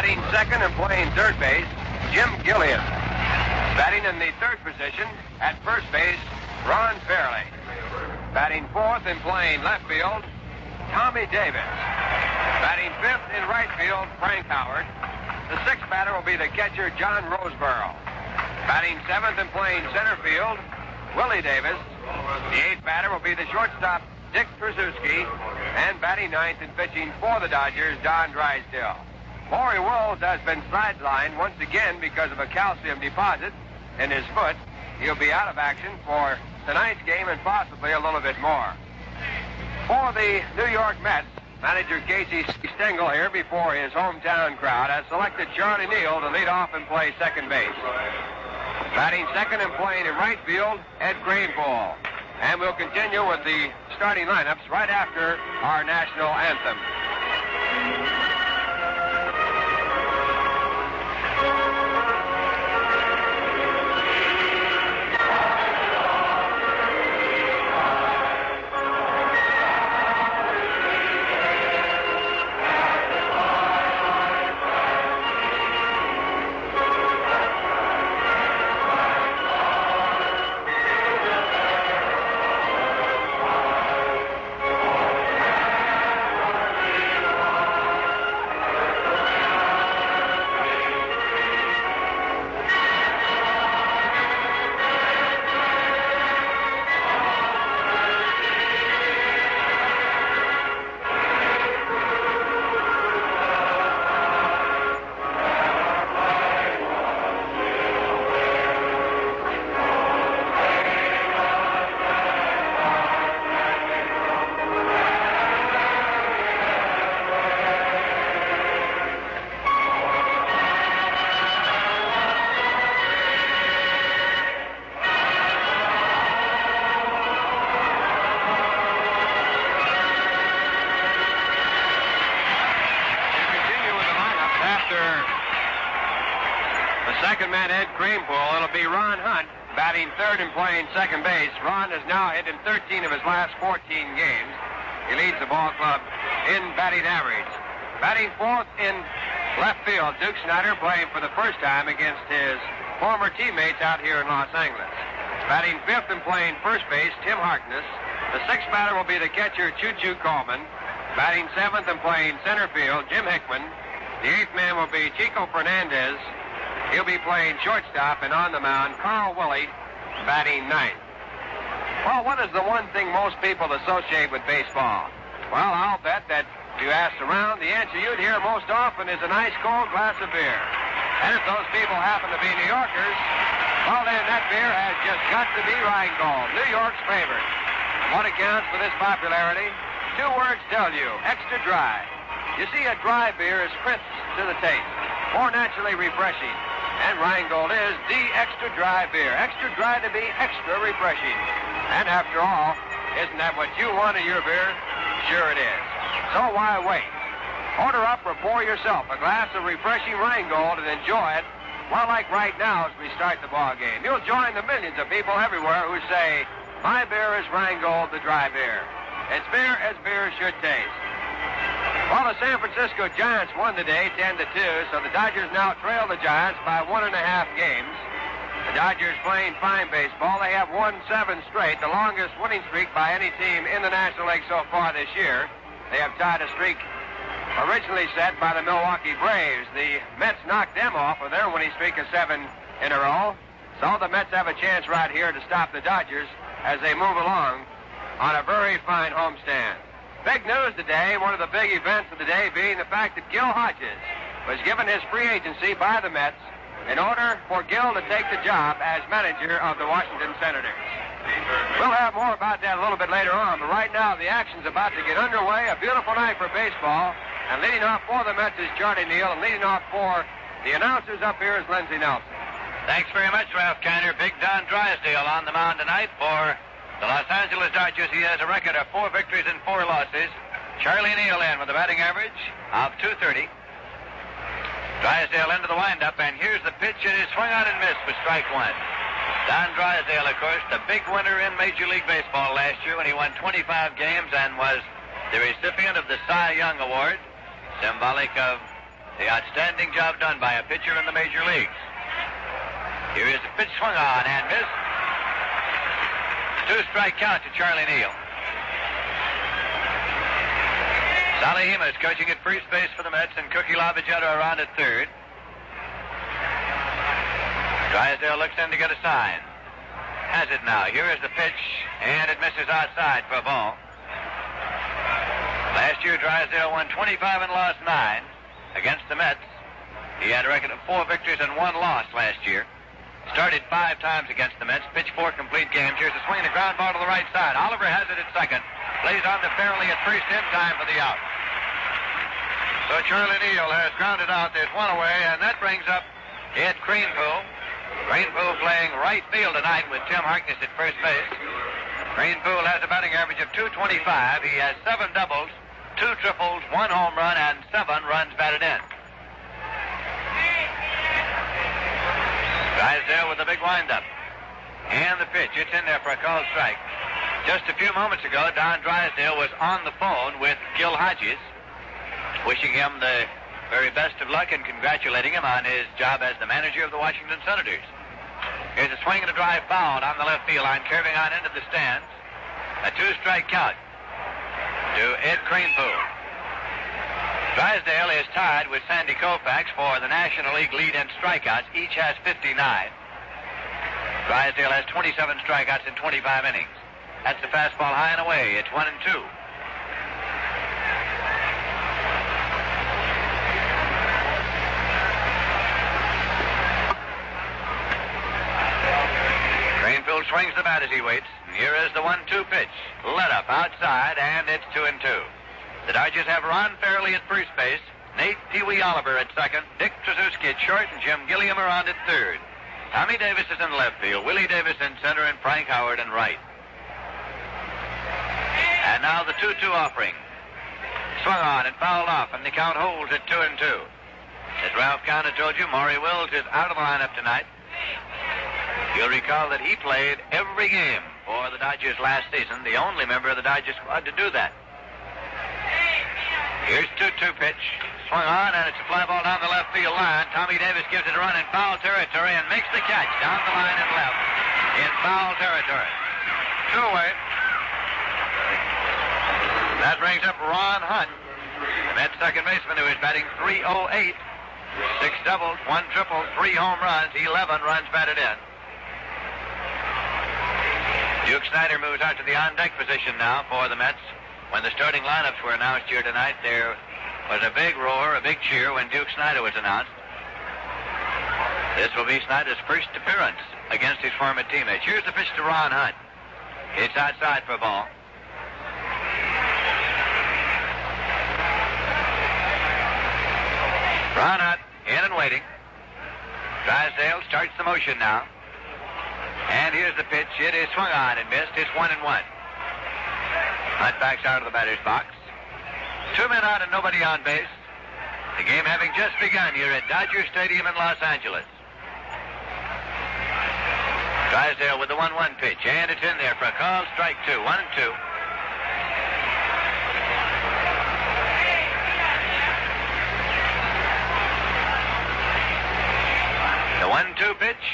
Batting second and playing third base, Jim Gilliam. Batting in the third position at first base, Ron Fairly. Batting fourth and playing left field, Tommy Davis. Batting fifth in right field, Frank Howard. The sixth batter will be the catcher, John Roseboro. Batting seventh and playing center field, Willie Davis. The eighth batter will be the shortstop, Dick Tracewski. And batting ninth and pitching for the Dodgers, Don Drysdale. Maury Wills has been sidelined once again because of a calcium deposit in his foot. He'll be out of action for tonight's game and possibly a little bit more. For the New York Mets, manager Casey Stengel here before his hometown crowd has selected Charlie Neal to lead off and play second base. Batting second and playing in right field, Ed Kranepool. And we'll continue with the starting lineups right after our national anthem. Second base. Ron has now hit in 13 of his last 14 games. He leads the ball club in batting average. Batting fourth in left field, Duke Snider playing for the first time against his former teammates out here in Los Angeles. Batting fifth and playing first base, Tim Harkness. The sixth batter will be the catcher, Choo Choo Coleman. Batting seventh and playing center field, Jim Hickman. The eighth man will be Chico Fernandez. He'll be playing shortstop and on the mound, Carl Willey, batting ninth. Well, what is the one thing most people associate with baseball? Well, I'll bet that if you asked around, the answer you'd hear most often is a nice cold glass of beer. And if those people happen to be New Yorkers, well, then that beer has just got to be Rheingold, New York's favorite. What accounts for this popularity? Two words tell you, extra dry. You see, a dry beer is crisp to the taste, more naturally refreshing. And Rheingold is the extra dry beer. Extra dry to be extra refreshing. And after all, isn't that what you want in your beer? Sure it is. So why wait? Order up or pour yourself a glass of refreshing Rheingold and enjoy it. Well, like right now as we start the ball game. You'll join the millions of people everywhere who say, my beer is Rheingold, the dry beer. It's beer as beer should taste. Well, the San Francisco Giants won today 10 to 2, so the Dodgers now trail the Giants by one and a half games. The Dodgers playing fine baseball. They have won seven straight, the longest winning streak by any team in the National League so far this year. They have tied a streak originally set by the Milwaukee Braves. The Mets knocked them off of their winning streak of seven in a row. So the Mets have a chance right here to stop the Dodgers as they move along on a very fine homestand. Big news today, one of the big events of the day being the fact that Gil Hodges was given his free agency by the Mets in order for Gil to take the job as manager of the Washington Senators. We'll have more about that a little bit later on, but right now the action's about to get underway. A beautiful night for baseball. And leading off for the Mets is Charlie Neal, and leading off for the announcers up here is Lindsey Nelson. Thanks very much, Ralph Kiner. Big Don Drysdale on the mound tonight for the Los Angeles Dodgers. He has a record of four victories and four losses. Charlie Neal in with a batting average of 230. Drysdale into the windup, and here's the pitch. It is swung on and missed for strike one. Don Drysdale, of course, the big winner in Major League Baseball last year when he won 25 games and was the recipient of the Cy Young Award, symbolic of the outstanding job done by a pitcher in the major leagues. Here is the pitch swung on and missed. Two strike count to Charlie Neal. Solly Hemus coaching at first base for the Mets, and Cookie Lavagetto around at third. Drysdale looks in to get a sign. Has it now. Here is the pitch, and it misses outside for a ball. Last year, Drysdale won 25 and lost 9 against the Mets. He had a record of four victories and one loss last year. Started five times against the Mets, pitched four complete games. Here's a swing and a ground ball to the right side. Oliver has it at second. Plays on to Fairly at first in time for the out. So Charlie Neal has grounded out. There's one away, and that brings up Ed Kranepool. Kranepool playing right field tonight with Tim Harkness at first base. Kranepool has a batting average of 225. He has seven doubles, two triples, one home run, and seven runs batted in. Drysdale with a big windup. And the pitch. It's in there for a called strike. Just a few moments ago, Don Drysdale was on the phone with Gil Hodges wishing him the very best of luck and congratulating him on his job as the manager of the Washington Senators. Here's a swing and a drive foul on the left field line, curving on into the stands. A two-strike count to Ed Kranepool. Drysdale is tied with Sandy Koufax for the National League lead in strikeouts. Each has 59. Drysdale has 27 strikeouts in 25 innings. That's the fastball high and away. It's one and two. Kranepool swings the bat as he waits. Here is the one-two pitch. Let up outside, and it's two and two. The Dodgers have Ron Fairly at first base, Nate Pee Wee Oliver at second, Dick Tracewski at short, and Jim Gilliam around at third. Tommy Davis is in left field, Willie Davis in center, and Frank Howard in right. And now the 2-2 offering. Swung on and fouled off, and the count holds at two and two. As Ralph Kiner told you, Maury Wills is out of the lineup tonight. You'll recall that he played every game for the Dodgers last season, the only member of the Dodgers squad to do that. Here's 2-2 pitch. Swung on, and it's a fly ball down the left field line. Tommy Davis gives it a run in foul territory and makes the catch down the line and left in foul territory. Two away. That brings up Ron Hunt, the Mets second baseman who is batting 308. Six doubles, one triple, three home runs, 11 runs batted in. Duke Snider moves out to the on-deck position now for the Mets. When the starting lineups were announced here tonight, there was a big roar, a big cheer when Duke Snider was announced. This will be Snider's first appearance against his former teammates. Here's the pitch to Ron Hunt. It's outside for a ball. Ron Hunt in and waiting. Drysdale starts the motion now. And here's the pitch. It is swung on and missed. It's one and one. Hunt backs out of the batter's box. Two men out and nobody on base. The game having just begun here at Dodger Stadium in Los Angeles. Drysdale with the 1-1 pitch, and it's in there for a call, strike two, one and two. The 1-2 pitch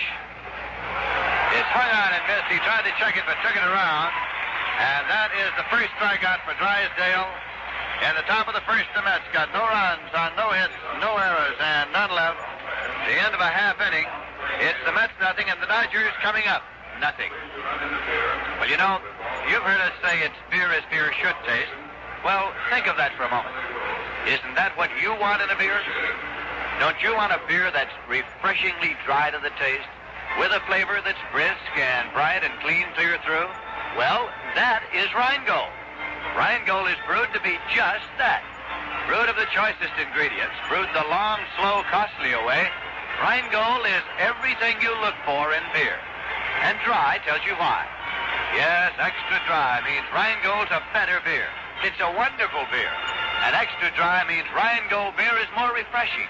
is hung on and missed. He tried to check it, but took it around. And that is the first strikeout for Drysdale. And the top of the first, the Mets got no runs on no hits, no errors, and none left. The end of a half inning. It's the Mets nothing, and the Dodgers coming up nothing. Well, you know, you've heard us say it's beer as beer should taste. Well, think of that for a moment. Isn't that what you want in a beer? Don't you want a beer that's refreshingly dry to the taste, with a flavor that's brisk and bright and clean clear through? Well, that is Rheingold. Rheingold is brewed to be just that. Brewed of the choicest ingredients, brewed the long, slow, costly way. Rheingold is everything you look for in beer. And dry tells you why. Yes, extra dry means Rheingold's a better beer. It's a wonderful beer. And extra dry means Rheingold beer is more refreshing.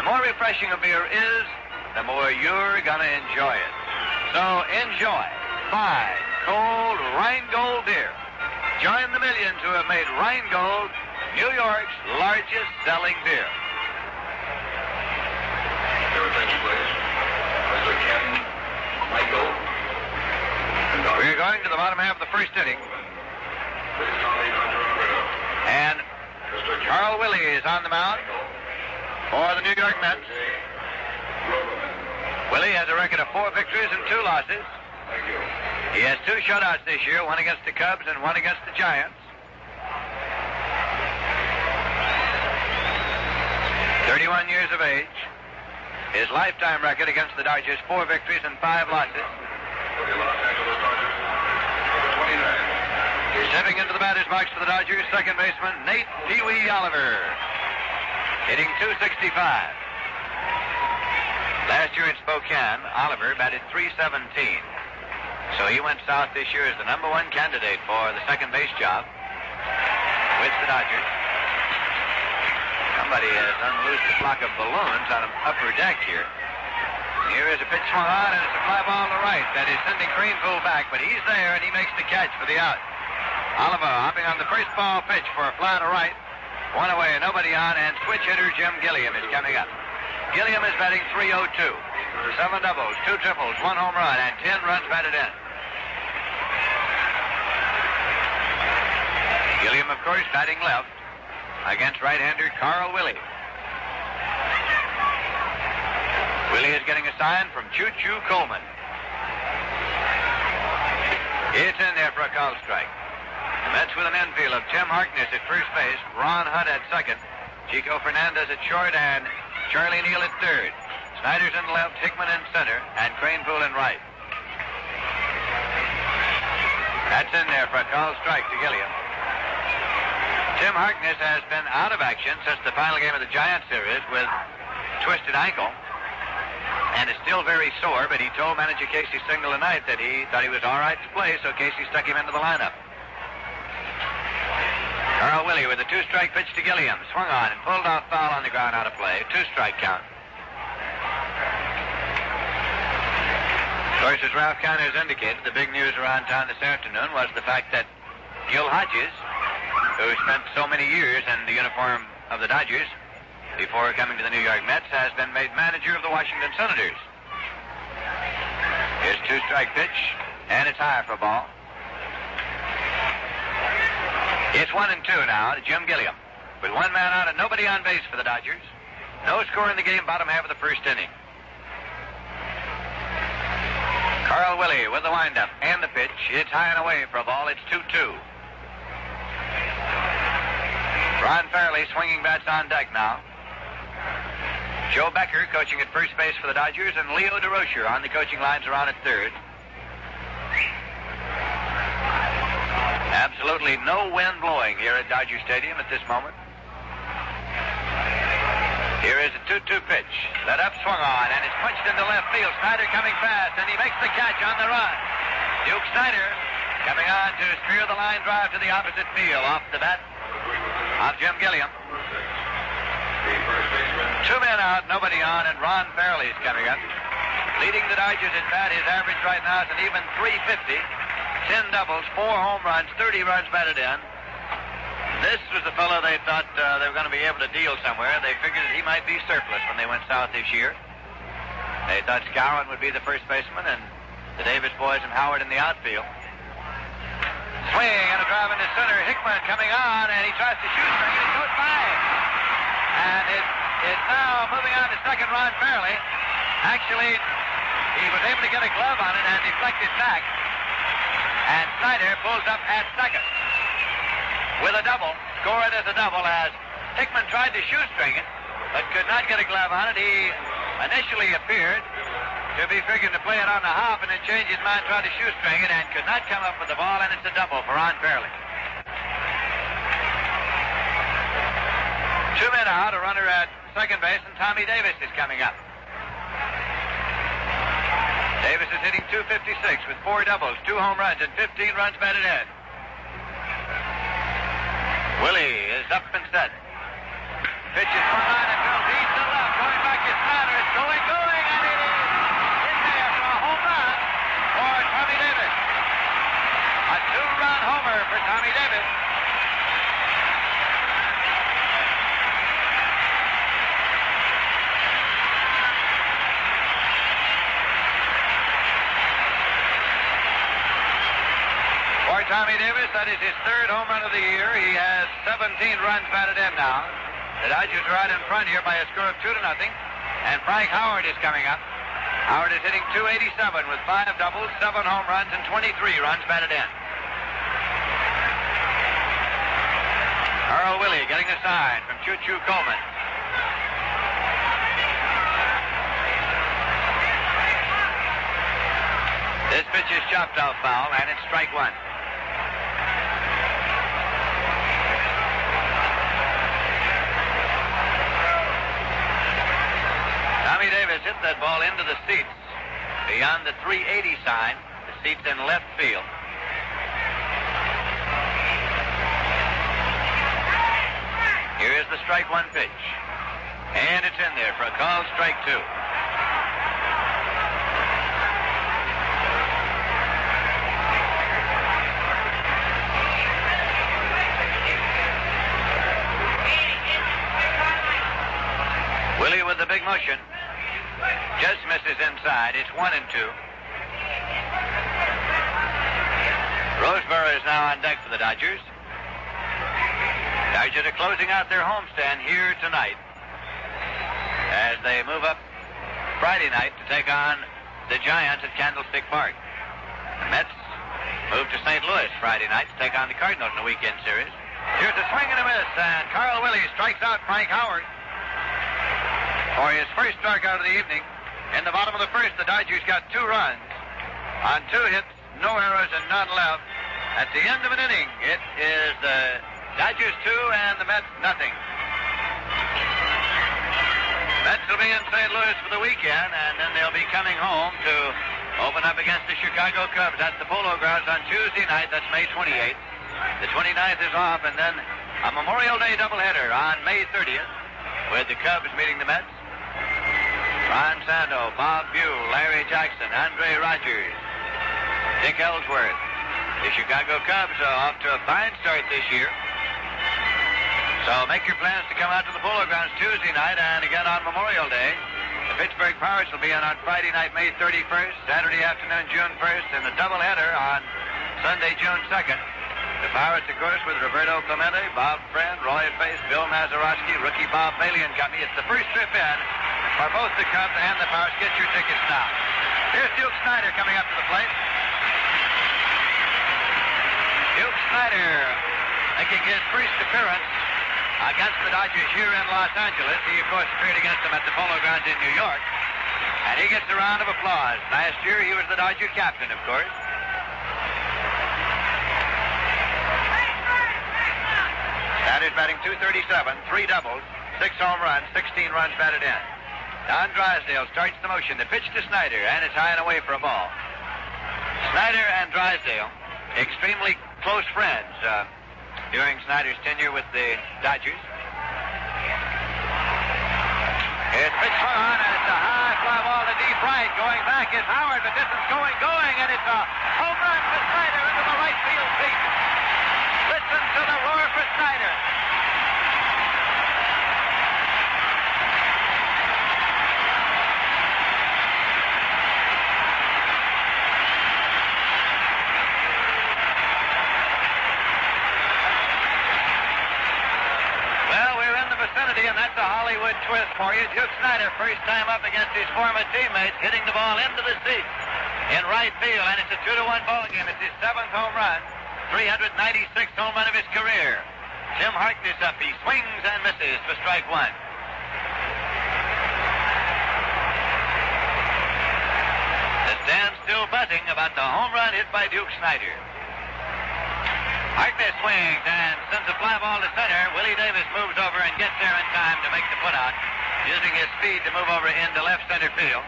The more refreshing a beer is, the more you're gonna enjoy it. So enjoy fine, called Rheingold beer. Join the millions who have made Rheingold New York's largest selling beer. We're going to the bottom half of the first inning. And Carl Willey is on the mound for the New York Mets. Willey has a record of four victories and two losses. He has two shutouts this year, one against the Cubs and one against the Giants. 31 years of age. His lifetime record against the Dodgers, four victories and five losses. Stepping into the batter's box for the Dodgers, second baseman Nate Pee Wee Oliver, hitting 265. Last year in Spokane, Oliver batted 317. So he went south this year as the number one candidate for the second base job with the Dodgers. Somebody has unloosed a flock of balloons on an upper deck here. Here is a pitch swung on, and it's a fly ball to right. That is sending Kranepool back, but he's there, and he makes the catch for the out. Oliver hopping on the first ball pitch for a fly to right. One away, nobody on, and switch hitter Jim Gilliam is coming up. Gilliam is batting 302. Seven doubles, two triples, one home run, and ten runs batted in. Gilliam, of course, batting left against right-hander Carl Willey. Willey is getting a sign from Choo Choo Coleman. It's in there for a call strike. The Mets with an infield of Tim Harkness at first base, Ron Hunt at second, Chico Fernandez at short, and Charlie Neal at third. Snider's in left, Hickman in center, and Kranepool in right. That's in there for a call strike to Gilliam. Tim Harkness has been out of action since the final game of the Giant series with twisted ankle and is still very sore, but he told manager Casey Stengel tonight that he thought he was all right to play, so Casey stuck him into the lineup. Carl Willey with a two-strike pitch to Gilliam. Swung on and pulled off foul on the ground out of play. Two-strike count. Of course, as Ralph Kiner has indicated, the big news around town this afternoon was the fact that Gil Hodges, who spent so many years in the uniform of the Dodgers before coming to the New York Mets, has been made manager of the Washington Senators. Here's two-strike pitch, and it's high for a ball. It's one and two now to Jim Gilliam. With one man out and nobody on base for the Dodgers. No score in the game, bottom half of the first inning. Carl Willey with the windup and the pitch. It's high and away for a ball. It's 2 2. Ron Fairly swinging bats on deck now. Joe Becker coaching at first base for the Dodgers, and Leo Durocher on the coaching lines around at third. Absolutely no wind blowing here at Dodger Stadium at this moment. Here is a 2-2 pitch. That up swung on, and it's punched into left field. Snider coming fast, and he makes the catch on the run. Duke Snider coming on to spear the line drive to the opposite field off the bat of Jim Gilliam. Two men out, nobody on, and Ron Fairly's coming up. Leading the Dodgers at bat, his average right now is an even 350. 10 doubles, four home runs, 30 runs batted in. This was the fellow they thought uh, they were going to be able to deal somewhere. They figured he might be surplus when they went south this year. They thought Skowron would be the first baseman and the Davis boys and Howard in the outfield. Swing and a drive into center. Hickman coming on, and he tries to shoot and it goes by. And it is now moving on to second Ron Fairly. Actually, he was able to get a glove on it and deflect it back. And Snider pulls up at second with a double. Scored as a double as Hickman tried to shoestring it, but could not get a glove on it. He initially appeared to be figuring to play it on the hop and then changed his mind, tried to shoestring it, and could not come up with the ball, and it's a double for Ron Fairly. Two men out, a runner at second base, and Tommy Davis is coming up. Davis is hitting 256 with four doubles, two home runs, and 15 runs batted in. Willey is up and set. Pitch is swung on and goes east to left. Going back to Snider. It's going, going, and it is in there for a home run for Tommy Davis. A two-run homer for Tommy Davis. Tommy Davis. That is his third home run of the year. He has 17 runs batted in now. The Dodgers are out in front here by a score of two to nothing. And Frank Howard is coming up. Howard is hitting 287 with five doubles, seven home runs, and 23 runs batted in. Earl Willey getting a sign from Choo Choo Coleman. This pitch is chopped out foul, and it's strike one. Tommy Davis hit that ball into the seats beyond the 380 sign. The seats in left field. Here is the strike one pitch. And it's in there for a call strike two. Willey with the big motion. Just misses inside. It's one and two. Roseboro is now on deck for the Dodgers. Dodgers are closing out their homestand here tonight as they move up Friday night to take on the Giants at Candlestick Park. The Mets move to St. Louis Friday night to take on the Cardinals in the weekend series. Here's a swing and a miss, and Carl Willey strikes out Frank Howard for his first strikeout of the evening. In the bottom of the first, the Dodgers got two runs on two hits, no errors, and none left. At the end of an inning, it is the Dodgers two and the Mets nothing. Mets will be in St. Louis for the weekend, and then they'll be coming home to open up against the Chicago Cubs at the Polo Grounds on Tuesday night. That's May 28th. The 29th is off, and then a Memorial Day doubleheader on May 30th with the Cubs meeting the Mets. Ron Santo, Bob Buhl, Larry Jackson, Andre Rodgers, Dick Ellsworth. The Chicago Cubs are off to a fine start this year. So make your plans to come out to the Polo Grounds Tuesday night and again on Memorial Day. The Pittsburgh Pirates will be on on Friday night, May 31st, Saturday afternoon, June 1st, and a doubleheader on Sunday, June 2nd. The Pirates, of course, with Roberto Clemente, Bob Friend, Roy Face, Bill Mazeroski, rookie Bob Bailey and company. It's the first trip in for both the Cubs and the Pirates. Get your tickets now. Here's Duke Snider coming up to the plate. Duke Snider making his first appearance against the Dodgers here in Los Angeles. He, of course, appeared against them at the Polo Grounds in New York. And he gets a round of applause. Last year, he was the Dodger captain, of course. Sanders batting 237, three doubles, six home runs, 16 runs batted in. Don Drysdale starts the motion. The pitch to Snider, and it's high and away for a ball. Snider and Drysdale, extremely close friends uh, during Snider's tenure with the Dodgers. It's pitch on, and it's a high fly ball to deep right. Going back is Howard, but this is going, going, and it's a home run for Snider into the right field seat. Listen to the roar for Snider. Well, we're in the vicinity, and that's a Hollywood twist for you. Duke Snider, first time up against his former teammates, hitting the ball into the seats in right field, and it's a two to one ball game. It's his seventh home run, 396th home run of his career. Jim Harkness up. He swings and misses for strike one. The stand still buzzing about the home run hit by Duke Snider. Harkness swings and sends a fly ball to center. Willie Davis moves over and gets there in time to make the putout, using his speed to move over into left center field.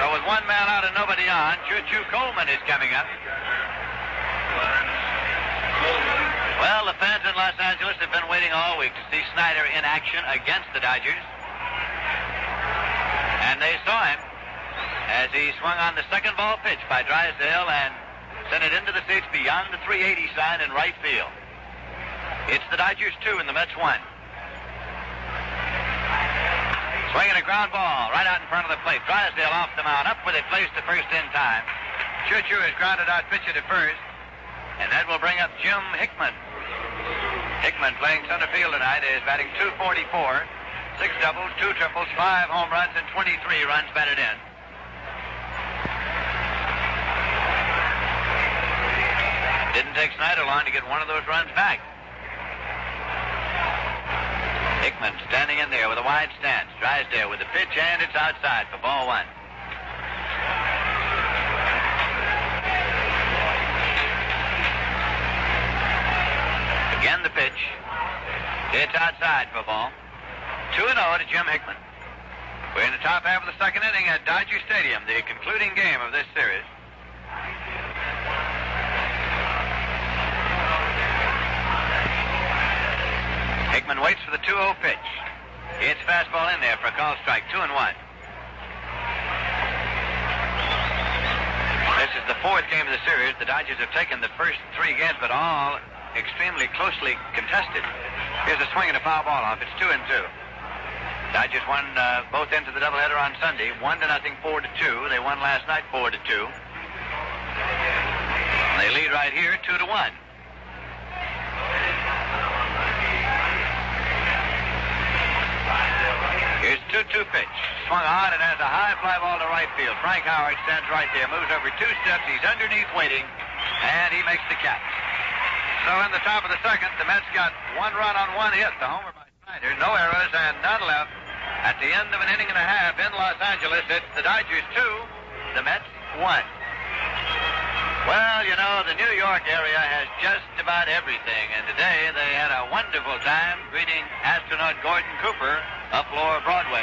So with one man out and nobody on, Choo Choo Coleman is coming up. Well, the fans in Los Angeles have been waiting all week to see Snider in action against the Dodgers. And they saw him as he swung on the second ball pitch by Drysdale and sent it into the seats beyond the 380 sign in right field. It's the Dodgers two and the Mets one. Swinging a ground ball right out in front of the plate. Drysdale off the mound, up with it, placed to first in time. Choo has grounded out pitcher to first. And that will bring up Jim Hickman. Hickman playing center field tonight is batting 244, six doubles, two triples, five home runs, and 23 runs batted in. Didn't take Snider long to get one of those runs back. Hickman standing in there with a wide stance. Drysdale with the pitch, and it's outside for ball one. Again the pitch. It's outside for ball. 2 0 to Jim Hickman. We're in the top half of the second inning at Dodger Stadium, the concluding game of this series. Hickman waits for the 2 0 pitch. It's fastball in there for a call strike, 2 and 1. This is the fourth game of the series. The Dodgers have taken the first three games, but all extremely closely contested. Here's a swing and a foul ball off. It's 2 and 2. Dodgers won uh, both ends of the doubleheader on Sunday, one to nothing, four to two. They won last night, four to two. They lead right here, two to one. Here's 2 2 pitch. Swung on and has a high fly ball to right field. Frank Howard stands right there, moves over two steps. He's underneath waiting, and he makes the catch. So in the top of the second, the Mets got one run on one hit. The homer by Snider, no errors, and none left. At the end of an inning and a half in Los Angeles, it's the Dodgers two, the Mets one. Well, you know, the New York area has just about everything, and today they had a wonderful time greeting astronaut Gordon Cooper up Lower Broadway.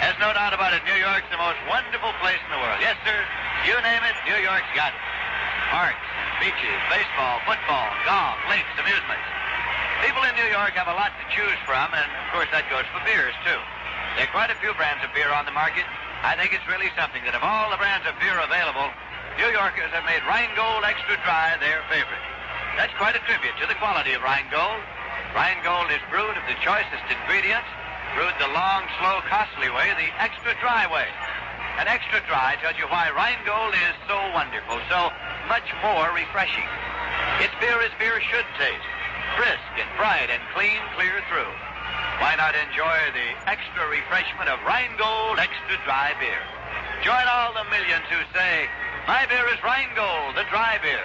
There's no doubt about it, New York's the most wonderful place in the world. Yes, sir, you name it, New York's got it. Parks, beaches, baseball, football, golf, lakes, amusements. People in New York have a lot to choose from, and of course that goes for beers, too. There are quite a few brands of beer on the market. I think it's really something that of all the brands of beer available, New Yorkers have made Rheingold Extra Dry their favorite. That's quite a tribute to the quality of Rheingold. Rheingold is brewed of the choicest ingredients, brewed the long, slow, costly way, the extra dry way. An extra dry tells you why Rheingold is so wonderful, so much more refreshing. Its beer as beer should taste, brisk and bright and clean clear through. Why not enjoy the extra refreshment of Rheingold Extra Dry Beer? Join all the millions who say, my beer is Rheingold, the dry beer.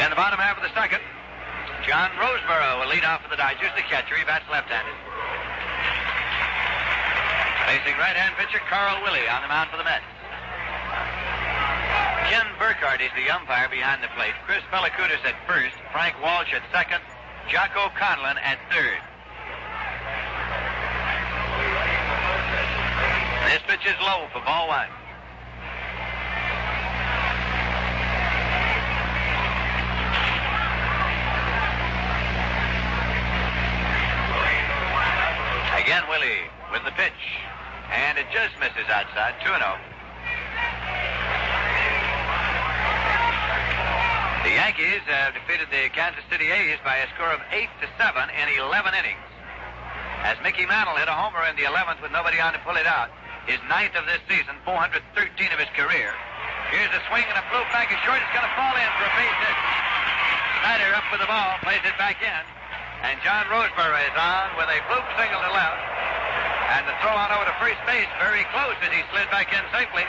In the bottom half of the second, John Roseboro will lead off for the Dodgers, the catcher. He bats left-handed. Facing right-hand pitcher Carl Willey on the mound for the Mets. Ken Burkhart is the umpire behind the plate. Chris Pelekoudas at first, Frank Walsh at second, Jocko Conlon at third. This pitch is low for ball one. Again, Willey with the pitch. And it just misses outside. 2 0. The Yankees have defeated the Kansas City A's by a score of 8 to 7 in 11 innings. As Mickey Mantle hit a homer in the 11th with nobody on to pull it out, his ninth of this season, 413 of his career. Here's a swing and a bloop back is short. It's going to fall in for a base hit. Snider up with the ball, plays it back in. And John Roseboro is on with a bloop single to left. And the throw on over to first base, very close as he slid back in safely.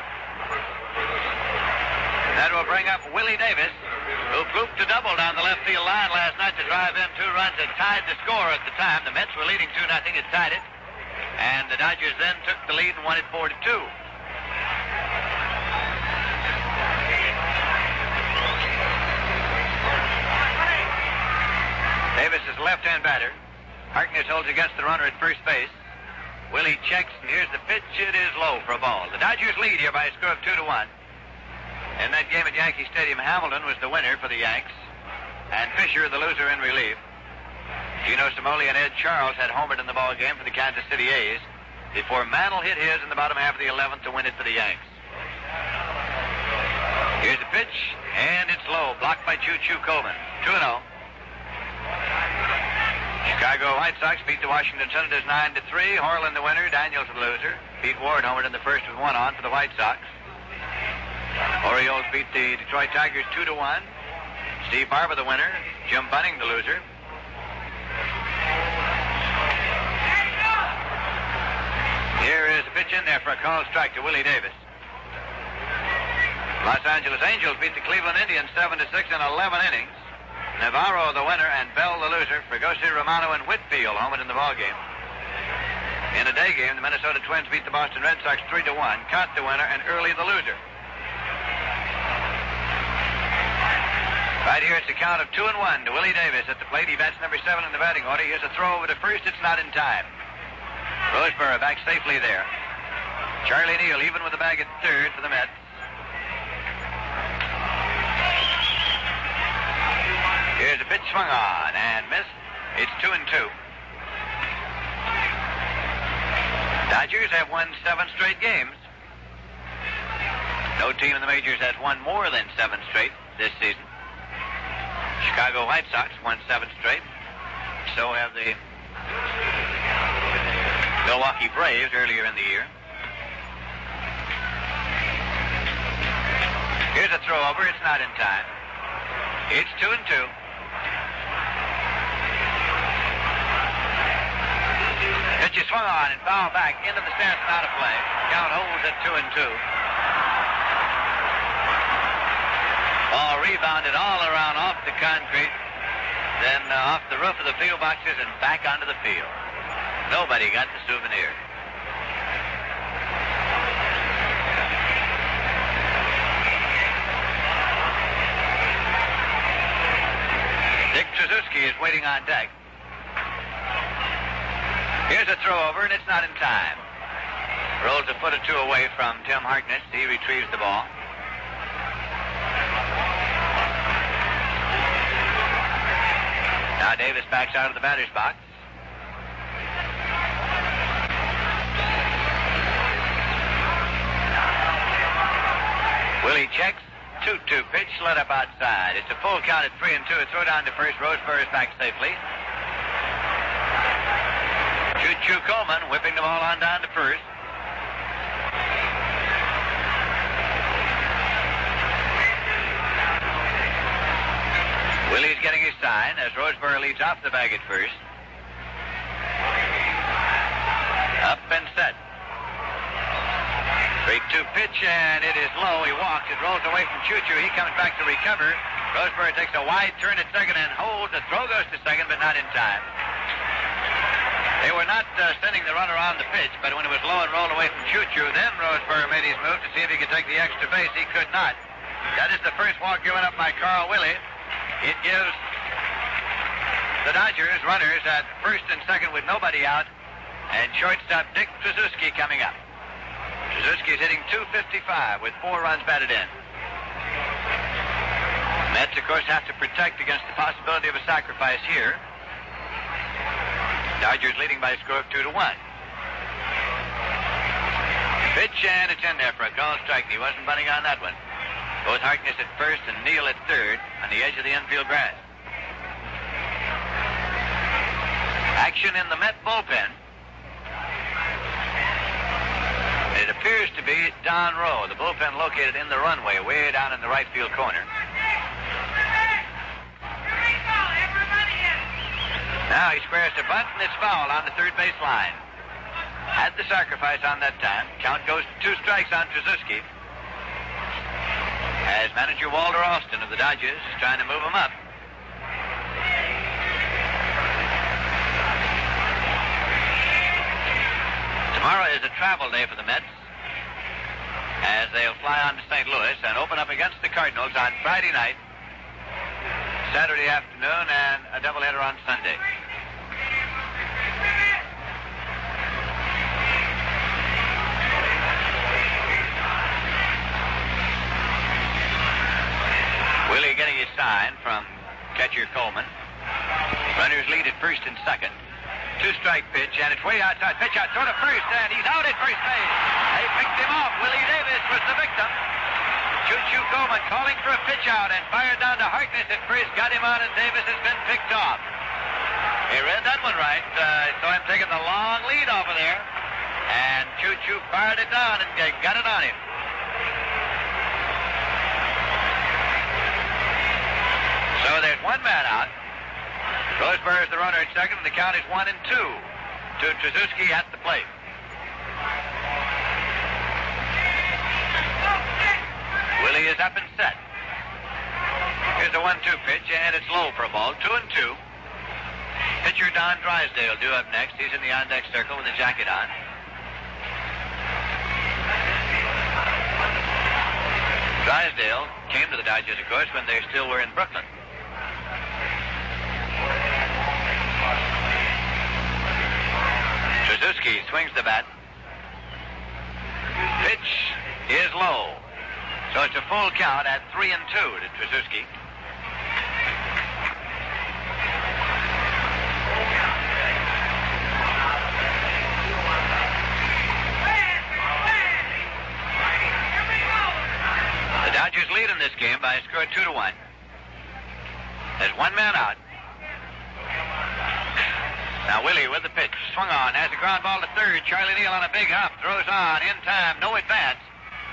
That will bring up Willie Davis, who blooped a double down the left field line last night to drive in two runs that tied the score at the time. The Mets were leading 2 nothing. It tied it. And the Dodgers then took the lead and won it 4 to 2. Davis is left-hand batter. Harkness holds against the runner at first base. Willey checks, and here's the pitch. It is low for a ball. The Dodgers lead here by a score of 2 to 1. In that game at Yankee Stadium, Hamilton was the winner for the Yanks, and Fisher the loser in relief. Gino Cimoli and Ed Charles had homered in the ball game for the Kansas City A's before Mantle hit his in the bottom half of the 11th to win it for the Yanks. Here's the pitch, and it's low, blocked by Choo Choo Coleman. 2 0. Chicago White Sox beat the Washington Senators 9 to 3. Horlen the winner, Daniels the loser. Pete Ward homered in the first with one on for the White Sox. Orioles beat the Detroit Tigers two to one. Steve Barber the winner. Jim Bunning the loser. Here is a pitch in there for a call strike to Willie Davis. Los Angeles Angels beat the Cleveland Indians 7 to 6 in 11 innings. Navarro the winner and Bell the loser. Fregosi, Romano, and Whitfield homered in the ball game. In a day game, the Minnesota Twins beat the Boston Red Sox 3 to 1. Kaat the winner and Early the loser. Right here, it's a count of two and one to Willie Davis at the plate. He bats number seven in the batting order. Here's a throw over to first. It's not in time. Roseboro back safely there. Charlie Neal even with the bag at third for the Mets. Here's a pitch swung on and missed. It's two and two. Dodgers have won seven straight games. No team in the majors has won more than seven straight this season. Chicago White Sox won seven straight. So have the Milwaukee Braves earlier in the year. Here's a throw over. It's not in time. It's two and two. Pitch is swung on and foul back into the stands and out of play. Count holds at two and two. Ball rebounded all around off the concrete, then uh, off the roof of the field boxes and back onto the field. Nobody got the souvenir. Dick Tracewski is waiting on deck. Here's a throw over, and it's not in time. Rolls a foot or two away from Tim Harkness. He retrieves the ball. Now Davis backs out of the batter's box. Willey checks. 2 2 pitch, let up outside. It's a full count at 3 and 2. A throw down to first. Roseboro is back safely. Choo Choo Coleman whipping the ball on down to first. Willey's getting his sign as Roseboro leads off the bag at first. Up and set. Straight two pitch, and it is low. He walks. It rolls away from Choo Choo. He comes back to recover. Roseboro takes a wide turn at second and holds. The throw goes to second, but not in time. They were not uh, sending the runner on the pitch, but when it was low and rolled away from Choo Choo, then Roseboro made his move to see if he could take the extra base. He could not. That is the first walk given up by Carl Willey. It gives the Dodgers runners at first and second with nobody out, and shortstop Dick Tracewski coming up. Tracewski is hitting 255 with four runs batted in. Mets, of course, have to protect against the possibility of a sacrifice here. Dodgers leading by a score of two to one. Pitch and it's in there for a call strike. He wasn't bunting on that one. Both Harkness at first and Neal at third on the edge of the infield grass. Action in the Met bullpen. It appears to be Don Rowe, the bullpen located in the runway, way down in the right field corner. Now he squares to bunt and it's foul on the third base line. Had the sacrifice on that time. Count goes to two strikes on Tracewski as manager Walter Alston of the Dodgers is trying to move him up. Tomorrow is a travel day for the Mets as they'll fly on to St. Louis and open up against the Cardinals on Friday night, Saturday afternoon, and a doubleheader on Sunday. Willey getting his sign from catcher Coleman. Runners lead at first and second. Two strike pitch, and it's way outside. Pitch out, throw to first, and he's out at first base. They picked him off. Willie Davis was the victim. Choo Choo Coleman calling for a pitch out and fired down to Harkness at first. Got him out, and Davis has been picked off. He read that one right. Uh, saw him taking the long lead over there. And Choo Choo fired it down and got it on him. So there's one man out. Roseboro is the runner at second, and the count is one and two to Tracewski at the plate. Willey is up and set. Here's a one-two pitch, and it's low for a ball. Two and two. Pitcher Don Drysdale due up next. He's in the on-deck circle with a jacket on. Drysdale came to the Dodgers, of course, when they still were in Brooklyn. Tracewski swings the bat. Pitch is low. So it's a full count at three and two to Tracewski. The Dodgers lead in this game by a score of two to one. There's one man out. Now Willey with the pitch, swung on, has a ground ball to third. Charlie Neal on a big hop, throws on in time, no advance.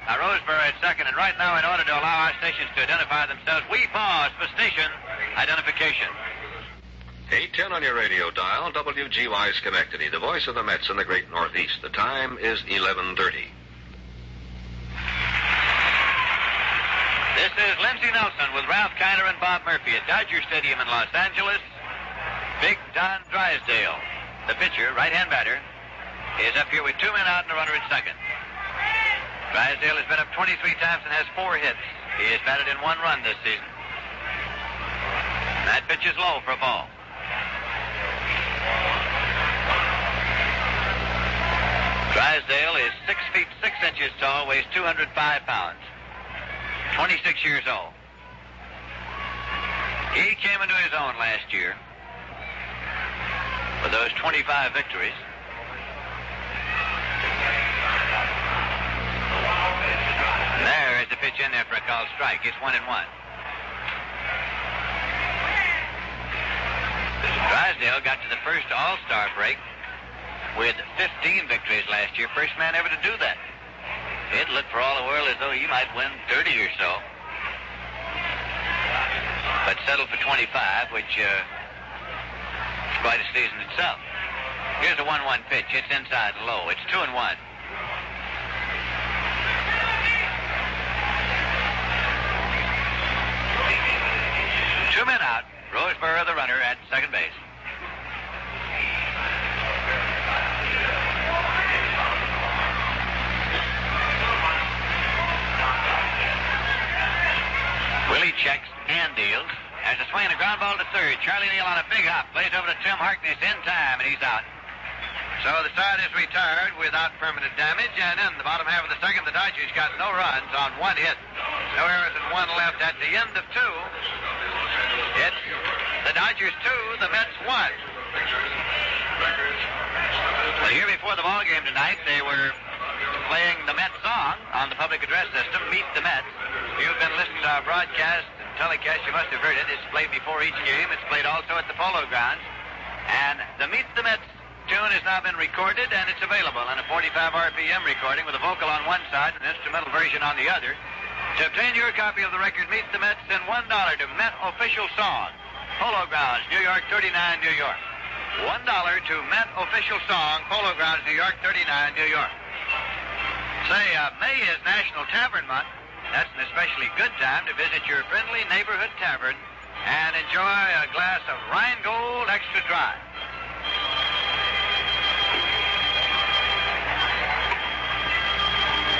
Now Roseboro at second, and right now, in order to allow our stations to identify themselves, we pause for station identification. 810 on your radio dial, WGY Schenectady, the voice of the Mets in the great Northeast. The time is 1130. This is Lindsey Nelson with Ralph Kiner and Bob Murphy at Dodger Stadium in Los Angeles. Big Don Drysdale, the pitcher, right-hand batter, is up here with two men out and a runner at second. Drysdale has been up 23 times and has four hits. He has batted in one run this season. That pitch is low for a ball. Drysdale is six feet six inches tall, weighs 205 pounds, 26 years old. He came into his own last year with those 25 victories. There is the pitch in there for a called strike. It's one and one. Drysdale got to the first All-Star break with 15 victories last year. First man ever to do that. It looked for all the world as though he might win 30 or so. But settled for 25, which uh, quite a season itself. Here's a 1-1 pitch. It's inside low. It's 2 and 1. Two men out. Roseboro, the runner, at second base. Willey checks and deals. Has a swing and a ground ball to third. Charlie Neal on a big hop. Plays over to Tim Harkness in time, and he's out. So the side is retired without permanent damage, and in the bottom half of the second, the Dodgers got no runs on one hit. No errors and one left at the end of two. It's the Dodgers two, the Mets one. The year before the ball game tonight, they were playing the Mets song on the public address system, Meet the Mets. You've been listening to our broadcast telecast, you must have heard it. It's played before each game. It's played also at the Polo Grounds. And the Meet the Mets tune has now been recorded, and it's available on a 45 RPM recording with a vocal on one side and an instrumental version on the other. To obtain your copy of the record Meet the Mets, send $1 to Met Official Song, Polo Grounds, New York, 39, New York. $1 to Met Official Song, Polo Grounds, New York, 39, New York. Say, uh, May is National Tavern Month. That's an especially good time to visit your friendly neighborhood tavern and enjoy a glass of Rheingold Extra Dry.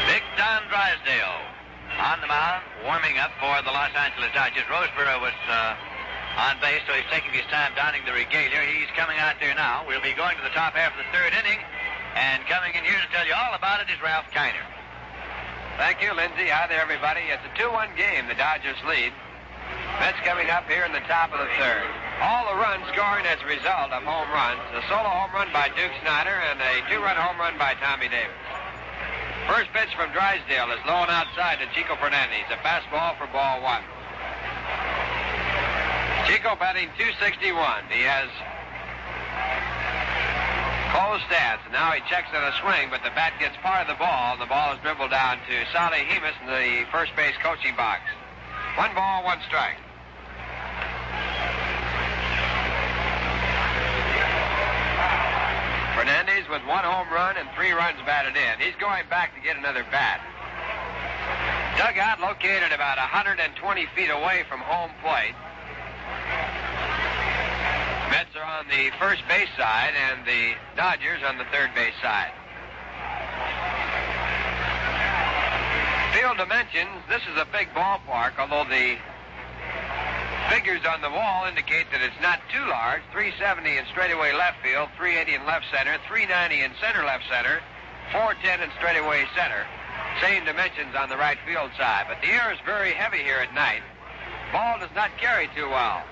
Big Don Drysdale on the mound, warming up for the Los Angeles Dodgers. Roseboro was uh, on base, so he's taking his time donning the regalia. He's coming out there now. We'll be going to the top half of the third inning, and coming in here to tell you all about it is Ralph Kiner. Thank you, Lindsey. Hi there, everybody. It's a 2-1 game. The Dodgers lead. Mets coming up here in the top of the third. All the runs scoring as a result of home runs. A solo home run by Duke Snider and a two-run home run by Tommy Davis. First pitch from Drysdale is low and outside to Chico Fernandez. A fastball for ball one. Chico batting 261. He has Closed stance. Now he checks on a swing, but the bat gets part of the ball, and the ball is dribbled down to Solly Hemus in the first base coaching box. One ball, one strike. Fernandez with one home run and three runs batted in. He's going back to get another bat. Dugout located about 120 feet away from home plate. Mets are on the first base side and the Dodgers on the third base side. Field dimensions, this is a big ballpark, although the figures on the wall indicate that it's not too large. 370 in straightaway left field, 380 in left center, 390 in center left center, 410 in straightaway center. Same dimensions on the right field side. But the air is very heavy here at night. Ball does not carry too well.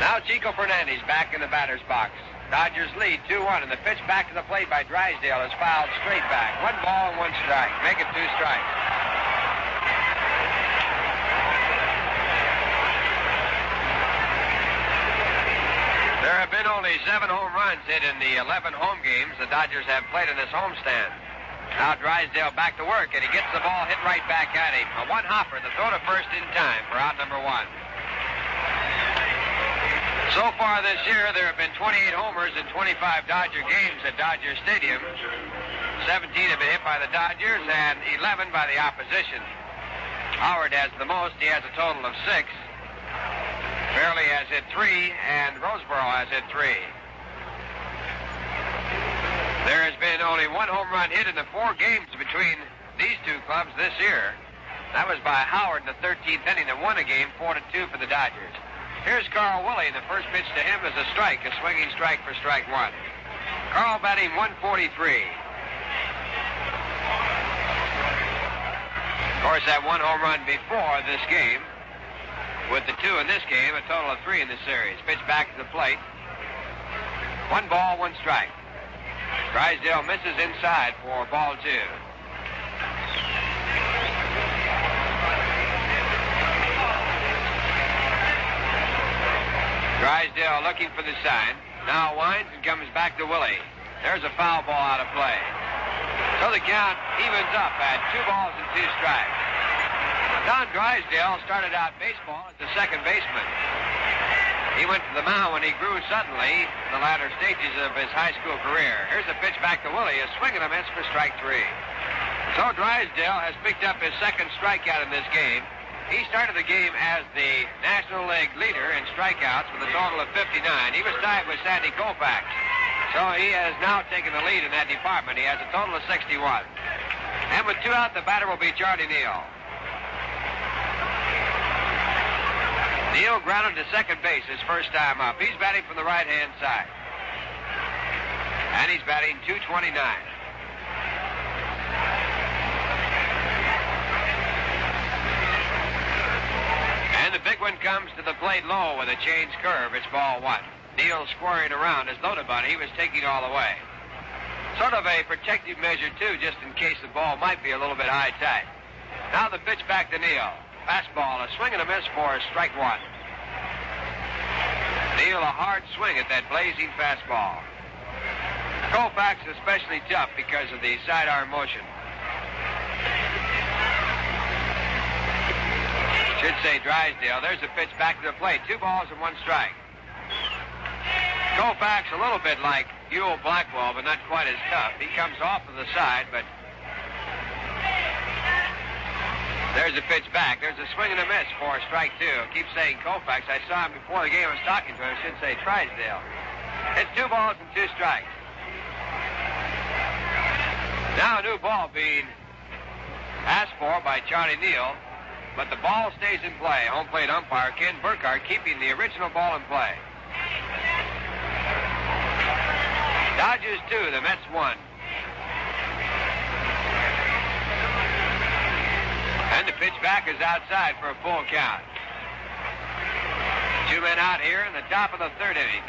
Now Chico Fernandez back in the batter's box. Dodgers lead 2-1, and the pitch back to the plate by Drysdale is fouled straight back. One ball and one strike. Make it two strikes. There have been only seven home runs hit in the 11 home games the Dodgers have played in this homestand. Now Drysdale back to work, and he gets the ball hit right back at him. A one hopper, the throw to first in time for out number one. So far this year, there have been 28 homers in 25 Dodger games at Dodger Stadium. 17 have been hit by the Dodgers and 11 by the opposition. Howard has the most. He has a total of six. Fairly has hit three, and Roseboro has hit three. There has been only one home run hit in the four games between these two clubs this year. That was by Howard in the 13th inning that won a game, 4 to 2 for the Dodgers. Here's Carl Willey. The first pitch to him is a strike, a swinging strike for strike one. Carl batting 143. Of course, that one home run before this game, with the two in this game, a total of three in the series. Pitch back to the plate. One ball, one strike. Drysdale misses inside for ball two. Drysdale looking for the sign. Now winds and comes back to Willey. There's a foul ball out of play. So the count evens up at two balls and two strikes. Don Drysdale started out baseball as the second baseman. He went to the mound when he grew suddenly in the latter stages of his high school career. Here's a pitch back to Willey, a swing and a miss for strike three. So Drysdale has picked up his second strikeout in this game. He started the game as the National League leader in strikeouts with a total of 59. He was tied with Sandy Koufax. So he has now taken the lead in that department. He has a total of 61. And with two out, the batter will be Charlie Neal. Neal grounded to second base his first time up. He's batting from the right-hand side. And he's batting 229. The big one comes to the plate low with a change curve. It's ball one. Neal squaring around as loaded but he was taking all the way. Sort of a protective measure, too, just in case the ball might be a little bit high tight. Now the pitch back to Neal. Fastball, a swing and a miss for a strike one. Neal, a hard swing at that blazing fastball. Koufax especially tough because of the sidearm motion. Should say Drysdale. There's a pitch back to the plate. Two balls and one strike. Koufax a little bit like Ewell Blackwell, but not quite as tough. He comes off to the side, but there's a pitch back. There's a swing and a miss for strike two. Keep saying Koufax. I saw him before the game. I was talking to him. I should say Drysdale. It's two balls and two strikes. Now a new ball being asked for by Charlie Neal. But the ball stays in play. Home plate umpire Ken Burkhart keeping the original ball in play. Dodgers two, the Mets one. And the pitch back is outside for a full count. Two men out here in the top of the third inning.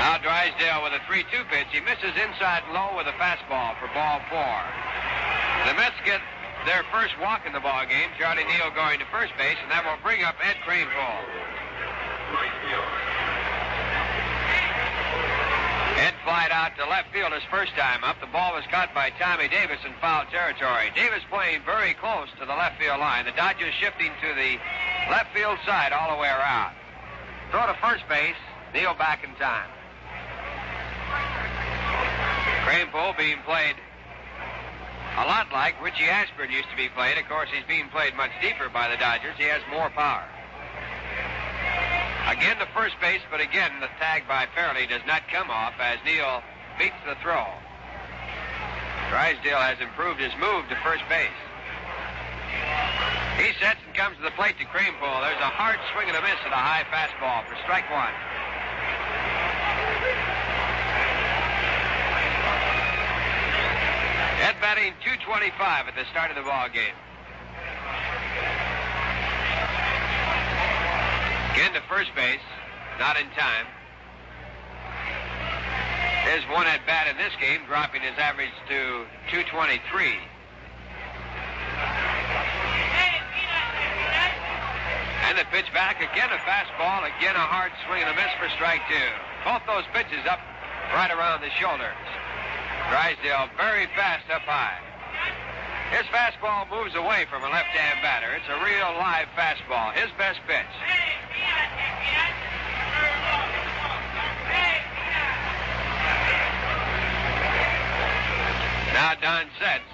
Now Drysdale with a 3-2 pitch. He misses inside low with a fastball for ball four. The Mets get their first walk in the ball game. Charlie Neal going to first base, and that will bring up Ed Kranepool. Ed flied out to left field his first time up. The ball was caught by Tommy Davis in foul territory. Davis playing very close to the left field line. The Dodgers shifting to the left field side all the way around. Throw to first base. Neal back in time. Kranepool being played a lot like Richie Ashburn used to be played. Of course, he's being played much deeper by the Dodgers. He has more power. Again to first base, but again the tag by Fairly does not come off as Neal beats the throw. Drysdale has improved his move to first base. He sets and comes to the plate to Kranepool. There's a hard swing and a miss and a high fastball for strike one. Ed batting 225 at the start of the ball game. Again to first base, not in time. There's one at bat in this game, dropping his average to 223. And the pitch back again, a fastball, again a hard swing and a miss for strike two. Both those pitches up right around the shoulders. Drysdale very fast up high. His fastball moves away from a left-hand batter. It's a real live fastball. His best pitch. Now Don sets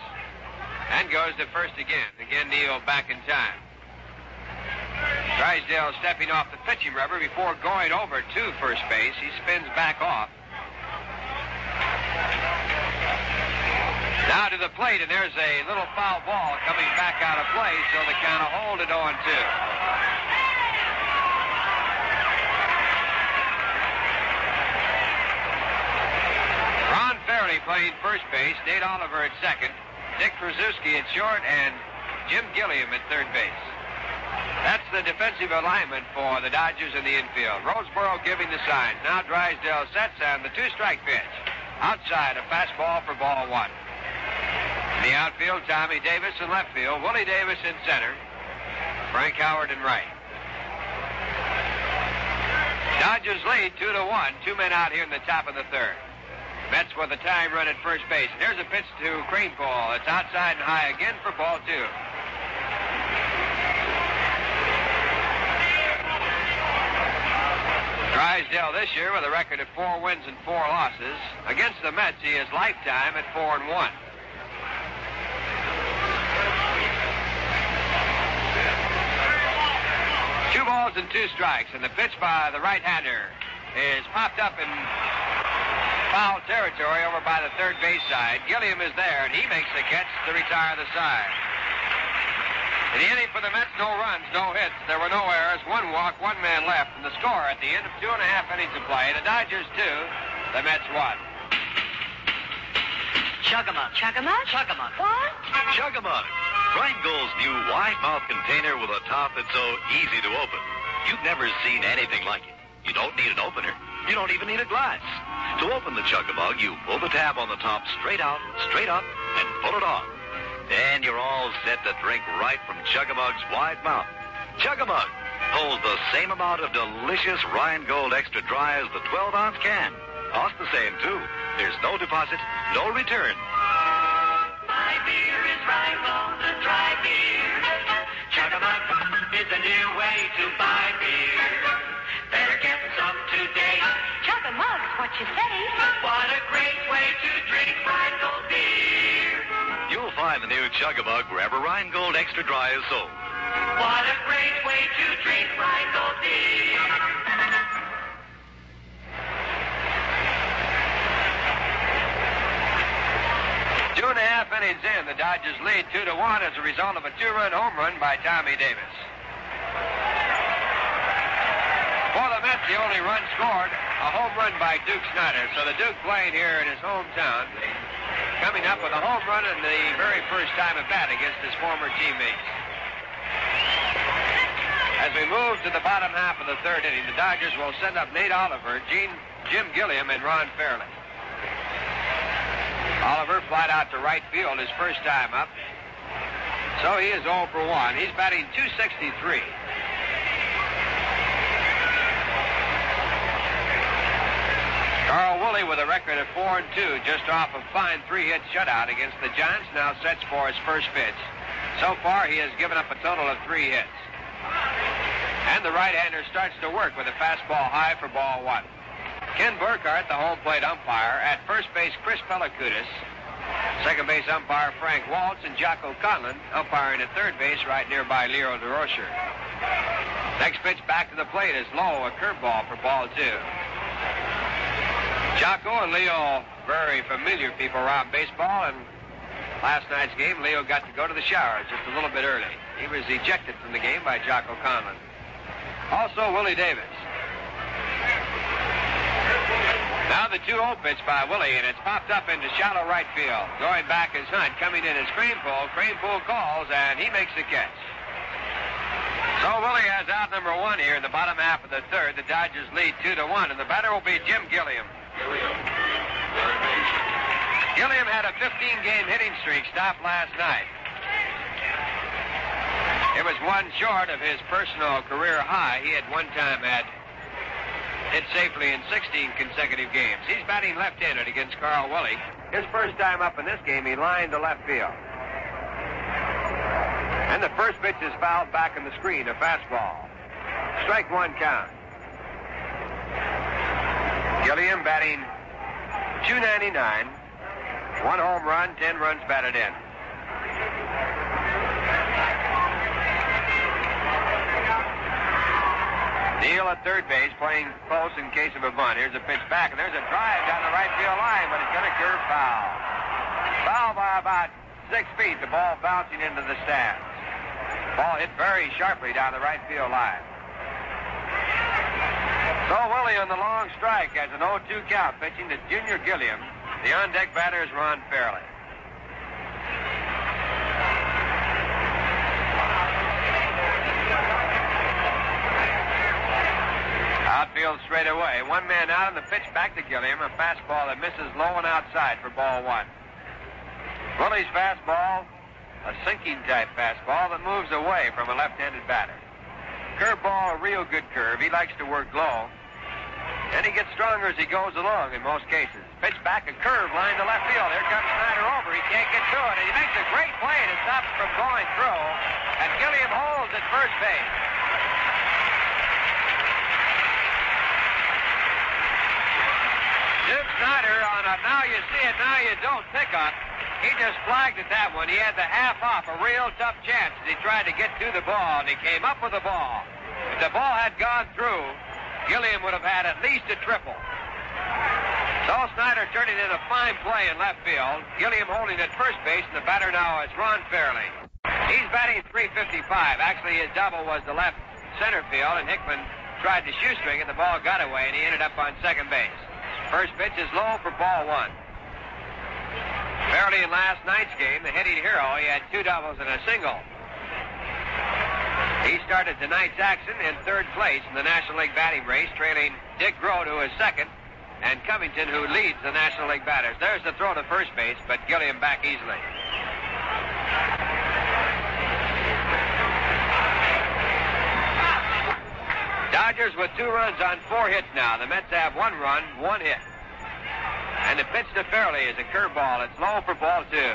and goes to first again. Again, Neal back in time. Drysdale stepping off the pitching rubber before going over to first base. He spins back off. Now to the plate, and there's a little foul ball coming back out of play, so they kind of hold it on 2. Ron Fairly playing first base, Nate Oliver at second, Dick Tracewski at short, and Jim Gilliam at third base. That's the defensive alignment for the Dodgers in the infield. Roseboro giving the sign. Now Drysdale sets and the two-strike pitch. Outside, a fastball for ball one. In the outfield, Tommy Davis in left field, Willie Davis in center, Frank Howard in right. Dodgers lead two to one. Two men out here in the top of the third. Mets with a time run at first base. And here's a pitch to Kranepool. It's outside and high again for ball two. This year with a record of four wins and four losses. Against the Mets, he is lifetime at four and one. Two balls and two strikes, and the pitch by the right-hander is popped up in foul territory over by the third base side. Gilliam is there, and he makes the catch to retire the side. In the inning for the Mets, no runs, no hits. There were no errors, one walk, one man left, and the score at the end of two and a half innings of play, the Dodgers two, the Mets one. Chug-a-mug. Chug-a-mug? Chug-a-mug. What? Chug-a-mug. Rheingold's new wide mouth container with a top that's so easy to open. You've never seen anything like it. You don't need an opener. You don't even need a glass. To open the Chug-a-mug, you pull the tab on the top straight out, straight up, and pull it on. Then you're all set to drink right from Chug-a-Mug's wide mouth. Chug-a-Mug holds the same amount of delicious Rheingold Extra Dry as the 12-ounce can. Costs the same, too. There's no deposit, no return. My beer is Rheingold, the dry beer. Chug-a-mug is a new way to buy beer. Better get some today. Chug-a-mug's what you say. What a great way to drink Rheingold beer. You'll the new Chug-a-Mug wherever Rheingold Extra Dry is sold. What a great way to drink Rheingold beer. Two and a half innings in, the Dodgers lead two to one as a result of a two-run home run by Tommy Davis. For the Mets, the only run scored, a home run by Duke Snider. So the Duke playing here in his hometown, coming up with a home run in the very first time at bat against his former teammates. As we move to the bottom half of the third inning, the Dodgers will send up Nate Oliver, Gene, Jim Gilliam, and Ron Fairly. Oliver flied out to right field his first time up. So he is 0 for 1. He's batting 263. Carl Willey with a record of four and two, just off a fine three-hit shutout against the Giants, now sets for his first pitch. So far, he has given up a total of three hits. And the right-hander starts to work with a fastball high for ball one. Ken Burkhart, the home plate umpire. At first base, Chris Pelekoudas. Second base umpire, Frank Walsh, and Jocko Conlan umpiring at third base right nearby Leo Durocher. Next pitch back to the plate is low, a curveball for ball two. Jocko and Leo, very familiar people around baseball, and last night's game, Leo got to go to the shower just a little bit early. He was ejected from the game by Jocko Conlan. Also, Willie Davis. Now the 2-0 pitch by Willey, and it's popped up into shallow right field. Going back is Hunt. Coming in is Kranepool. Kranepool calls, and he makes the catch. So Willey has out number one here in the bottom half of the third. The Dodgers lead two to one, and the batter will be Jim Gilliam. Gilliam had a 15-game hitting streak stopped last night. It was one short of his personal career high. He had one time had hit safely in 16 consecutive games. He's batting left-handed against Carl Willey. His first time up in this game, he lined to left field. And the first pitch is fouled back in the screen, a fastball. Strike one count. Gilliam batting 299. One home run, 10 runs batted in. Neal at third base, playing close in case of a bunt. Here's a pitch back, and there's a drive down the right field line, but it's going to curve foul. Foul by about six feet. The ball bouncing into the stands. Ball hit very sharply down the right field line. So Willey on the long strike has an 0-2 count, pitching to Junior Gilliam. The on-deck batter is Ron Fairly. Outfield straight away. One man out and the pitch back to Gilliam. A fastball that misses low and outside for ball one. Willey's fastball, a sinking type fastball that moves away from a left-handed batter. Curveball, a real good curve. He likes to work low. And he gets stronger as he goes along in most cases. Pitch back, a curve line to left field. Here comes Snider over. He can't get to it. And he makes a great play to stop it from going through. And Gilliam holds at first base. Duke Snider on a now you see it, now you don't pickup. He just flagged at that one. He had the half off, a real tough chance as he tried to get to the ball, and he came up with the ball. If the ball had gone through, Gilliam would have had at least a triple. So Snider turning in a fine play in left field. Gilliam holding at first base, and the batter now is Ron Fairly. He's batting 355. Actually, his double was the left center field, and Hickman tried to shoestring it. The ball got away, and he ended up on second base. First pitch is low for ball one. Fairly in last night's game, the hitting hero, he had two doubles and a single. He started tonight's action in third place in the National League batting race, trailing Dick Groat, who is second, and Covington, who leads the National League batters. There's the throw to first base, but Gilliam back easily. Dodgers with two runs on four hits now. The Mets have one run, one hit. And the pitch to Fairly is a curveball. It's low for ball two.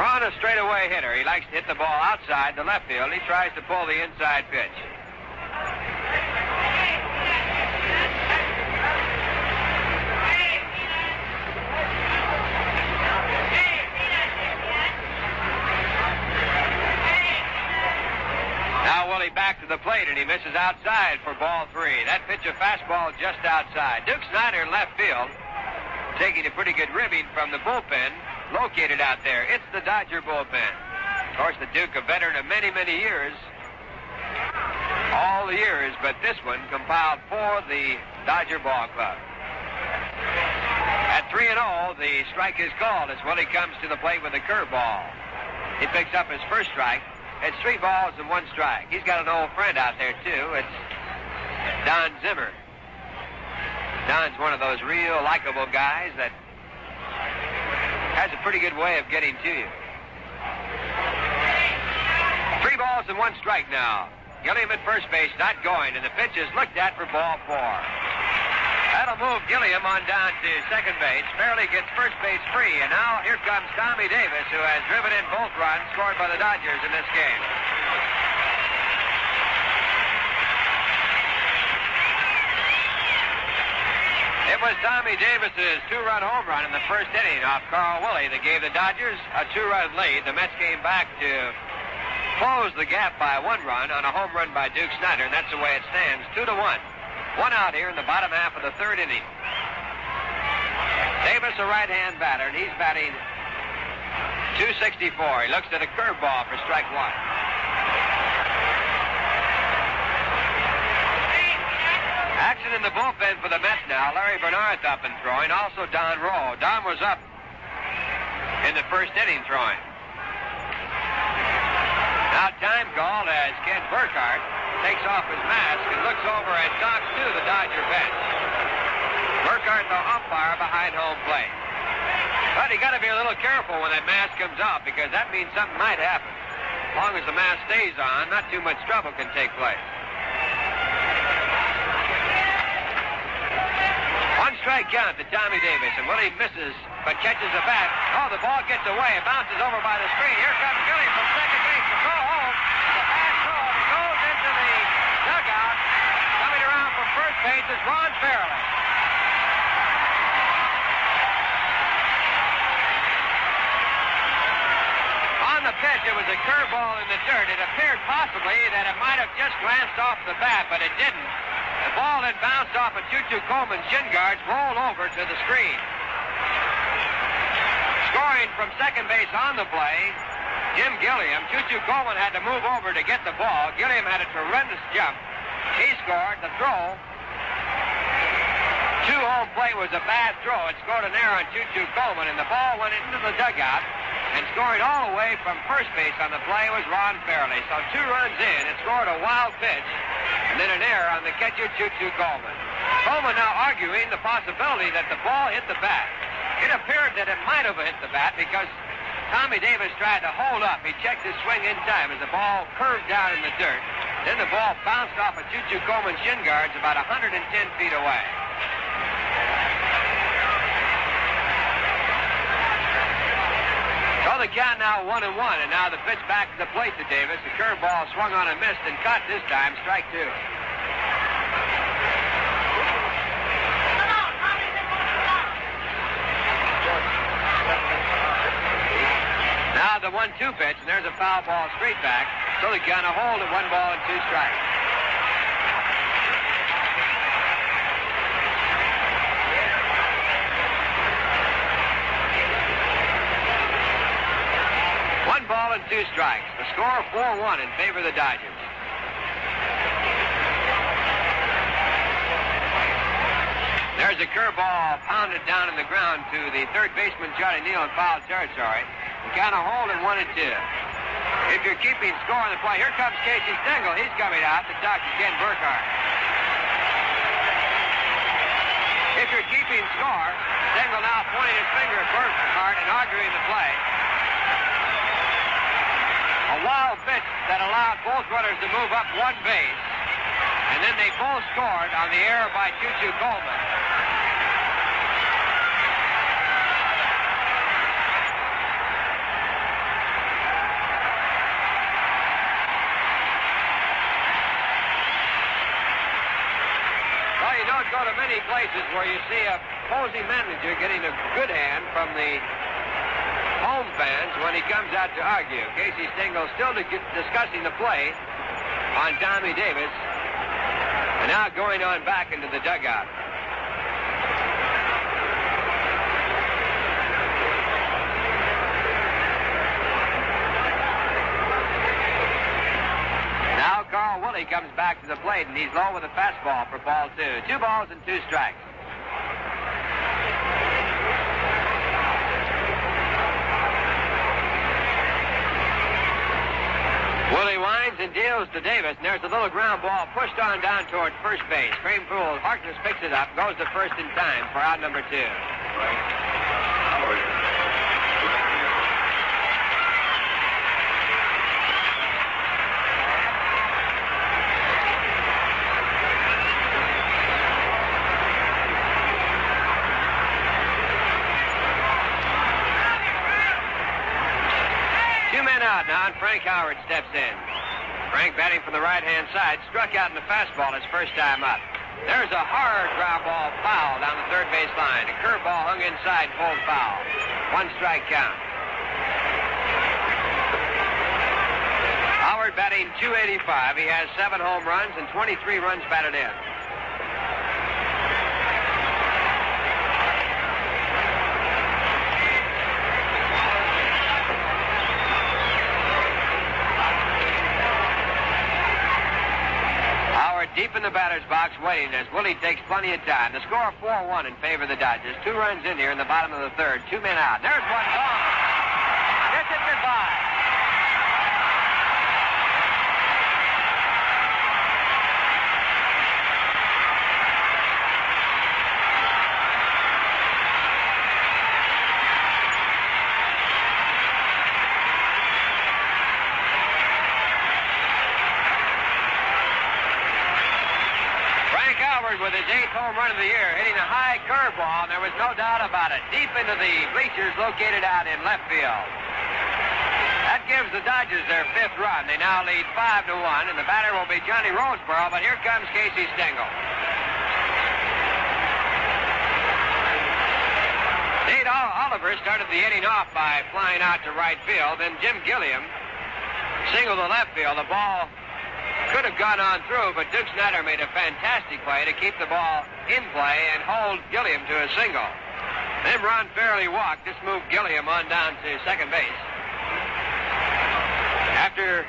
Ron, a straightaway hitter. He likes to hit the ball outside the left field. He tries to pull the inside pitch. Now Willey back to the plate, and he misses outside for ball three. That pitch, a fastball just outside. Duke Snider in left field, taking a pretty good ribbing from the bullpen, located out there. It's the Dodger bullpen. Of course, the Duke, a veteran of many, many years, all the years, but this one compiled for the Dodger ball club. At 3 and 0, the strike is called as Willey comes to the plate with a curveball. He picks up his first strike. It's three balls and one strike. He's got an old friend out there, too. It's Don Zimmer. Don's one of those real likable guys that has a pretty good way of getting to you. Three balls and one strike now. Gilliam at first base, not going, and the pitch is looked at for ball four. That'll move Gilliam on down to second base. Fairly gets first base free, and now here comes Tommy Davis, who has driven in both runs scored by the Dodgers in this game. It was Tommy Davis's two-run home run in the first inning off Carl Willey that gave the Dodgers a two-run lead. The Mets came back to close the gap by one run on a home run by Duke Snider, and that's the way it stands, two to one. One out here in the bottom half of the third inning. Davis, a right-hand batter, and he's batting 264. He looks at a curveball for strike one. Action in the bullpen for the Mets now. Larry Bearnarth's up and throwing. Also Don Rowe. Don was up in the first inning throwing. Now time called as Ken Burkhart takes off his mask and looks over at talks to the Dodger bench. Burkhart, the umpire, behind home plate. But you got to be a little careful when that mask comes off because that means something might happen. As long as the mask stays on, not too much trouble can take place. One strike count to Tommy Davis, and Willey misses but catches the bat. Oh, the ball gets away. Bounces over by the screen. Here comes Gilly from second base throw home. The bad throw, and it goes into the dugout. Coming around base is Ron Fairly. On the pitch, it was a curveball in the dirt. It appeared possibly that it might have just glanced off the bat, but it didn't. The ball then bounced off of Choo-Choo Coleman's shin guards, rolled over to the screen. Scoring from second base on the play, Jim Gilliam. Choo-Choo Coleman had to move over to get the ball. Gilliam had a tremendous jump. He scored. The throw to home plate was a bad throw. It scored an error on Choo-Choo Coleman, and the ball went into the dugout. And scoring all the way from first base on the play was Ron Fairly. So two runs in. It scored a wild pitch, and then an error on the catcher, Choo-Choo Coleman. Coleman now arguing the possibility that the ball hit the bat. It appeared that it might have hit the bat because Tommy Davis tried to hold up. He checked his swing in time as the ball curved down in the dirt. Then the ball bounced off of Choo-Choo Coleman's shin guards about 110 feet away. The count now one and one, and now the pitch back to the plate to Davis. The curveball swung on and missed and caught this time, strike two. Now the one-two pitch, and there's a foul ball straight back. So the count a hold at one ball and two strikes. One ball and two strikes. The score 4-1 in favor of the Dodgers. There's a curveball pounded down in the ground to the third baseman, Charlie Neal, in foul territory. The count of hold and one and two. If you're keeping score on the play, here comes Casey Stengel. He's coming out to talk to Ken Burkhart. If you're keeping score, Stengel now pointing his finger at Burkhart and arguing the play. A wild pitch that allowed both runners to move up one base. And then they both scored on the error by you don't go to many places where you see a opposing manager getting a good hand from the home fans when he comes out to argue. Casey Stengel still di- discussing the play on Tommy Davis. And now going on back into the dugout. Now Carl Willey comes back to the plate, and he's low with a fastball for ball two. Two balls and two strikes. Willey winds and deals to Davis, and there's a little ground ball pushed on down toward first base. Frame fool. Harkness picks it up, goes to first in time for out number two. now, and Frank Howard steps in. Frank batting from the right-hand side, struck out in the fastball his first time up. There's a hard ground ball foul down the third base line. A curveball hung inside, pulled foul. One strike count. Howard batting 285. He has seven home runs and 23 runs batted in. Howard deep in the batter's box waiting as Willey takes plenty of time. The score 4-1 in favor of the Dodgers. Two runs in here in the bottom of the third. Two men out. There's one gone. Kiss it goodbye. Frank Albert with his eighth home run of the year, hitting a high curveball, and there was no doubt about it. Deep into the bleachers located out in left field. That gives the Dodgers their fifth run. They now lead five to one, and the batter will be Johnny Roseboro, but here comes Casey Stengel. Nate Oliver started the inning off by flying out to right field. Then Jim Gilliam singled to left field. The ball could have gone on through, but Duke Snider made a fantastic play to keep the ball in play and hold Gilliam to a single. Then Ron Fairly walked. This moved Gilliam on down to second base. After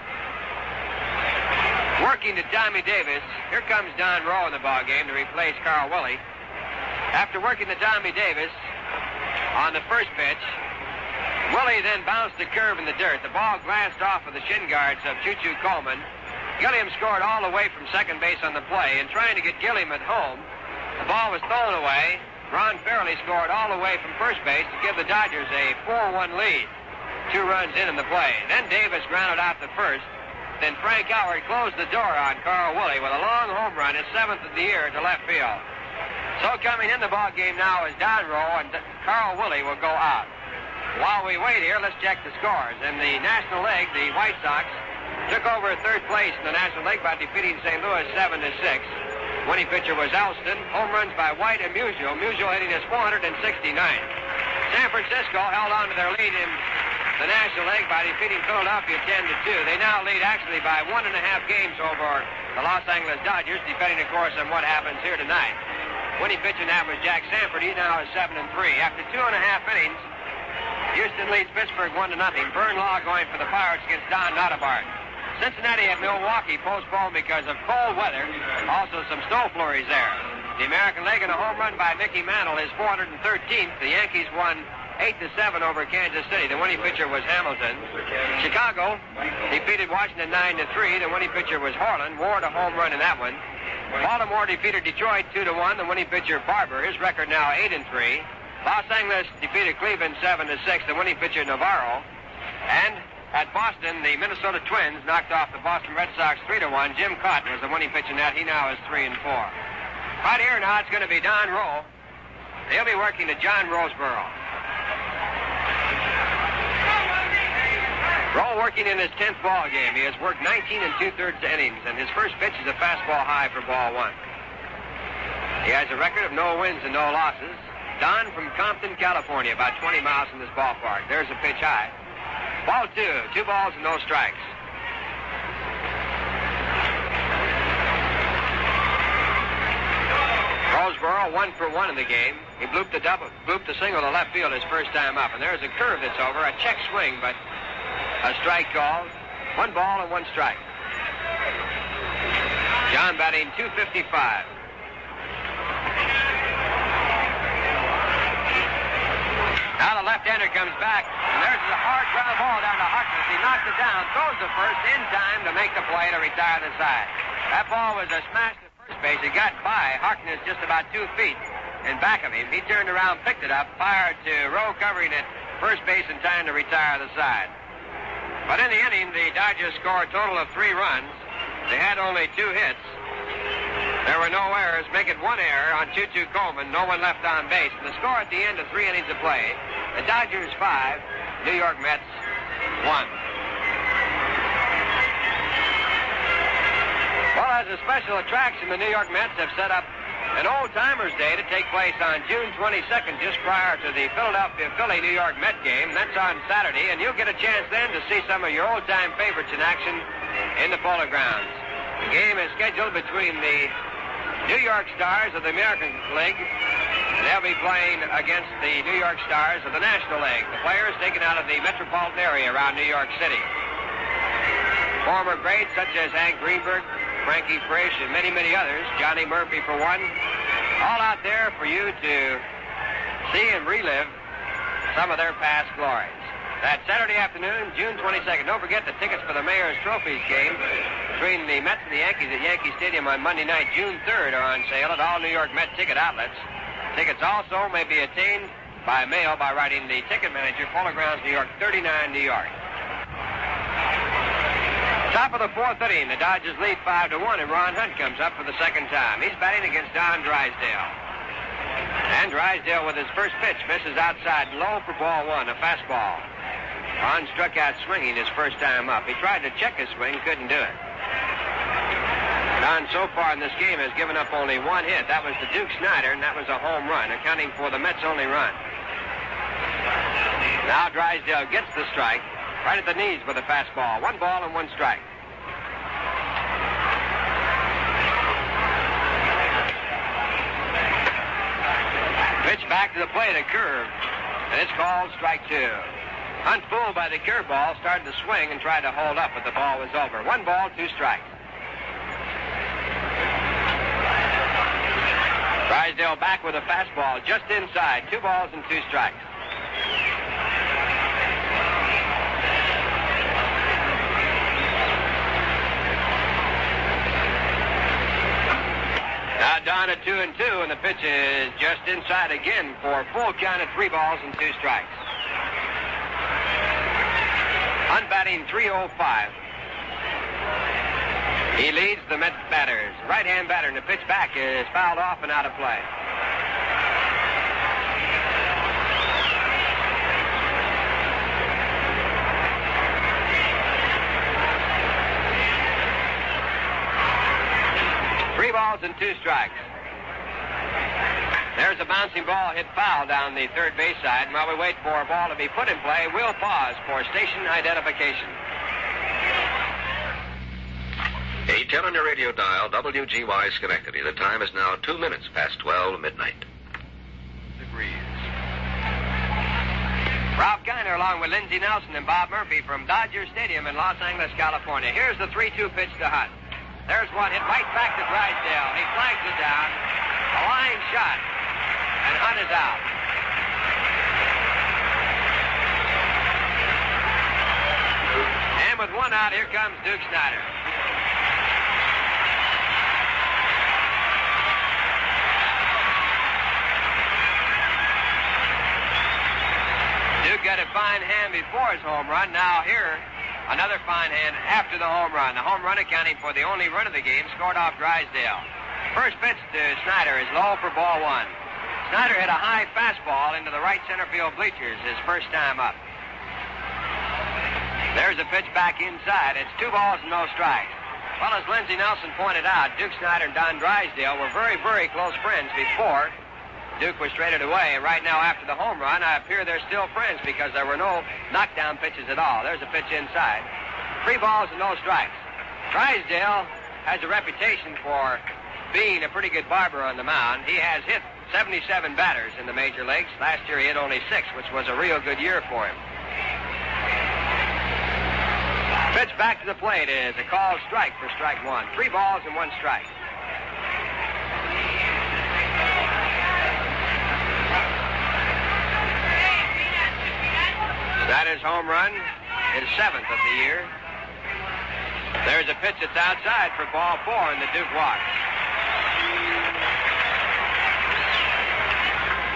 working to Tommy Davis, here comes Don Rowe in the ball game to replace Carl Willey. After working to Tommy Davis on the first pitch, Willey then bounced the curve in the dirt. The ball glanced off of the shin guards of Choo Choo Coleman. Gilliam scored all the way from second base on the play, and trying to get Gilliam at home, the ball was thrown away. Ron Fairly scored all the way from first base to give the Dodgers a 4-1 lead. Two runs in in the play. Then Davis grounded out the first. Then Frank Howard closed the door on Carl Willey with a long home run, his seventh of the year to left field. So coming in the ball game now is Rowe, and Carl Willey will go out. While we wait here, let's check the scores. In the National League, the White Sox took over third place in the National League by defeating St. Louis 7 to 6. Winning pitcher was Alston. Home runs by White and Musial. Musial hitting his 469. San Francisco held on to their lead in the National League by defeating Philadelphia 10 to 2. They now lead actually by one and a half games over the Los Angeles Dodgers, depending, of course, on what happens here tonight. Winning that was Jack Sanford. He now is 7 and 3. After two and a half innings, Houston leads Pittsburgh 1 to nothing. Vern Law going for the Pirates against Don Nottebart. Cincinnati at Milwaukee postponed because of cold weather. Also some snow flurries there. The American League and a home run by Mickey Mantle, is 413th. The Yankees won 8 to 7 over Kansas City. The winning pitcher was Hamilton. Chicago defeated Washington 9 to 3. The winning pitcher was Horlen. Ward a home run in that one. Baltimore defeated Detroit 2 to 1. The winning pitcher Barber. His record now 8 and 3. Los Angeles defeated Cleveland 7 to 6. The winning pitcher Navarro. And at Boston, the Minnesota Twins knocked off the Boston Red Sox 3 to 1. Jim Kaat was the winning pitcher in that. He now is 3 and 4. Right here now, it's going to be Don Rowe. They'll be working to John Roseboro. Rowe working in his 10th ball game. He has worked 19 and two-thirds innings, and his first pitch is a fastball high for ball one. He has a record of no wins and no losses. Don from Compton, California, about 20 miles from this ballpark. There's a pitch high. Ball two. Two balls and no strikes. Roseboro one for one in the game. He blooped the double, blooped the single to left field his first time up, and there's a curve that's over, a check swing, but a strike called. One ball and one strike. John batting 255. Now the left-hander comes back, and there's a hard ground ball down to Harkness. He knocks it down, throws the first in time to make the play to retire the side. That ball was a smash to first base. It got by Harkness just about two feet in back of him. He turned around, picked it up, fired to Rowe covering it first base in time to retire the side. But in the inning, the Dodgers scored a total of three runs. They had only two hits. There were no errors, making one error on Choo Choo Coleman, no one left on base. And the score at the end of three innings of play the Dodgers five, New York Mets one. Well, as a special attraction, the New York Mets have set up an old timers day to take place on June 22nd, just prior to the Philadelphia Philly New York Met game. That's on Saturday, and you'll get a chance then to see some of your old time favorites in action in the Polo Grounds. The game is scheduled between the New York Stars of the American League. They'll be playing against the New York Stars of the National League. The players taken out of the metropolitan area around New York City. Former greats such as Hank Greenberg, Frankie Frisch, and many, many others, Johnny Murphy for one, all out there for you to see and relive some of their past glories. That Saturday afternoon, June 22nd. Don't forget the tickets for the Mayor's Trophies game between the Mets and the Yankees at Yankee Stadium on Monday night, June 3rd, are on sale at all New York Met ticket outlets. Tickets also may be attained by mail by writing the ticket manager, Polo Grounds, New York, 39 New York. Top of the fourth inning, the Dodgers lead five to one, and Ron Hunt comes up for the second time. He's batting against Don Drysdale. And Drysdale with his first pitch misses outside low for ball one, a fastball. Ron struck out swinging his first time up. He tried to check his swing, couldn't do it. Don so far in this game has given up only one hit. That was to Duke Snider, and that was a home run, accounting for the Mets' only run. Now Drysdale gets the strike. Right at the knees with a fastball. One ball and one strike. Back to the plate, a curve. And it's called strike two. Hunt fooled by the curveball, started to swing and tried to hold up, but the ball was over. One ball, two strikes. Drysdale back with a fastball just inside. Two balls and two strikes. Now down at two and two, and the pitch is just inside again for a full count of three balls and two strikes. Hunt batting 305. He leads the Met batters. Right-hand batter, and the pitch back is fouled off and out of play. Three balls and two strikes. There's a bouncing ball hit foul down the third base side. And while we wait for a ball to be put in play, we'll pause for station identification. 810 on your radio dial, WGY Schenectady. The time is now two minutes past 12 midnight. Degrees. Ralph Kiner along with Lindsey Nelson and Bob Murphy from Dodger Stadium in Los Angeles, California. Here's the 3-2 pitch to Hunt. There's one hit right back to Drysdale. He flags it down. A line shot. And Hunt is out. And with one out, here comes Duke Snider. Duke got a fine hand before his home run. Now here, another fine hand after the home run. The home run accounting for the only run of the game scored off Drysdale. First pitch to Snider is low for ball one. Snider hit a high fastball into the right center field bleachers his first time up. There's a pitch back inside. It's two balls and no strikes. Well, as Lindsey Nelson pointed out, Duke Snider and Don Drysdale were very, very close friends before Duke was traded away. Right now, after the home run, I appear they're still friends because there were no knockdown pitches at all. There's a pitch inside. Three balls and no strikes. Drysdale has a reputation for being a pretty good barber on the mound. He has hit 77 batters in the major leagues. Last year he hit only six, which was a real good year for him. Pitch back to the plate is a called strike for strike one. Three balls and one strike. Snider's home run, his seventh of the year. There's a pitch that's outside for ball four, and the Duke walks.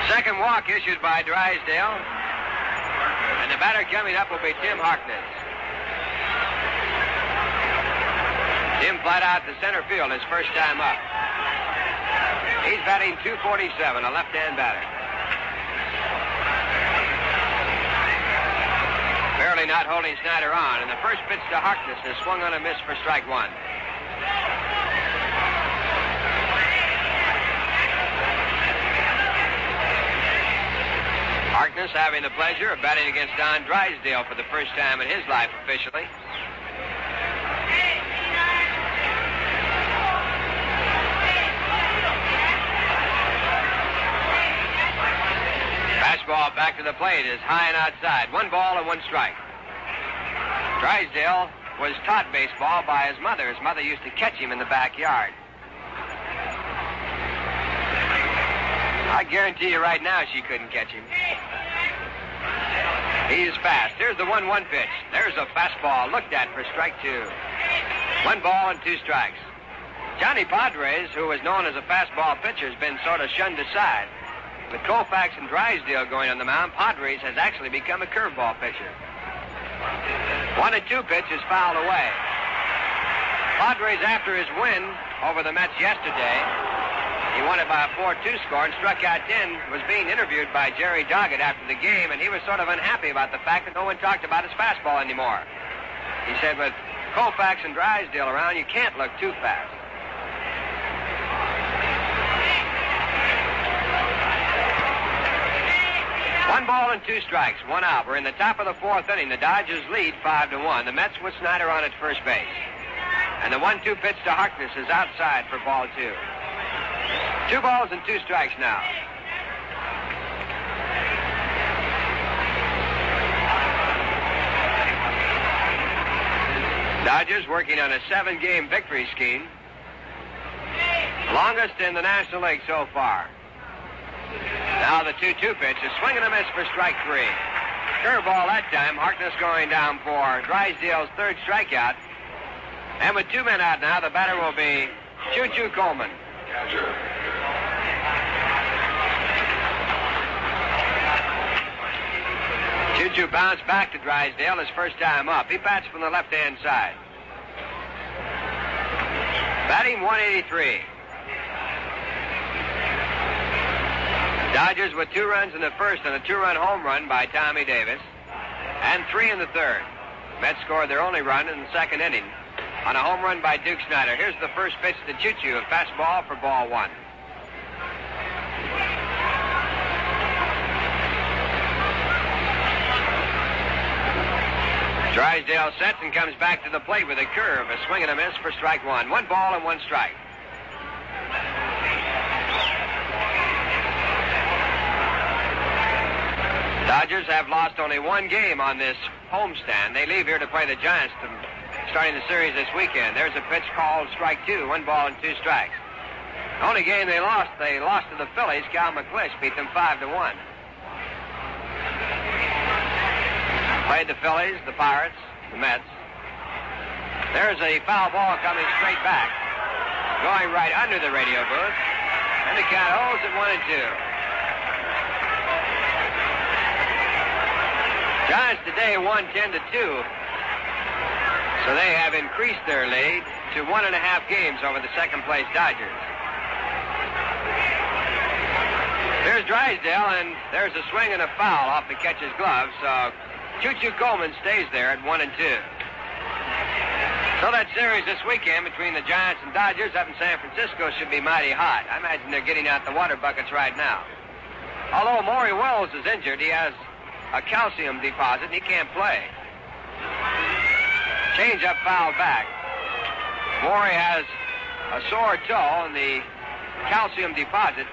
Second walk issued by Drysdale. And the batter coming up will be Tim Harkness. Tim flat out to center field his first time up. He's batting 247, a left-hand batter. not holding Snider on, and the first pitch to Harkness is swung on a miss for strike one. Harkness having the pleasure of batting against Don Drysdale for the first time in his life officially. Fastball back to the plate is high and outside. One ball and one strike. Drysdale was taught baseball by his mother. His mother used to catch him in the backyard. I guarantee you right now she couldn't catch him. He's fast. Here's the 1 1 pitch. There's a fastball looked at for strike two. One ball and two strikes. Johnny Podres, who was known as a fastball pitcher, has been sort of shunned aside. With Koufax and Drysdale going on the mound, Podres has actually become a curveball pitcher. One and two pitch is fouled away. Podres, after his win over the Mets yesterday, he won it by a 4-2 score and struck out 10, was being interviewed by Jerry Doggett after the game, and he was sort of unhappy about the fact that no one talked about his fastball anymore. He said, with Koufax and Drysdale around, you can't look too fast. One ball and two strikes, one out. We're in the top of the fourth inning. The Dodgers lead five to one. The Mets with Snider on at first base. And the one-two pitch to Harkness is outside for ball two. Two balls and two strikes now. Dodgers working on a seven-game victory scheme. Longest in the National League so far. Now the 2 2 pitch is swinging a miss for strike three. Curveball that time. Harkness going down for Drysdale's third strikeout. And with two men out now, the batter will be Choo Choo Coleman. Choo Choo bounced back to Drysdale his first time up. He bats from the left hand side. Batting 183. Dodgers with two runs in the first and a two-run home run by Tommy Davis, and three in the third. Mets scored their only run in the second inning on a home run by Duke Snider. Here's the first pitch to Choo Choo, a fastball for ball one. Drysdale sets and comes back to the plate with a curve, a swing and a miss for strike one. One ball and one strike. Dodgers have lost only one game on this homestand. They leave here to play the Giants starting the series this weekend. There's a pitch called strike two, one ball and two strikes. The only game they lost, they lost to the Phillies. Cal McClish beat them five to one. Played the Phillies, the Pirates, the Mets. There's a foul ball coming straight back, going right under the radio booth, and the count holds at one and two. Giants today won 10 to 2. So they have increased their lead to one and a half games over the second place Dodgers. There's Drysdale, and there's a swing and a foul off the catcher's glove. So Choo Choo Coleman stays there at one and two. So that series this weekend between the Giants and Dodgers up in San Francisco should be mighty hot. I imagine they're getting out the water buckets right now. Although Maury Wills is injured, he has a calcium deposit, and he can't play. Change up foul back. Maury has a sore toe, and the calcium deposit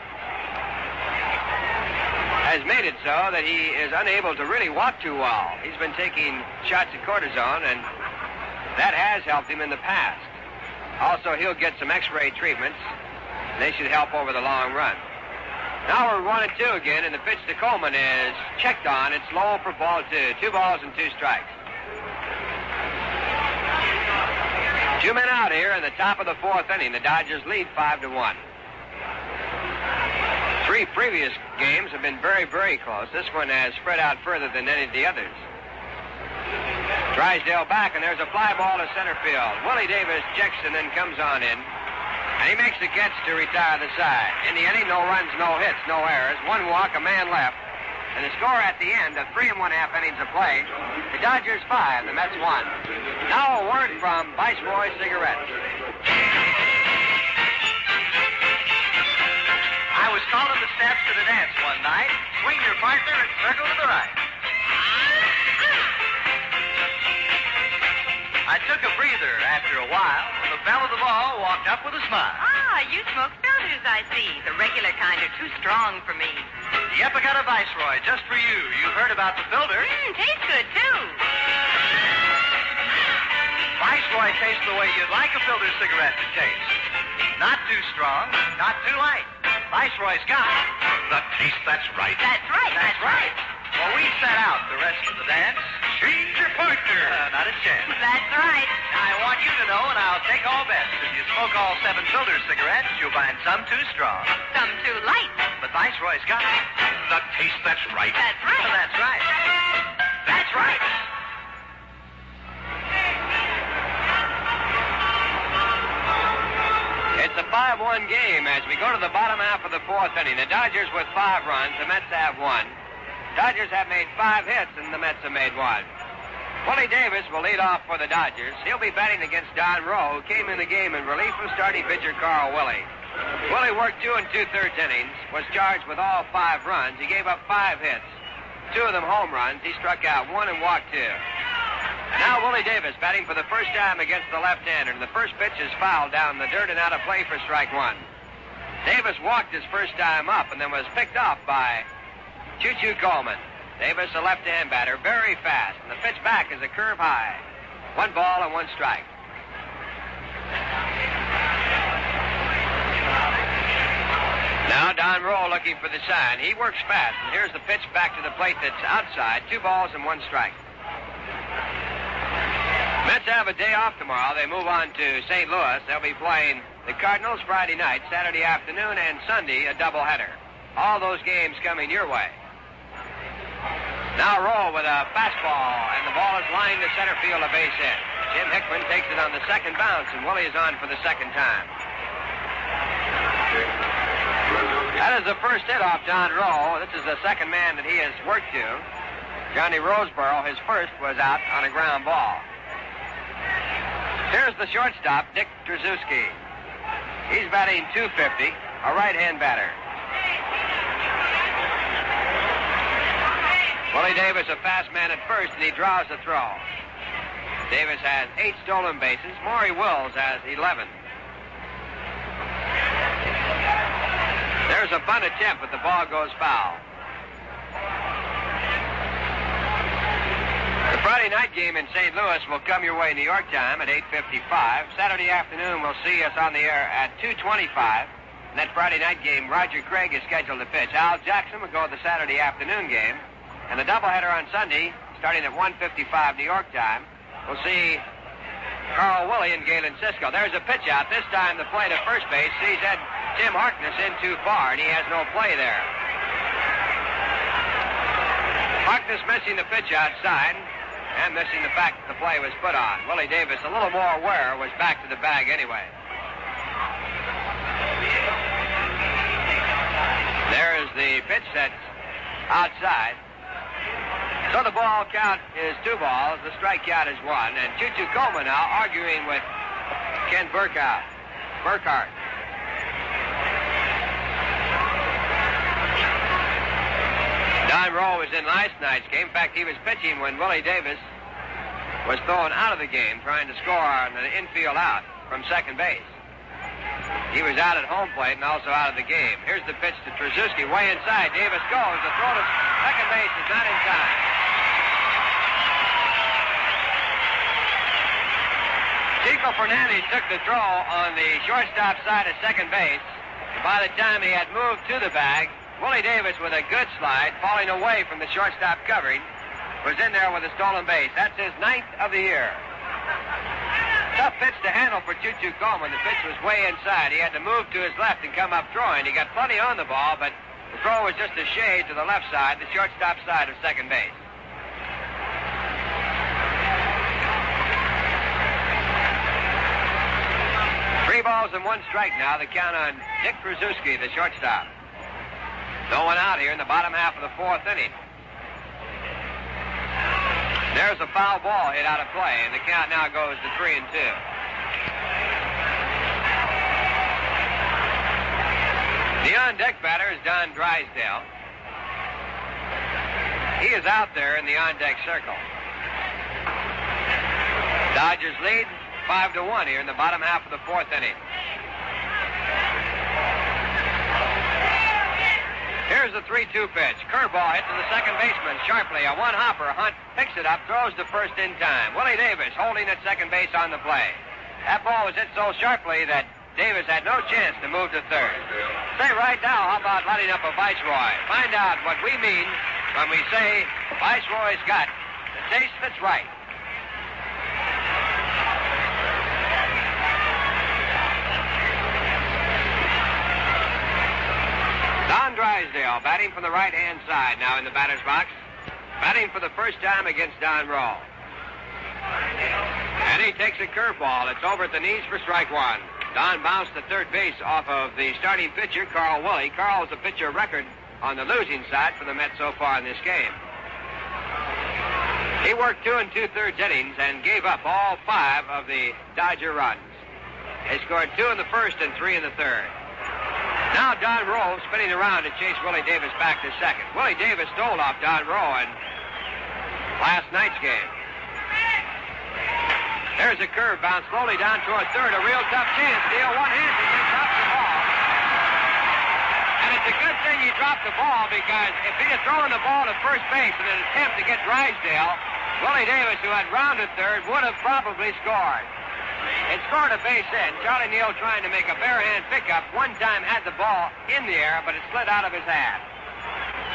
has made it so that he is unable to really walk too well. He's been taking shots of cortisone, and that has helped him in the past. Also, he'll get some x-ray treatments. They should help over the long run. Now we're one and two again, and the pitch to Coleman is checked on. It's low for ball two. Two balls and two strikes. Two men out here in the top of the fourth inning. The Dodgers lead five to one. Three previous games have been very, very close. This one has spread out further than any of the others. Drysdale back, and there's a fly ball to center field. Willie Davis checks and then comes on in. And he makes the catch to retire the side. In the inning, no runs, no hits, no errors. One walk, a man left. And the score at the end of three and one half innings of play, the Dodgers five, the Mets one. Now a word from Viceroy Cigarettes. I was called up the steps to the dance one night. Swing your partner and circle to the right. I took a breather after a while, and the belle of the ball walked up with a smile. Ah, you smoke filters, I see. The regular kind are too strong for me. Yep, I got a Viceroy just for you. You've heard about the filter. Mmm, tastes good, too. Viceroy tastes the way you'd like a filter cigarette to taste. Not too strong, not too light. Viceroy's got The taste that's right. That's right, That's right. Well, we set out the rest of the dance. Change your partner. Uh, not a chance. That's right. I want you to know, and I'll take all bets. If you smoke all seven filter cigarettes, you'll find some too strong. Some too light. But Viceroy's got it. The taste that's right. That's right. Well, that's right. That's right. It's a 5-1 game as we go to the bottom half of the fourth inning. The Dodgers with five runs, the Mets have one. Dodgers have made five hits, and the Mets have made one. Willie Davis will lead off for the Dodgers. He'll be batting against Don Rowe, who came in the game in relief from starting pitcher Carl Willey. Willie worked two and two-thirds innings, was charged with all five runs. He gave up five hits, two of them home runs. He struck out one and walked two. Now Willie Davis batting for the first time against the left-hander, and the first pitch is fouled down the dirt and out of play for strike one. Davis walked his first time up and then was picked off by Choo Choo Coleman. Davis, a left-hand batter, very fast, and the pitch back is a curve high. One ball and one strike. Now Don Rowe looking for the sign. He works fast, and here's the pitch back to the plate that's outside. Two balls and one strike. Mets have a day off tomorrow. They move on to St. Louis. They'll be playing the Cardinals Friday night, Saturday afternoon, and Sunday a doubleheader. All those games coming your way. Now Rowe with a fastball, and the ball is lined to center field, a base hit. Jim Hickman takes it on the second bounce, and Willie is on for the second time. That is the first hit off John Rowe. This is the second man that he has worked to. Johnny Roseboro, his first, was out on a ground ball. Here's the shortstop, Dick Tracewski. He's batting 250, a right-hand batter. Willie Davis, a fast man at first, and he draws the throw. Davis has eight stolen bases. Maury Wills has 11. There's a bunt attempt, but the ball goes foul. The Friday night game in St. Louis will come your way in New York time at 8.55. Saturday afternoon will see us on the air at 2.25. And that Friday night game, Roger Craig is scheduled to pitch. Al Jackson will go to the Saturday afternoon game. And the doubleheader on Sunday, starting at 1.55 New York time, we'll see Carl Willey and Galen Cisco. There's a pitch out. This time the play to first base sees Ed Tim Harkness in too far, and he has no play there. Harkness missing the pitch outside and missing the fact that the play was put on. Willie Davis, a little more aware, was back to the bag anyway. There is the pitch that's outside. So the ball count is two balls. The strike count is one. And Choo Choo Coleman now arguing with Ken Burkhart. Burkhart. Don Rowe was in last night's game. In fact, he was pitching when Willie Davis was thrown out of the game trying to score on an infield out from second base. He was out at home plate and also out of the game. Here's the pitch to Tracewski, way inside. Davis goes. The throw to second base is not in time. Chico Fernandez took the throw on the shortstop side of second base. By the time he had moved to the bag, Willie Davis, with a good slide, falling away from the shortstop covering, was in there with a stolen base. That's his ninth of the year. Tough pitch to handle for Choo Choo Coleman. The pitch was way inside. He had to move to his left and come up throwing. He got plenty on the ball, but the throw was just a shade to the left side, the shortstop side of second base. Three balls and one strike now. The count on Dick Tracewski, the shortstop. No one out here in the bottom half of the fourth inning. There's a foul ball hit out of play, and the count now goes to three and two. The on deck batter is Don Drysdale. He is out there in the on deck circle. Dodgers lead five to one here in the bottom half of the fourth inning. Here's the 3 2 pitch. Curveball hit to the second baseman sharply. A one hopper. Hunt picks it up, throws to first in time. Willie Davis holding at second base on the play. That ball was hit so sharply that Davis had no chance to move to third. Say right now, how about lighting up a Viceroy? Find out what we mean when we say Viceroy's got the taste that's right. Don Drysdale batting from the right hand side now in the batter's box. Batting for the first time against Don Rowe. And he takes a curveball. It's over at the knees for strike one. Don bounced to third base off of the starting pitcher, Carl Willey. Carl's a pitcher record on the losing side for the Mets so far in this game. He worked two and two thirds innings and gave up all five of the Dodger runs. They scored two in the first and three in the third. Now Don Rowe spinning around to chase Willie Davis back to second. Willie Davis stole off Don Rowe in last night's game. There's a curve bounce slowly down toward third. A real tough chance. Neal one-handed. He drops the ball. And it's a good thing he dropped the ball because if he'd have thrown the ball to first base in an attempt to get Drysdale, Willie Davis, who had rounded third, would have probably scored. It scored a base hit. Charlie Neal trying to make a bare hand pickup. One time had the ball in the air, but it slid out of his hand.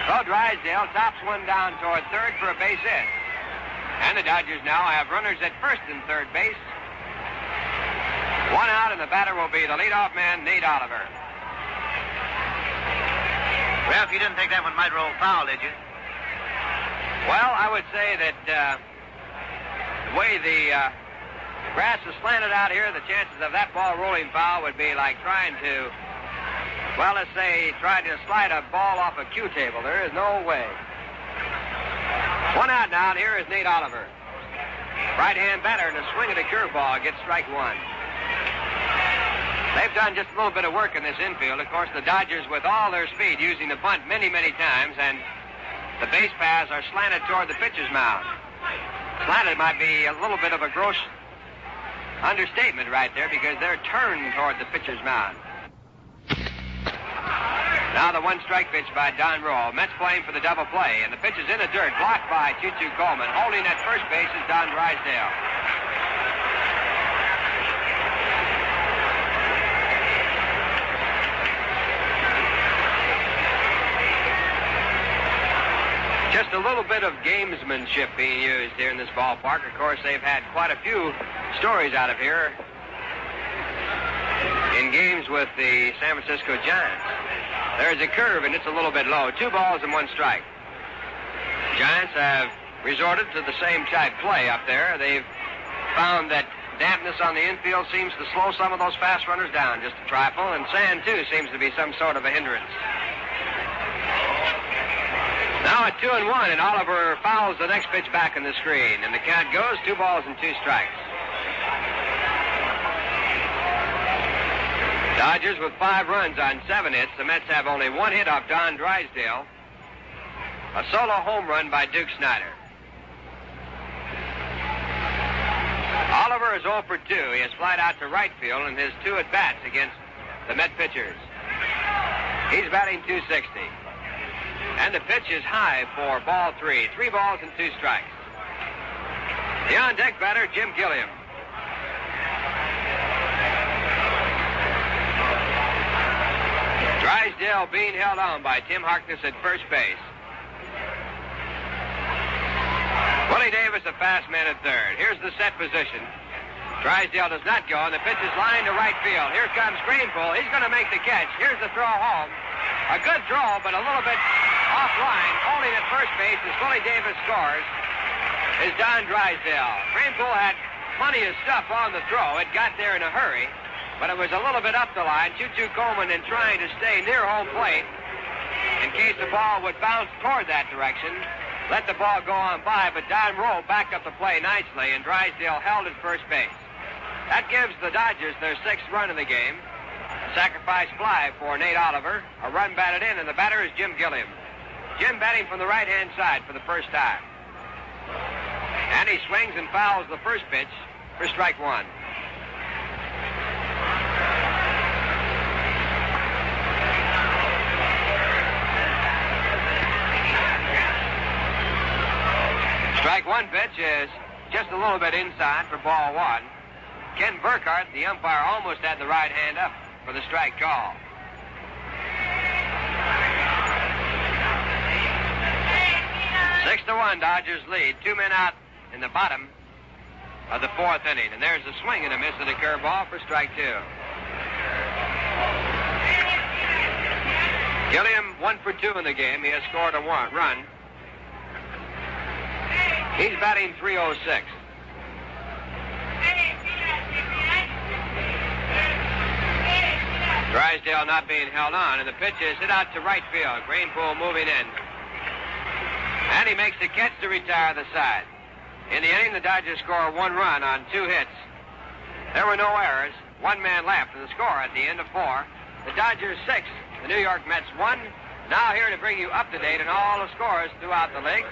So Drysdale tops one down toward third for a base hit. And the Dodgers now have runners at first and third base. One out, and the batter will be the leadoff man, Nate Oliver. Well, if you didn't think that one might roll foul, did you? Well, I would say that uh, the way the uh, grass is slanted out here, the chances of that ball rolling foul would be like trying to, well, let's say, trying to slide a ball off a cue table. There is no way. One out now, here is Nate Oliver. Right hand batter and a swing at a curveball gets strike one. They've done just a little bit of work in this infield. Of course, the Dodgers, with all their speed, using the bunt many, many times, and the base paths are slanted toward the pitcher's mound. Slanted might be a little bit of a gross understatement right there because they're turned toward the pitcher's mound. Now the one strike pitch by Don Rowe. Mets playing for the double play, and the pitch is in the dirt, blocked by Choo Choo Coleman. Holding at first base is Don Drysdale. Just a little bit of gamesmanship being used here in this ballpark. Of course, they've had quite a few stories out of here in games with the San Francisco Giants. There's a curve, and it's a little bit low. Two balls and one strike. Giants have resorted to the same type play up there. They've found that dampness on the infield seems to slow some of those fast runners down just a trifle, and sand, too, seems to be some sort of a hindrance. Now at two and one, and Oliver fouls the next pitch back in the screen, and the count goes two balls and two strikes. Dodgers with five runs on seven hits. The Mets have only one hit off Don Drysdale. A solo home run by Duke Snider. Oliver is 0 for 2. He has flied out to right field in his two at bats against the Met pitchers. He's batting 260. And the pitch is high for ball three. Three balls and two strikes. The on deck batter, Jim Gilliam. Drysdale being held on by Tim Harkness at first base. Willie Davis, a fast man at third. Here's the set position. Drysdale does not go, and the pitch is lined to right field. Here comes Greenpool. He's going to make the catch. Here's the throw home. A good throw, but a little bit offline. Holding at first base as Willie Davis scores is Don Drysdale. Greenpool had plenty of stuff on the throw. It got there in a hurry, but it was a little bit up the line. Choo Choo Coleman in trying to stay near home plate in case the ball would bounce toward that direction. Let the ball go on by, but Don Rowe backed up the play nicely, and Drysdale held at first base. That gives the Dodgers their sixth run in the game. Sacrifice fly for Nate Oliver. A run batted in, and the batter is Jim Gilliam. Jim batting from the right hand side for the first time. And he swings and fouls the first pitch for strike one. Strike one pitch is just a little bit inside for ball one. Ken Burkhart, the umpire, almost had the right hand up for the strike call. Six to one, Dodgers lead. Two men out in the bottom of the fourth inning. And there's a swing and a miss of the curveball for strike two. Gilliam one for two in the game. He has scored a one run. He's batting 306. Drysdale not being held on, and the pitch is hit out to right field. Greenpool moving in. And he makes the catch to retire the side. In the inning, the Dodgers score one run on two hits. There were no errors. One man left, and the score at the end of four. The Dodgers six, the New York Mets one. Now here to bring you up to date on all the scores throughout the league.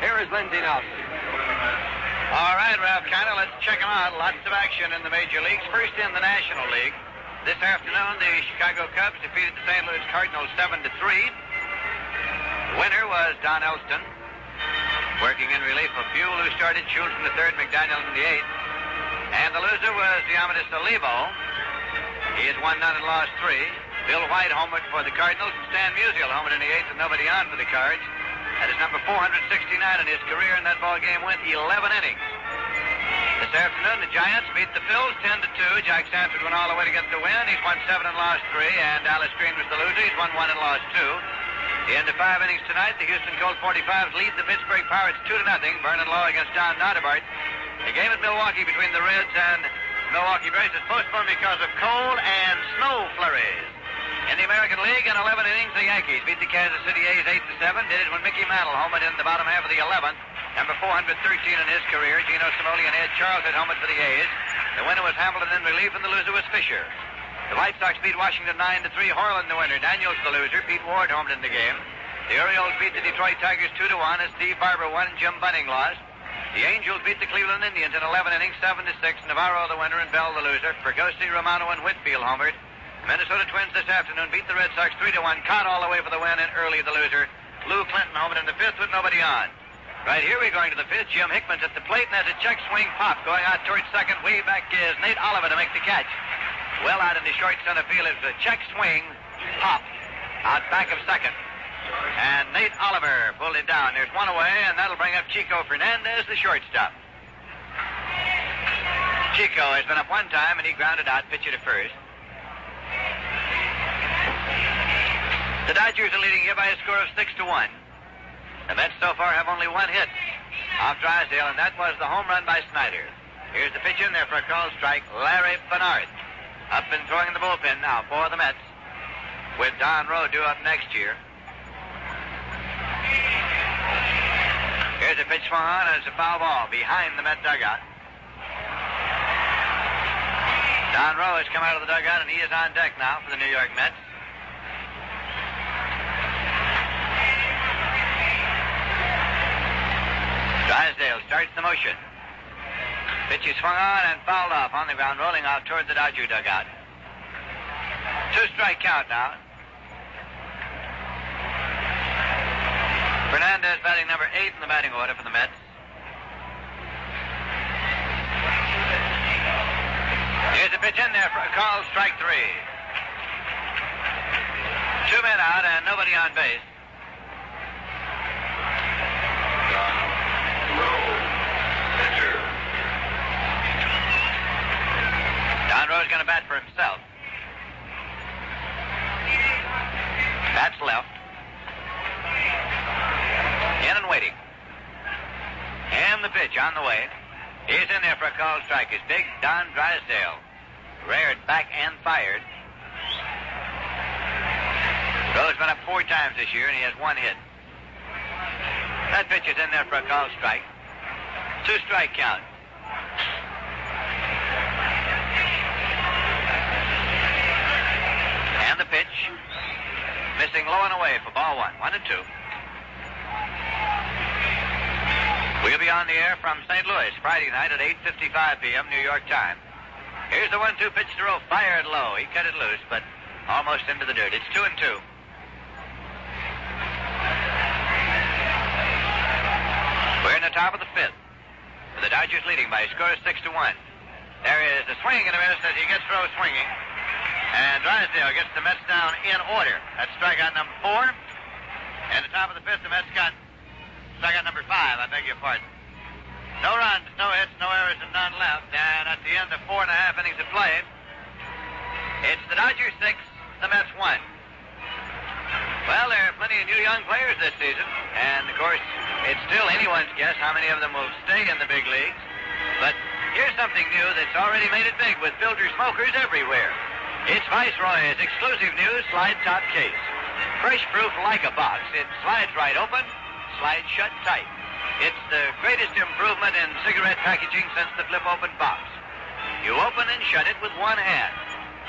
Here is Lindsey Nelson. All right, Ralph Kiner, let's check them out. Lots of action in the major leagues. First in the National League. This afternoon, the Chicago Cubs defeated the St. Louis Cardinals 7 to 3. The winner was Don Elston, working in relief of Buhl, who started Schultz in the third, McDaniel in the eighth. And the loser was Diomedes Olivo. He has won none and lost three. Bill White homered for the Cardinals, and Stan Musial homered in the eighth, and nobody on for the Cards. That is number 469 in his career, and that ball game went 11 innings. This afternoon, the Giants beat the Phils 10 to 2. Jack Sanford went all the way to get the win. He's won seven and lost three, and Dallas Green was the loser. He's won one and lost two. The end of five innings tonight, the Houston Colt 45s lead the Pittsburgh Pirates 2 to nothing. Vernon Law against John Nottebart. The game at Milwaukee between the Reds and Milwaukee Braves is postponed because of cold and snow flurries. In the American League, in 11 innings, the Yankees beat the Kansas City A's 8 to 7. Did it when Mickey Mantle homered in the bottom half of the 11th. Number 413 in his career, Gino Cimoli and Ed Charles had homered for the A's. The winner was Hamilton in relief, and the loser was Fisher. The White Sox beat Washington 9 to 3. Horlen the winner. Daniels the loser. Pete Ward homered in the game. The Orioles beat the Detroit Tigers 2 to 1 as Steve Barber won Jim Bunning lost. The Angels beat the Cleveland Indians in 11 innings, 7 to 6. Navarro the winner and Bell the loser. Fregosi, Romano, and Whitfield homered. Minnesota Twins this afternoon beat the Red Sox 3 to 1. Kaat all the way for the win and Earley the loser. Lou Clinton homered in the fifth with nobody on. Right here we're going to the fifth. Jim Hickman's at the plate and has a check swing pop going out towards second. Way back is Nate Oliver to make the catch. Well out in the short center field is a check swing pop out back of second. And Nate Oliver pulled it down. There's one away, and that'll bring up Chico Fernandez, the shortstop. Chico has been up one time, and he grounded out, pitcher to first. The Dodgers are leading here by a score of six to one. The Mets so far have only one hit off Drysdale, and that was the home run by Snider. Here's the pitch in there for a call strike, Larry Bearnarth. Up and throwing in the bullpen now for the Mets, with Don Rowe due up next year. Here's a pitch swung on, and it's a foul ball behind the Met dugout. Don Rowe has come out of the dugout, and he is on deck now for the New York Mets. Drysdale starts the motion. Pitch is swung on and fouled off on the ground, rolling out toward the Dodger dugout. Two strike count now. Fernandez batting number eight in the batting order for the Mets. Here's a pitch in there for a call, strike three. Two men out and nobody on base. Don Rowe's going to bat for himself. That's left. In and waiting. And the pitch on the way. He's in there for a call strike. It's big Don Drysdale. Reared back and fired. Rowe's been up four times this year, and he has one hit. That pitch is in there for a call strike. Two strike count. And the pitch. Missing low and away for ball one. One and two. We'll be on the air from St. Louis Friday night at 8.55 p.m. New York time. Here's the one-two pitch throw, fired low. He cut it loose, but almost into the dirt. It's two and two. We're in the top of the fifth. The Dodgers leading by a score of six to one. There is a swing and a miss as he gets throw swinging. And Drysdale gets the Mets down in order. That's strikeout number four. And the top of the fifth, the Mets got strikeout number five. I beg your pardon. No runs, no hits, no errors, and none left. And at the end of four and a half innings of play, it's the Dodgers six, the Mets one. Well, there are plenty of new young players this season, and of course, it's still anyone's guess how many of them will stay in the big leagues. But here's something new that's already made it big with filter smokers everywhere. It's Viceroy's exclusive new slide top case. Fresh proof like a box. It slides right open, slides shut tight. It's the greatest improvement in cigarette packaging since the flip open box. You open and shut it with one hand.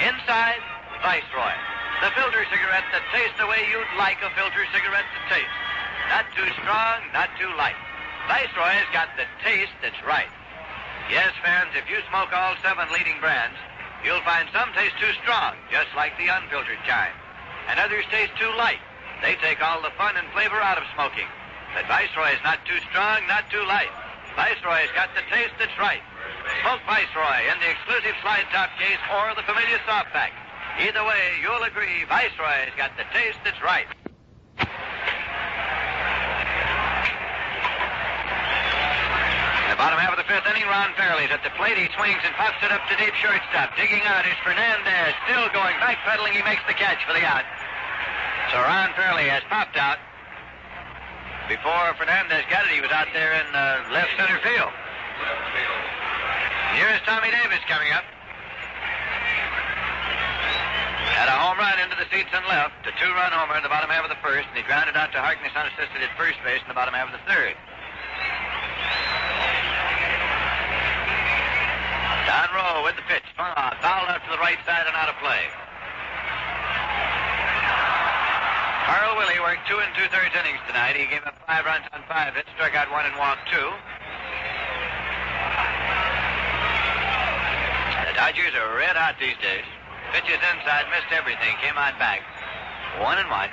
Inside, Viceroy. The filter cigarette that tastes the way you'd like a filter cigarette to taste. Not too strong, not too light. Viceroy's got the taste that's right. Yes, fans, if you smoke all seven leading brands, you'll find some taste too strong, just like the unfiltered kind. And others taste too light. They take all the fun and flavor out of smoking. But Viceroy's not too strong, not too light. Viceroy's got the taste that's right. Smoke Viceroy in the exclusive slide top case or the familiar soft pack. Either way, you'll agree Viceroy's got the taste that's right. The bottom half of the fifth inning, Ron Fairly's at the plate. He swings and pops it up to deep shortstop. Digging out is Fernandez. Still going. Backpedaling. He makes the catch for the out. So Ron Fairly has popped out. Before Fernandez got it, he was out there in uh, left center field. Here is Tommy Davis coming up. Had a home run into the seats and left. A two-run homer in the bottom half of the first, and he grounded out to Harkness unassisted at first base in the bottom half of the third. Don Rowe with the pitch. Fouled out to the right side and out of play. Carl Willey worked two and two-thirds innings tonight. He gave up five runs on five hits, struck out one and walked two. The Dodgers are red hot these days. Pitches inside, missed everything, came on back. One and one.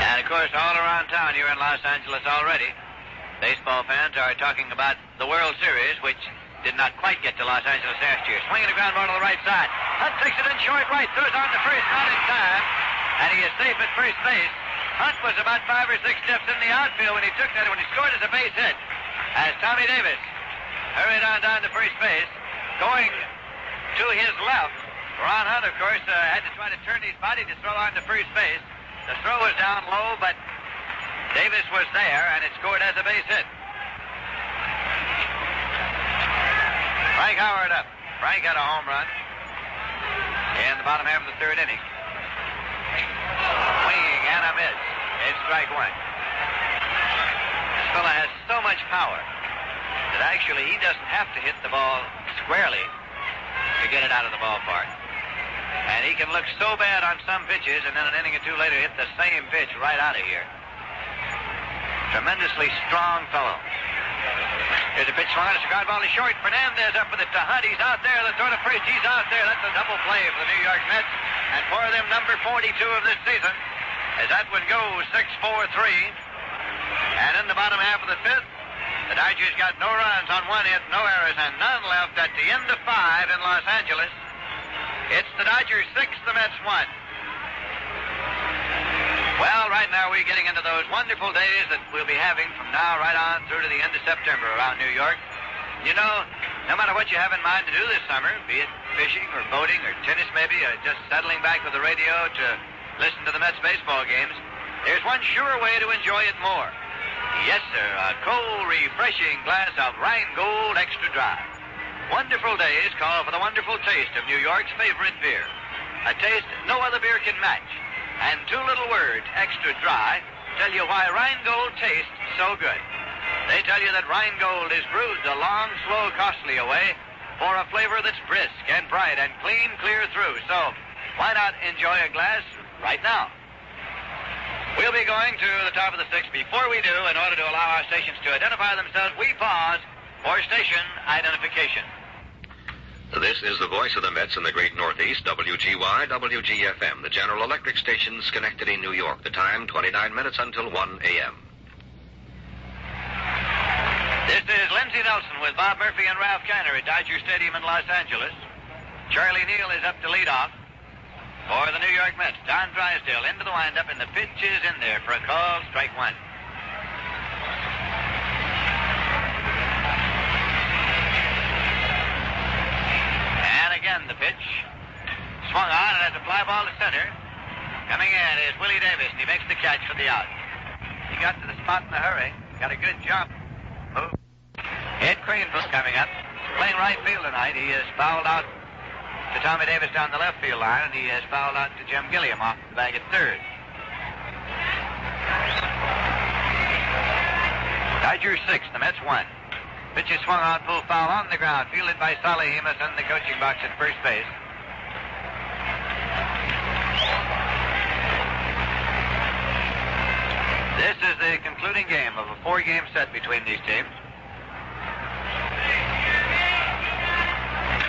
And of course, all around town here in Los Angeles already, baseball fans are talking about the World Series, which did not quite get to Los Angeles last year. Swinging the ground ball to the right side. Hunt takes it in short right, throws on to first, not in time, and he is safe at first base. Hunt was about five or six steps in the outfield when he took that, when he scored as a base hit. As Tommy Davis hurried on down to first base, going to his left. Ron Hunt, of course, uh, had to try to turn his body to throw on to first base. The throw was down low, but Davis was there, and it scored as a base hit. Frank Howard up. Frank had a home run in the bottom half of the third inning. Swinging and a miss. It's strike one. This fella has so much power that actually he doesn't have to hit the ball squarely to get it out of the ballpark. And he can look so bad on some pitches and then an inning or two later hit the same pitch right out of here. Tremendously strong fellow. Here's a pitch swung. It's a ground ball to short. Fernandez up with it to Hunt. He's out there. The throw to first. He's out there. That's a double play for the New York Mets. And for them, number 42 of this season, as that one goes 6-4-3. And in the bottom half of the fifth, the Dodgers got no runs on one hit, no errors, and none left at the end of five in Los Angeles. It's the Dodgers six, the Mets one. Well, right now we're getting into those wonderful days that we'll be having from now right on through to the end of September around New York. You know, no matter what you have in mind to do this summer, be it fishing or boating or tennis maybe, or just settling back with the radio to listen to the Mets baseball games, there's one sure way to enjoy it more. Yes, sir, a cold, refreshing glass of Rheingold Extra Dry. Wonderful days call for the wonderful taste of New York's favorite beer. A taste no other beer can match. And two little words, extra dry, tell you why Rheingold tastes so good. They tell you that Rheingold is brewed the long, slow, costly way for a flavor that's brisk and bright and clean clear through. So why not enjoy a glass right now? We'll be going to the top of the sixth. Before we do, in order to allow our stations to identify themselves, we pause for station identification. This is the voice of the Mets in the great Northeast, WGY, WGFM, the General Electric station, Schenectady, New York. The time, 29 minutes until 1 a.m. This is Lindsey Nelson with Bob Murphy and Ralph Kiner at Dodger Stadium in Los Angeles. Charlie Neal is up to lead off for the New York Mets. Don Drysdale into the windup, and the pitch is in there for a call, strike one. And again, the pitch swung on, and has a fly ball to center. Coming in is Willie Davis, and he makes the catch for the out. He got to the spot in a hurry. Got a good jump. Move. Ed Kranepool coming up. Playing right field tonight. He has fouled out to Tommy Davis down the left field line, and he has fouled out to Jim Gilliam off the bag at third. Dodgers six, the Mets one. Pitch is swung on full foul on the ground, fielded by Solly Hemus in the coaching box at first base. This is the concluding game of a four-game set between these teams.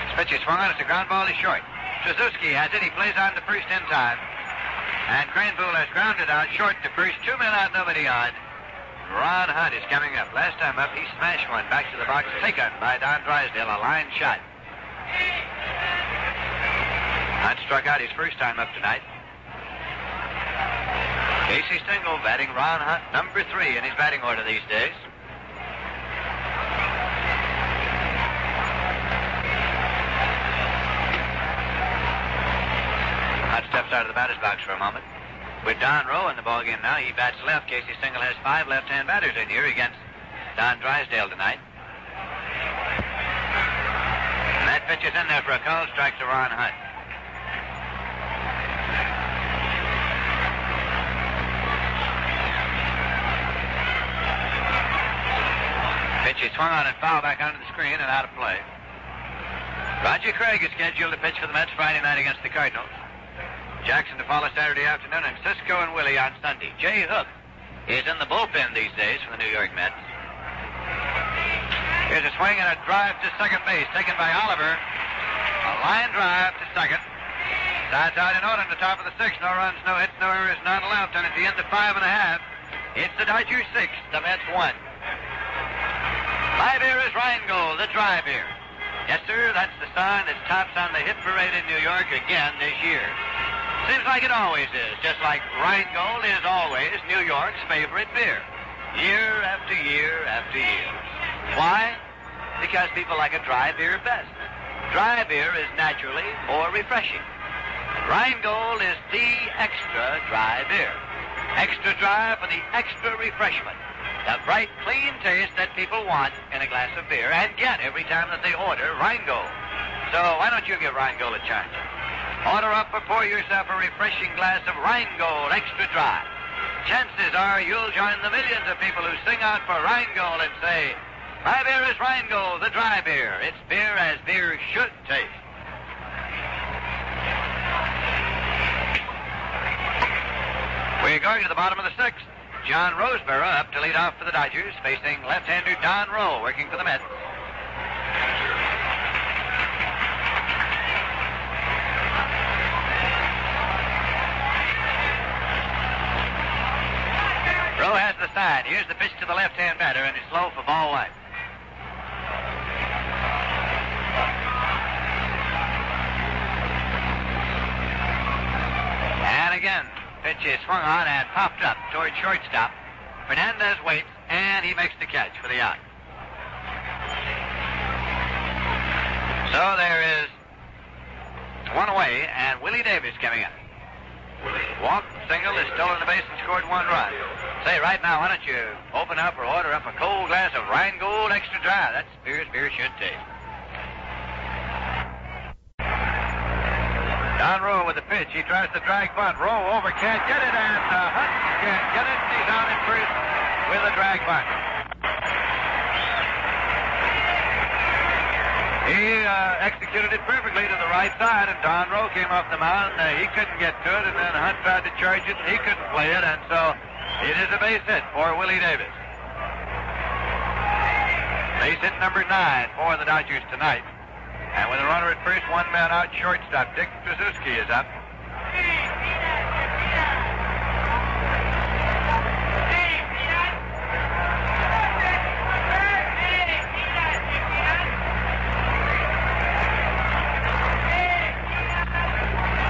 This pitch is swung on. It's a ground ball. He's short. Tracewski has it. He plays on to first in time. And Kranepool has grounded out short to first. Two men out, nobody on. Ron Hunt is coming up. Last time up, he smashed one back to the box, taken by Don Drysdale, a line shot. Hunt struck out his first time up tonight. Casey Stengel batting Ron Hunt, number three in his batting order these days. Hunt steps out of the batter's box for a moment. With Don Rowe in the ballgame now, he bats left. Casey Stengel has five left-hand batters in here against Don Drysdale tonight. And that pitch is in there for a call strike to Ron Hunt. Pitch is swung on and foul back onto the screen and out of play. Roger Craig is scheduled to pitch for the Mets Friday night against the Cardinals. Jackson to follow Saturday afternoon, and Cisco and Willey on Sunday. Jay Hook is in the bullpen these days for the New York Mets. Here's a swing and a drive to second base, taken by Oliver. A line drive to second. Sides out in order at the top of the sixth. No runs, no hits, no errors, none left. And at the end of five and a half, it's the Dodgers six, the Mets one. My beer is Rheingold, the drive beer. Yes, sir, that's the sign that tops on the hit parade in New York again this year. Seems like it always is, just like Rheingold is always New York's favorite beer. Year after year after year. Why? Because people like a dry beer best. Dry beer is naturally more refreshing. Rheingold is the extra dry beer. Extra dry for the extra refreshment. The bright, clean taste that people want in a glass of beer and get every time that they order Rheingold. So why don't you give Rheingold a chance? Order up or pour yourself a refreshing glass of Rheingold Extra Dry. Chances are you'll join the millions of people who sing out for Rheingold and say, My beer is Rheingold, the dry beer. It's beer as beer should taste. We're going to the bottom of the sixth. John Roseboro up to lead off for the Dodgers, facing left-hander Don Rowe, working for the Mets. Rowe has the side. Here's the pitch to the left-hand batter, and it's slow for ball one. And again, pitch is swung on and popped up toward shortstop. Fernandez waits, and he makes the catch for the out. So there is one away, and Willie Davis coming up. Walk, single, is still in the base and scored one run. Say, right now, why don't you open up or order up a cold glass of Rheingold Extra Dry? That's beer as beer should taste. Don Rowe with the pitch. He tries to drag bunt. Rowe over, can't get it, and uh, Hudson can't get it. He's out in first with a drag bunt. He uh, executed it perfectly to the right side, and Don Rowe came off the mound. Uh, he couldn't get to it, and then Hunt tried to charge it, and he couldn't play it, and so it is a base hit for Willie Davis. Base hit number nine for the Dodgers tonight. And with a runner at first, one man out, shortstop Dick Tracewski is up.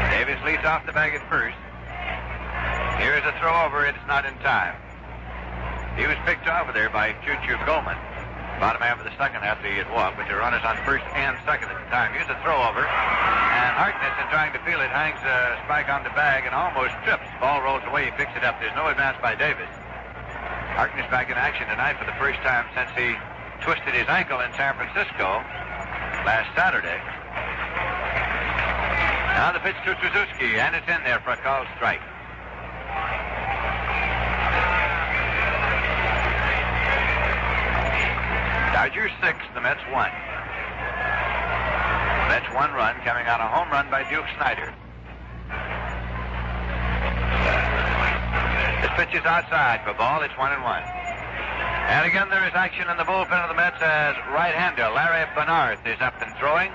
Davis leads off the bag at first. Here's a throw over. It's not in time. He was picked over there by Choo Choo Coleman. Bottom half of the second after he had walked, but the runners on first and second at the time. Here's a throw over. And Harkness, in trying to feel it, hangs a spike on the bag and almost trips. Ball rolls away. He picks it up. There's no advance by Davis. Harkness back in action tonight for the first time since he twisted his ankle in San Francisco last Saturday. Now the pitch to Tracewski, and it's in there for a called strike. Dodgers six, the Mets one. Mets one run coming on a home run by Duke Snider. This pitch is outside for ball. It's one and one. And again, there is action in the bullpen of the Mets as right-hander Larry Bearnarth is up and throwing.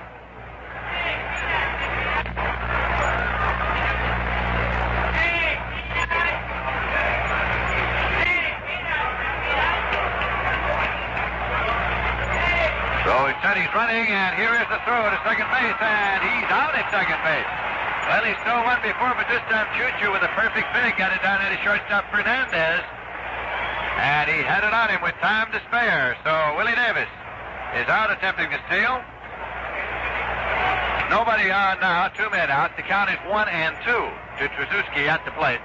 So instead he's running, and here is the throw to second base, and he's out at second base. Well, he stole one before, but this time Choo with a perfect fake got it down into shortstop Fernandez. And he had it on him with time to spare. So Willie Davis is out attempting to steal. Nobody on uh, now, two men out. The count is one and two to Tracewski at the plate.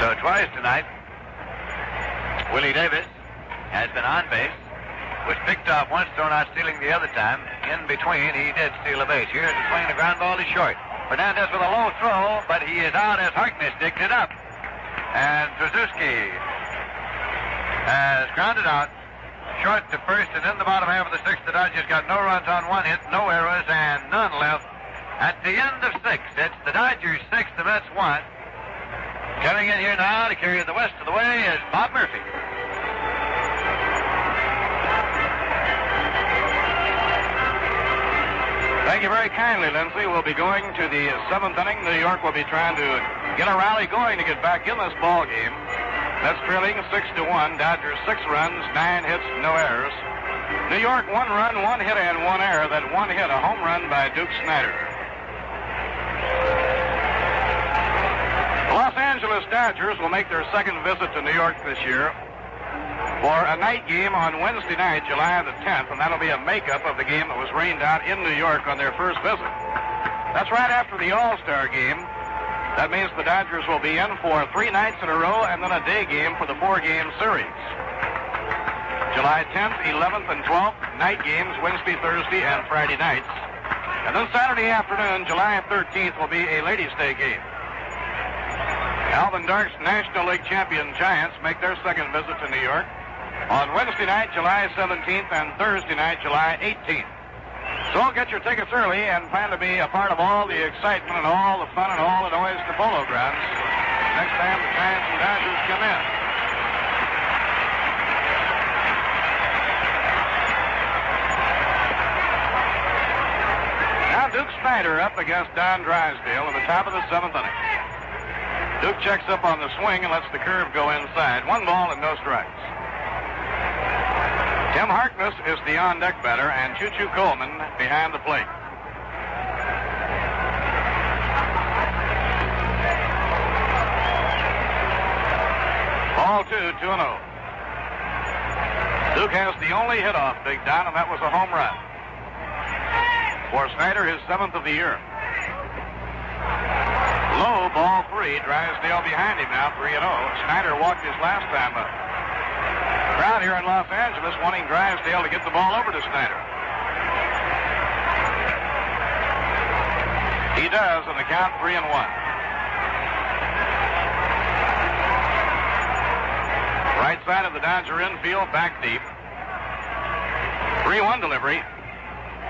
So twice tonight, Willie Davis has been on base, was picked off once, thrown out stealing the other time. In between, he did steal a base. Here's the swing, the ground ball is short. Fernandez with a low throw, but he is out as Harkness digged it up. And Tracewski has grounded out short to first, and in the bottom half of the sixth, the Dodgers got no runs on one hit, no errors, and none left. At the end of six, it's the Dodgers six, the Mets one. Coming in here now to carry the rest of the way is Bob Murphy. Thank you very kindly, Lindsey. We'll be going to the seventh inning. New York will be trying to get a rally going to get back in this ball game. That's trailing six to one. Dodgers six runs, nine hits, no errors. New York one run, one hit, and one error. That one hit, a home run by Duke Snider. Los Angeles Dodgers will make their second visit to New York this year for a night game on Wednesday night, July the 10th, and that'll be a makeup of the game that was rained out in New York on their first visit. That's right after the All-Star game. That means the Dodgers will be in for three nights in a row and then a day game for the four-game series. July 10th, 11th, and 12th, night games, Wednesday, Thursday, and Friday nights. And then Saturday afternoon, July 13th, will be a Ladies' Day game. Alvin Dark's National League champion Giants make their second visit to New York on Wednesday night, July 17th, and Thursday night, July 18th. So get your tickets early and plan to be a part of all the excitement and all the fun and all the noise at the Polo Grounds next time the Giants and Dodgers come in. Now Duke Snider up against Don Drysdale at the top of the seventh inning. Duke checks up on the swing and lets the curve go inside. One ball and no strikes. Tim Harkness is the on-deck batter, and Choo Choo Coleman behind the plate. Ball two, two and oh. Duke has the only hit off Big Don, and that was a home run. For Snider, his seventh of the year. Low, ball three. Drysdale behind him now, 3 and 0. Snider walked his last time up. Crowd here in Los Angeles wanting Drysdale to get the ball over to Snider. He does, and the count 3 and 1. Right side of the Dodger infield, back deep. 3 1 delivery.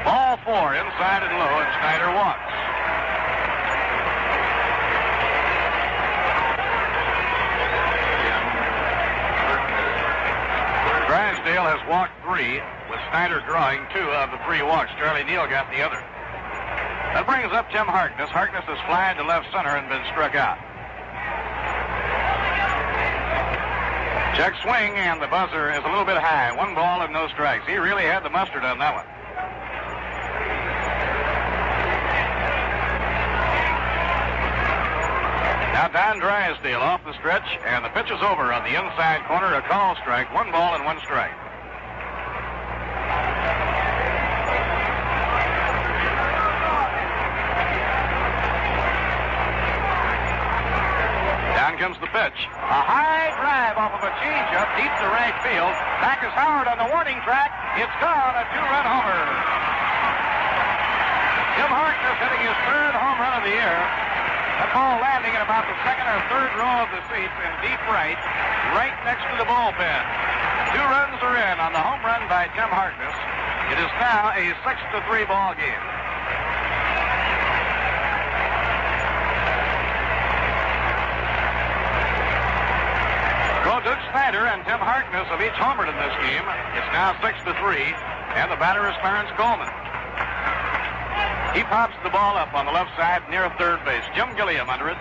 Ball four, inside and low, and Snider walks. Drysdale has walked three, with Snider drawing two of the three walks. Charlie Neal got the other. That brings up Tim Harkness. Harkness has flied to left center and been struck out. Check swing, and the buzzer is a little bit high. One ball and no strikes. He really had the mustard on that one. Now Don Drysdale off the stretch, and the pitch is over on the inside corner. A call strike. One ball and one strike. Down comes the pitch. A high drive off of a changeup deep to right field. Back is Howard on the warning track. It's gone. A two-run homer. Tim Harkness hitting his third home run of the year. That ball landing in about the second or third row of the seats in deep right, right next to the bullpen. Two runs are in on the home run by Tim Harkness. It is now a six to three ball game. Go Duke Snider and Tim Harkness have each homered in this game. It's now six to three, and the batter is Clarence Coleman. He pops the ball up on the left side near third base. Jim Gilliam under it.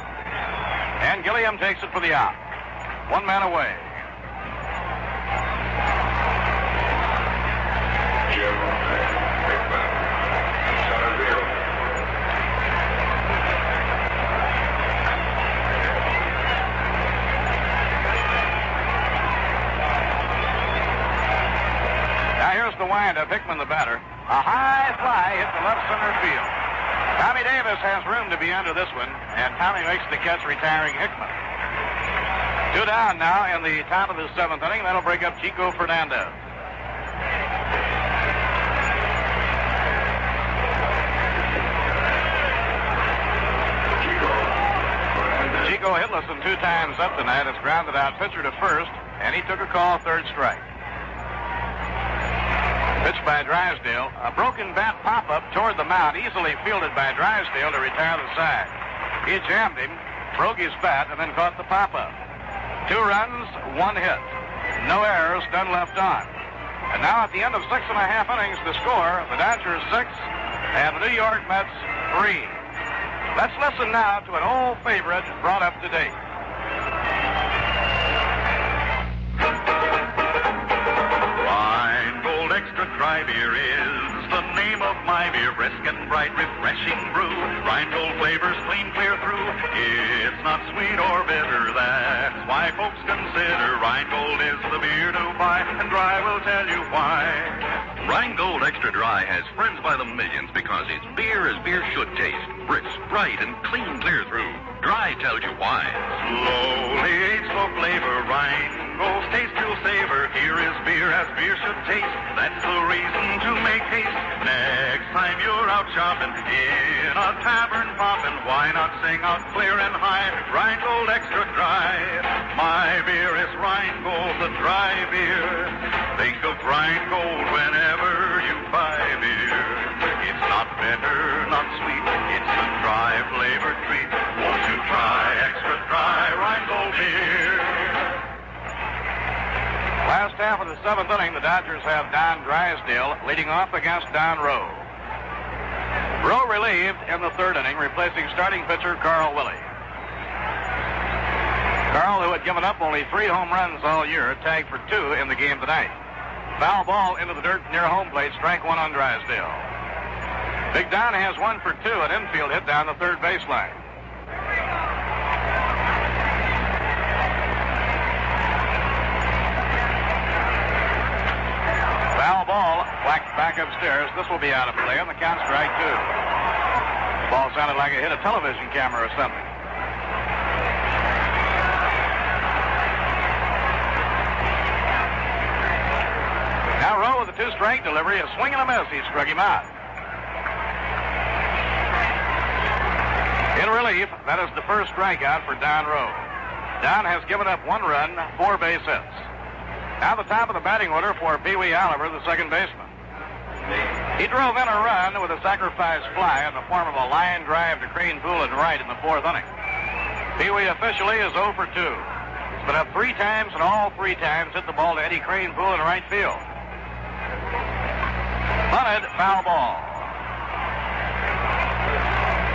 And Gilliam takes it for the out. One man away. Now here's the windup. Hickman, the batter. A high fly hit the left center field. Tommy Davis has room to be under this one, and Tommy makes the catch, retiring Hickman. Two down now in the top of the seventh inning. That'll break up Chico Fernandez. Chico hitless and two times up tonight. Has grounded out pitcher to first, and he took a call third strike. Pitch by Drysdale. A broken bat pop-up toward the mound, easily fielded by Drysdale to retire the side. He jammed him, broke his bat, and then caught the pop-up. Two runs, one hit. No errors, none left on. And now at the end of six and a half innings, the score, the Dodgers six and the New York Mets three. Let's listen now to an old favorite brought up to date. Dry Beer is the name of my beer. Brisk and bright, refreshing brew. Rheingold flavors clean clear through. It's not sweet or bitter. That's why folks consider Rheingold is the beer to buy. And Dry will tell you why. Rheingold Extra Dry has friends by the millions because it's beer as beer should taste. Brisk, bright, and clean clear through. Dry tells you why. Slowly for flavor, Rheingold's taste you'll savor. Here is beer as beer should taste. That's the reason to make haste. Next time you're out shopping in a tavern popping, why not sing out clear and high? Rheingold Extra Dry. My beer is Rheingold, the dry beer. Think of Rheingold whenever you buy beer. It's not bitter, not sweet. It's a dry flavored treat. Won't you try extra dry Rheingold beer? Last half of the seventh inning, the Dodgers have Don Drysdale leading off against Don Rowe. Rowe relieved in the third inning, replacing starting pitcher Carl Willey. Carl, who had given up only three home runs all year, tagged for two in the game tonight. Foul ball into the dirt near home plate, strike one on Drysdale. Big Don has one for two, an infield hit down the third baseline. Foul ball, whacked back upstairs. This will be out of play, and the count strike two. Ball sounded like it hit a television camera or something. Now Rowe with a two-strike delivery, a swing and a miss. He struck him out. In relief, that is the first strikeout for Don Rowe. Don has given up one run, four base hits. Now the top of the batting order for Pee Wee Oliver, the second baseman. He drove in a run with a sacrifice fly in the form of a line drive to Kranepool and right in the fourth inning. Pee Wee officially is 0 for 2. He's been up three times and all three times hit the ball to Eddie Kranepool in right field. Bunted, foul ball.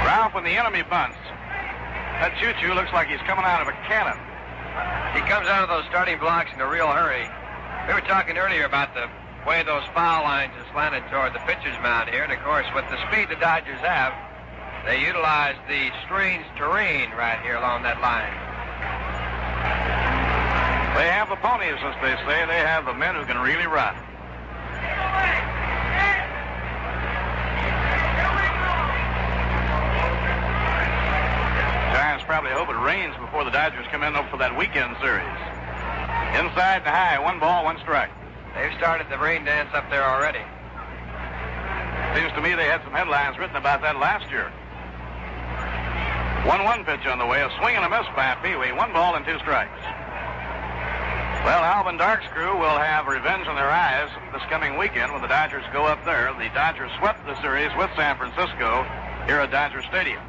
Ralph, when the enemy bunts, that choo-choo looks like he's coming out of a cannon. He comes out of those starting blocks in a real hurry. We were talking earlier about the way those foul lines are slanted toward the pitcher's mound here, and of course, with the speed the Dodgers have, they utilize the strange terrain right here along that line. They have the ponies, as they say. They have the men who can really run. Giants probably hope it rains before the Dodgers come in for that weekend series. Inside the high, one ball, one strike. They've started the rain dance up there already. Seems to me they had some headlines written about that last year. 1-1 pitch on the way, a swing and a miss by Pee Wee. One ball and two strikes. Well, Alvin Dark's crew will have revenge in their eyes this coming weekend when the Dodgers go up there. The Dodgers swept the series with San Francisco here at Dodger Stadium.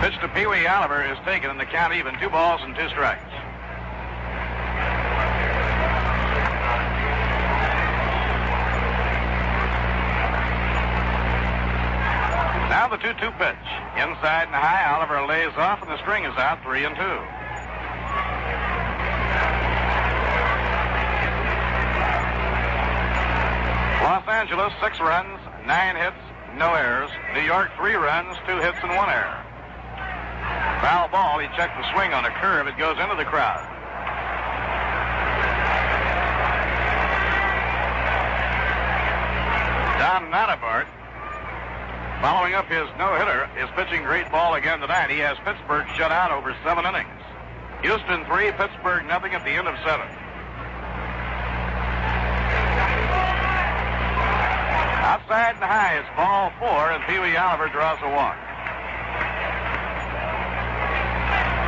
Pitch to Pee Wee Oliver is taken, and the count even. Two balls and two strikes. Now the 2 2 pitch. Inside and high, Oliver lays off, and the string is out, 3 and 2. Los Angeles, six runs, nine hits, no errors. New York, three runs, two hits, and one error. Foul ball. He checked the swing on a curve. It goes into the crowd. Don Nottebart, following up his no-hitter, is pitching great ball again tonight. He has Pittsburgh shut out over seven innings. Houston three, Pittsburgh nothing at the end of seven. Outside and high is ball four, and Pee Wee Oliver draws a walk.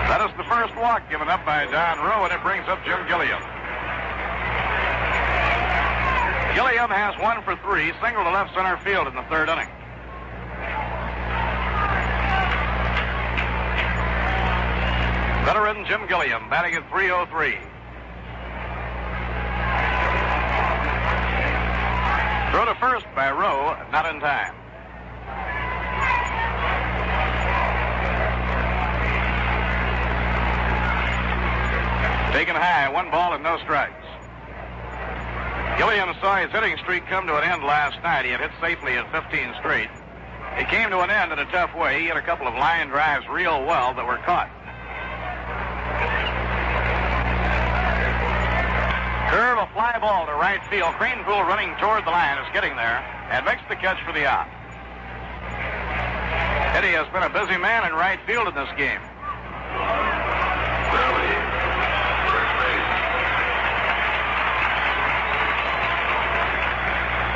That is the first walk given up by Don Rowe, and it brings up Jim Gilliam. Gilliam has one for three, single to left center field in the third inning. Veteran Jim Gilliam batting at 303. Throw to first by Rowe, not in time. Taken high, one ball and no strikes. Gilliam saw his hitting streak come to an end last night. He had hit safely at 15 straight. It came to an end in a tough way. He hit a couple of line drives real well that were caught. Curve a fly ball to right field. Kranepool running toward the line is getting there and makes the catch for the out. Eddie has been a busy man in right field in this game.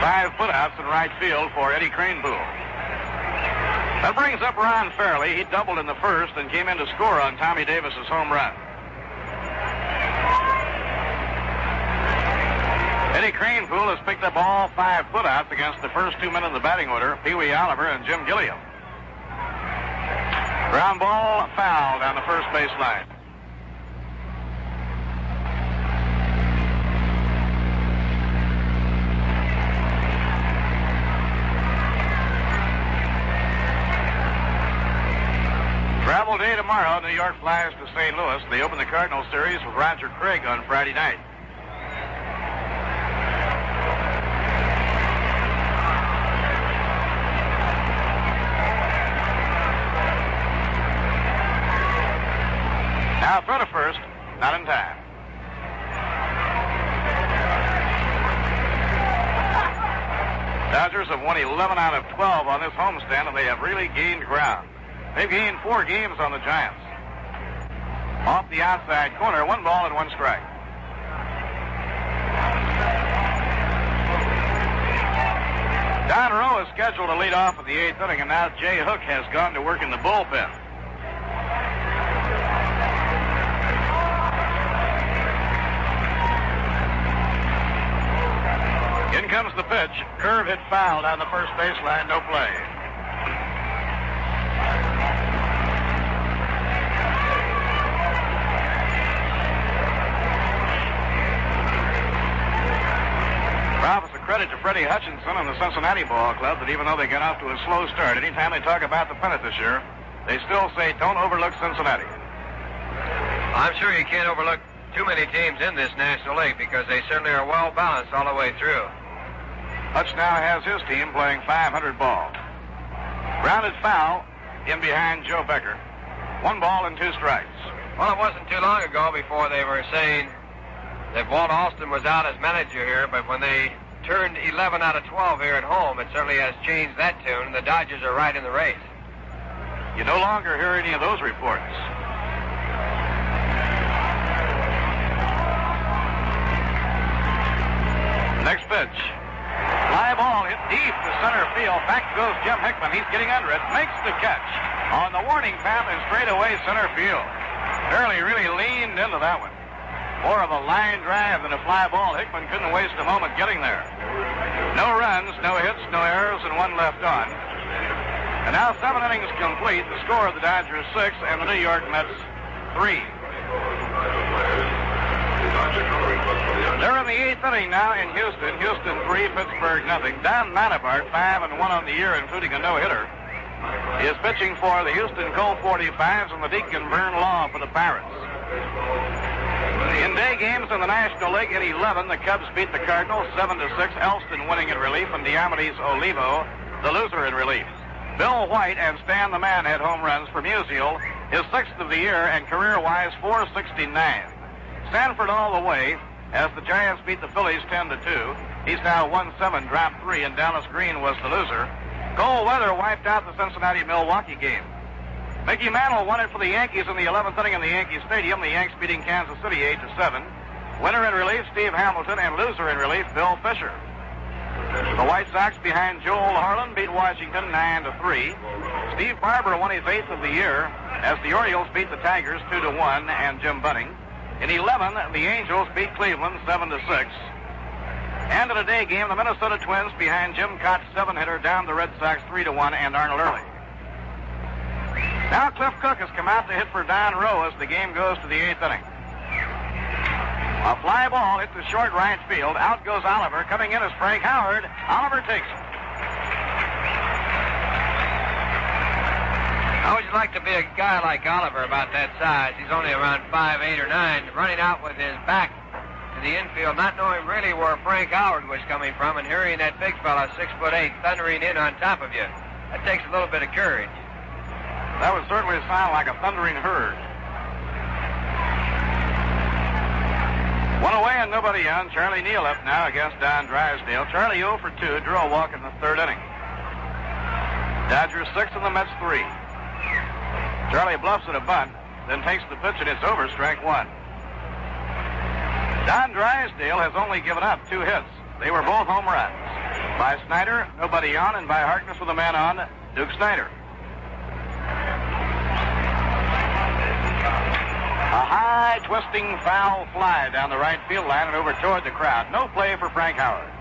Five putouts in right field for Eddie Kranepool. That brings up Ron Fairly. He doubled in the first and came in to score on Tommy Davis's home run. Eddie Kranepool has picked up all five putouts against the first two men in the batting order, Pee Wee Oliver and Jim Gilliam. Ground ball foul down the first base line. Travel day tomorrow. New York flies to St. Louis. They open the Cardinal series with Roger Craig on Friday night. Now throw to first, not in time. Dodgers have won 11 out of 12 on this homestand, and they have really gained ground. They've gained four games on the Giants. Off the outside corner, one ball and one strike. Don Rowe is scheduled to lead off in the eighth inning, and now Jay Hook has gone to work in the bullpen. In comes the pitch. Curve hit foul down the first baseline. No play. Ralph, it's a credit to Freddie Hutchinson and the Cincinnati Ball Club that even though they got off to a slow start, anytime they talk about the pennant this year, they still say don't overlook Cincinnati. I'm sure you can't overlook too many teams in this National League because they certainly are well balanced all the way through. Hutch now has his team playing 500 ball. Grounded foul in behind Joe Becker. One ball and two strikes. Well, it wasn't too long ago before they were saying that Walt Alston was out as manager here, but when they turned 11 out of 12 here at home, it certainly has changed that tune. The Dodgers are right in the race. You no longer hear any of those reports. Next pitch. Fly ball hit deep to center field. Back goes Jim Hickman. He's getting under it. Makes the catch on the warning path and straight away center field. Fairly really leaned into that one. More of a line drive than a fly ball. Hickman couldn't waste a moment getting there. No runs, no hits, no errors, and one left on. And now seven innings complete. The score of the Dodgers six and the New York Mets three. They're in the eighth inning now in Houston. Houston three, Pittsburgh nothing. Don Nottebart five and one on the year, including a no hitter. He is pitching for the Houston Colt 45s and the Deacon Vern Law for the Pirates. In day games in the National League in 11, the Cubs beat the Cardinals 7 to 6. Elston winning in relief and Diomedes Olivo, the loser in relief. Bill White and Stan the Man had home runs for Musial, his sixth of the year and career-wise 469. Sanford all the way as the Giants beat the Phillies 10 to 2. He's now 1-7, dropped 3, and Dallas Green was the loser. Cold weather wiped out the Cincinnati-Milwaukee game. Mickey Mantle won it for the Yankees in the 11th inning in the Yankee Stadium. The Yanks beating Kansas City 8 to 7. Winner in relief, Steve Hamilton, and loser in relief, Bill Fisher. The White Sox behind Joel Horlen beat Washington 9 to 3. Steve Barber won his eighth of the year as the Orioles beat the Tigers 2 to 1 and Jim Bunning. In 11, the Angels beat Cleveland 7 to 6. And in a day game, the Minnesota Twins behind Jim Kaat's seven-hitter down the Red Sox 3 to 1 and Arnold Earley. Now Cliff Cook has come out to hit for Don Rowe as the game goes to the eighth inning. A fly ball hits the short right field. Out goes Oliver. Coming in is Frank Howard. Oliver takes it. How would you like to be a guy like Oliver about that size? He's only around five, eight, or nine, running out with his back to the infield, not knowing really where Frank Howard was coming from, and hearing that big fella, six foot eight, thundering in on top of you. That takes a little bit of courage. That would certainly sound like a thundering herd. One away and nobody on. Charlie Neal up now against Don Drysdale. Charlie 0 for 2, drew a walk in the third inning. Dodgers 6 and the Mets 3. Charlie bluffs at a bunt, then takes the pitch and it's over, strike one. Don Drysdale has only given up two hits. They were both home runs. By Snider, nobody on, and by Harkness with a man on, Duke Snider. A high, twisting, foul fly down the right field line and over toward the crowd. No play for Frank Howard.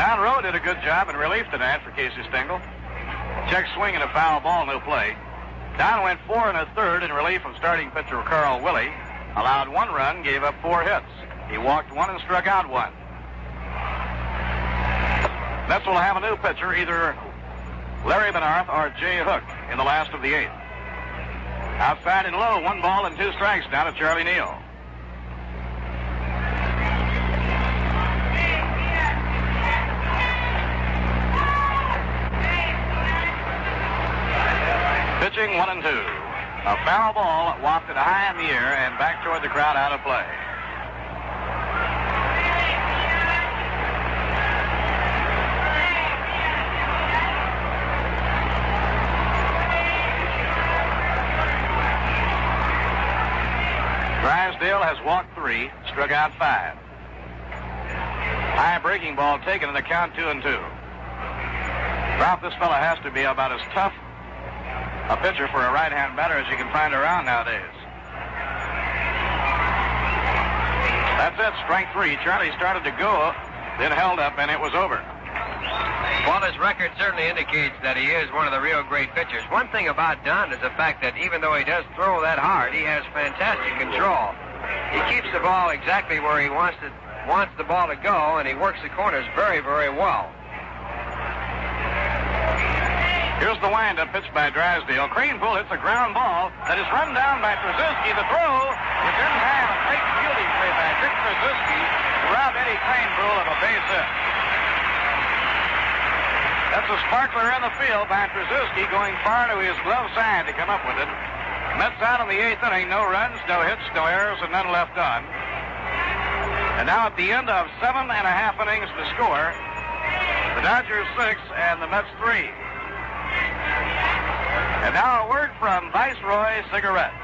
Don Rowe did a good job in relief tonight for Casey Stengel. Check swing and a foul ball, no play. Don went four and a third in relief of starting pitcher Carl Willey. Allowed one run, gave up four hits. He walked one and struck out one. Mets will have a new pitcher, either Larry Bearnarth or Jay Hook, in the last of the eighth. Outside and low, one ball and two strikes down to Charlie Neal. Pitching one and two. A foul ball wafted high in the air and back toward the crowd out of play. has walked three, struck out five. High breaking ball taken in the count two and two. Ralph, this fella has to be about as tough a pitcher for a right-hand batter as you can find around nowadays. That's it, strike three. Charlie started to go, then held up, and it was over. Well, his record certainly indicates that he is one of the real great pitchers. One thing about Dunn is the fact that even though he does throw that hard, he has fantastic control. He keeps the ball exactly where he wants wants the ball to go, and he works the corners very, very well. Here's the windup pitched by Drysdale. Kranepool hits a ground ball that is run down by Tracewski. The throw is in time. A great fielding play by Dick Tracewski to rob Eddie of a base hit. That's a sparkler in the field by Tracewski going far to his glove side to come up with it. Mets out in the eighth inning. No runs, no hits, no errors, and none left on. And now at the end of seven and a half innings to score, the Dodgers six and the Mets three. And now a word from Viceroy Cigarettes.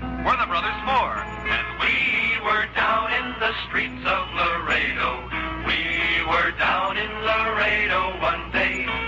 We're the Brothers Four. And we were down in the streets of Laredo. We were down in Laredo one day.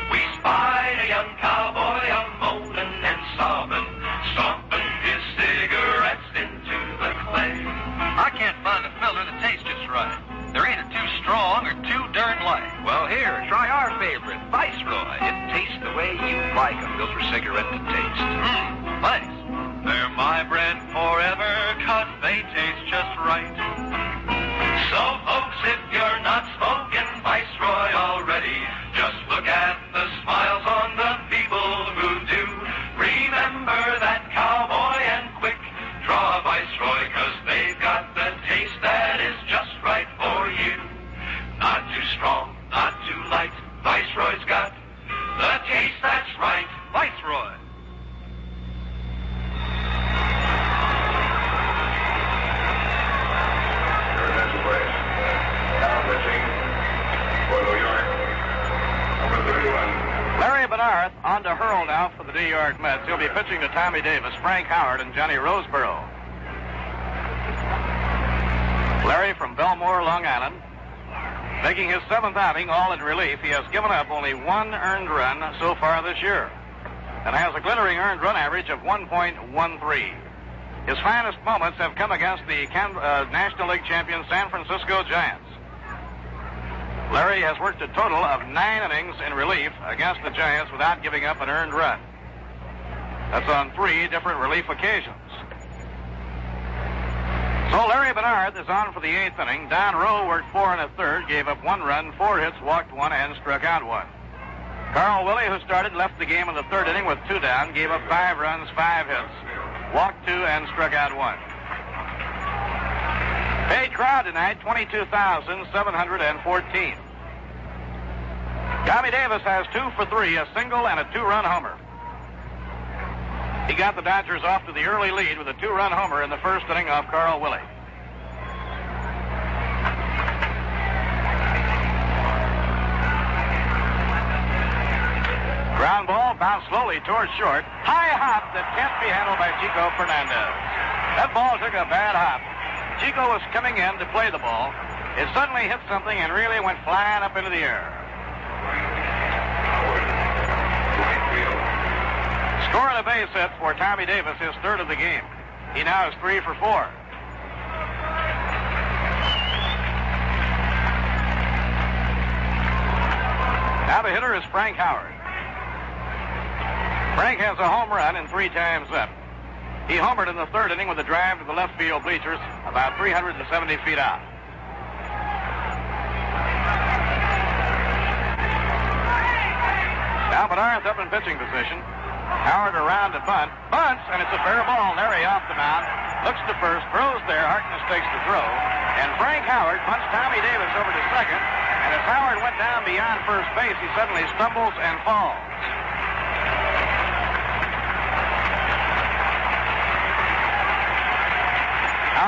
Here, try our favorite, Viceroy. It tastes the way you like a filter cigarette to taste. Mmm, nice. They're my brand forever, cause they taste just right. So, folks, if you're not smoking On to Hurl now for the New York Mets. He'll be pitching to Tommy Davis, Frank Howard, and Johnny Roseboro. Larry from Bellmore, Long Island. Making his seventh outing, all in relief, he has given up only one earned run so far this year and has a glittering earned run average of 1.13. His finest moments have come against the uh, National League champion San Francisco Giants. Larry has worked a total of nine innings in relief against the Giants without giving up an earned run. That's on three different relief occasions. So Larry Bearnarth is on for the eighth inning. Don Rowe worked four and a third, gave up one run, four hits, walked one, and struck out one. Carl Willey, who started, left the game in the third inning with two down, gave up five runs, five hits, walked two, and struck out one. Paid crowd tonight, 22,714. Tommy Davis has two for three, a single and a two-run homer. He got the Dodgers off to the early lead with a two-run homer in the first inning off Carl Willey. Ground ball bounced slowly towards short. High hop that can't be handled by Chico Fernandez. That ball took a bad hop. Chico was coming in to play the ball. It suddenly hit something and really went flying up into the air. Scoring a base hit for Tommy Davis, his third of the game. He now is three for four. Now the hitter is Frank Howard. Frank has a home run and three times up. He homered in the third inning with a drive to the left field bleachers about 370 feet out. Now Bearnarth's up in pitching position. Howard around to bunt. Bunts, and it's a fair ball. Larry off the mound. Looks to first. Throws there. Harkness takes the throw. And Frank Howard punts Tommy Davis over to second. And as Howard went down beyond first base, he suddenly stumbles and falls.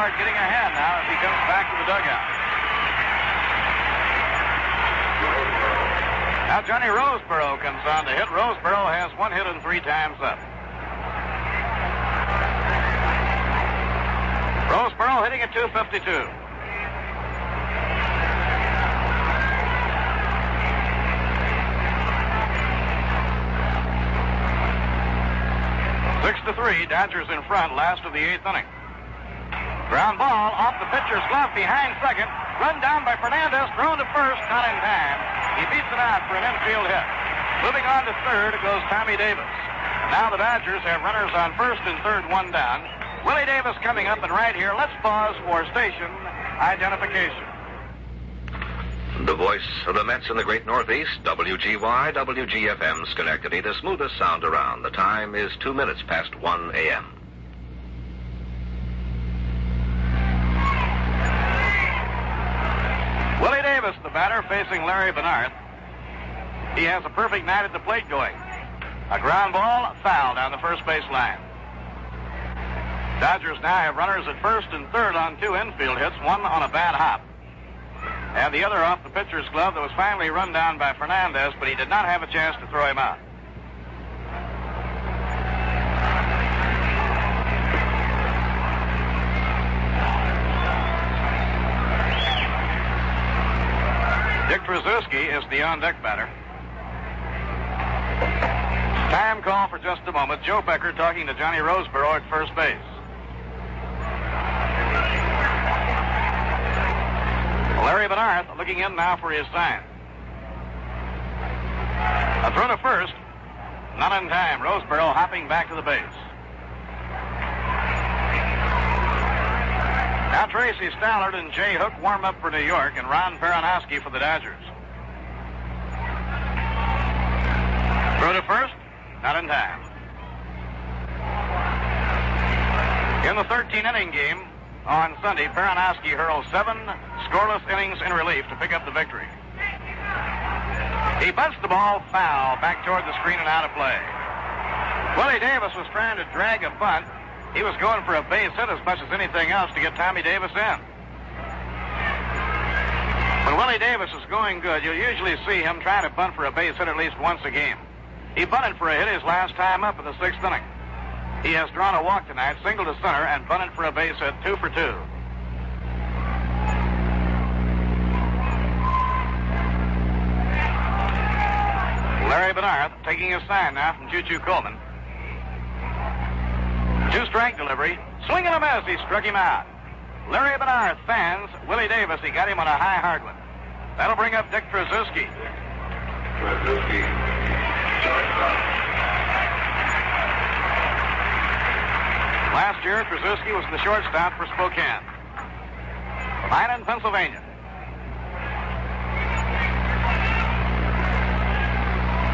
Howard getting ahead now as he comes back to the dugout. Now Johnny Roseboro comes on to hit. Roseboro has one hit and three times up. Roseboro hitting at 252. Six to three, Dodgers in front, last of the eighth inning. Ground ball off the pitcher's glove behind second. Run down by Fernandez, thrown to first, not in time. He beats it out for an infield hit. Moving on to third goes Tommy Davis. Now the Dodgers have runners on first and third, one down. Willie Davis coming up, and right here, let's pause for station identification. The voice of the Mets in the great Northeast, WGY, WGFM, Schenectady, the smoothest sound around. The time is two minutes past 1 a.m. Willie Davis, the batter, facing Larry Bearnarth. He has a perfect night at the plate going. A ground ball, foul down the first base line. Dodgers now have runners at first and third on two infield hits, one on a bad hop. And the other off the pitcher's glove that was finally run down by Fernandez, but he did not have a chance to throw him out. Dick Tracewski is the on-deck batter. Time call for just a moment. Joe Becker talking to Johnny Roseboro at first base. Larry Bearnarth looking in now for his sign. A throw to first. Not in time. Roseboro hopping back to the base. Now Tracy Stallard and Jay Hook warm up for New York and Ron Perranoski for the Dodgers. Throw to first. Not in time. In the 13 inning game on Sunday, Perranoski hurled seven scoreless innings in relief to pick up the victory. He bunts the ball foul back toward the screen and out of play. Willie Davis was trying to drag a bunt. He was going for a base hit as much as anything else to get Tommy Davis in. When Willie Davis is going good, you'll usually see him trying to bunt for a base hit at least once a game. He bunted for a hit his last time up in the sixth inning. He has drawn a walk tonight, single to center, and bunted for a base hit, two for two. Larry Bearnarth taking his sign now from Choo Coleman. Two strike delivery. Swing and a miss. He struck him out. Larry Bearnarth fans Willie Davis. He got him on a high hard one. That'll bring up Dick Tracewski. Last year, Tracewski was the shortstop for Spokane. Fine in Pennsylvania.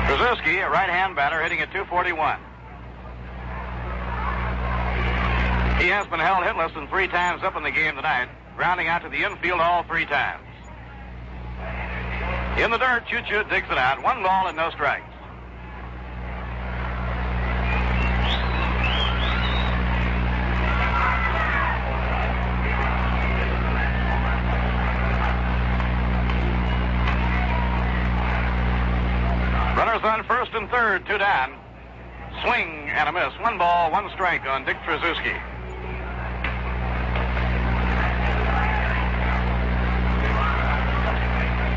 Tracewski, a right-hand batter, hitting at 241. He has been held hitless and three times up in the game tonight, grounding out to the infield all three times. In the dirt, Choo Choo digs it out. One ball and no strikes. Runners on first and third, two down. Swing and a miss. One ball, one strike on Dick Tracewski.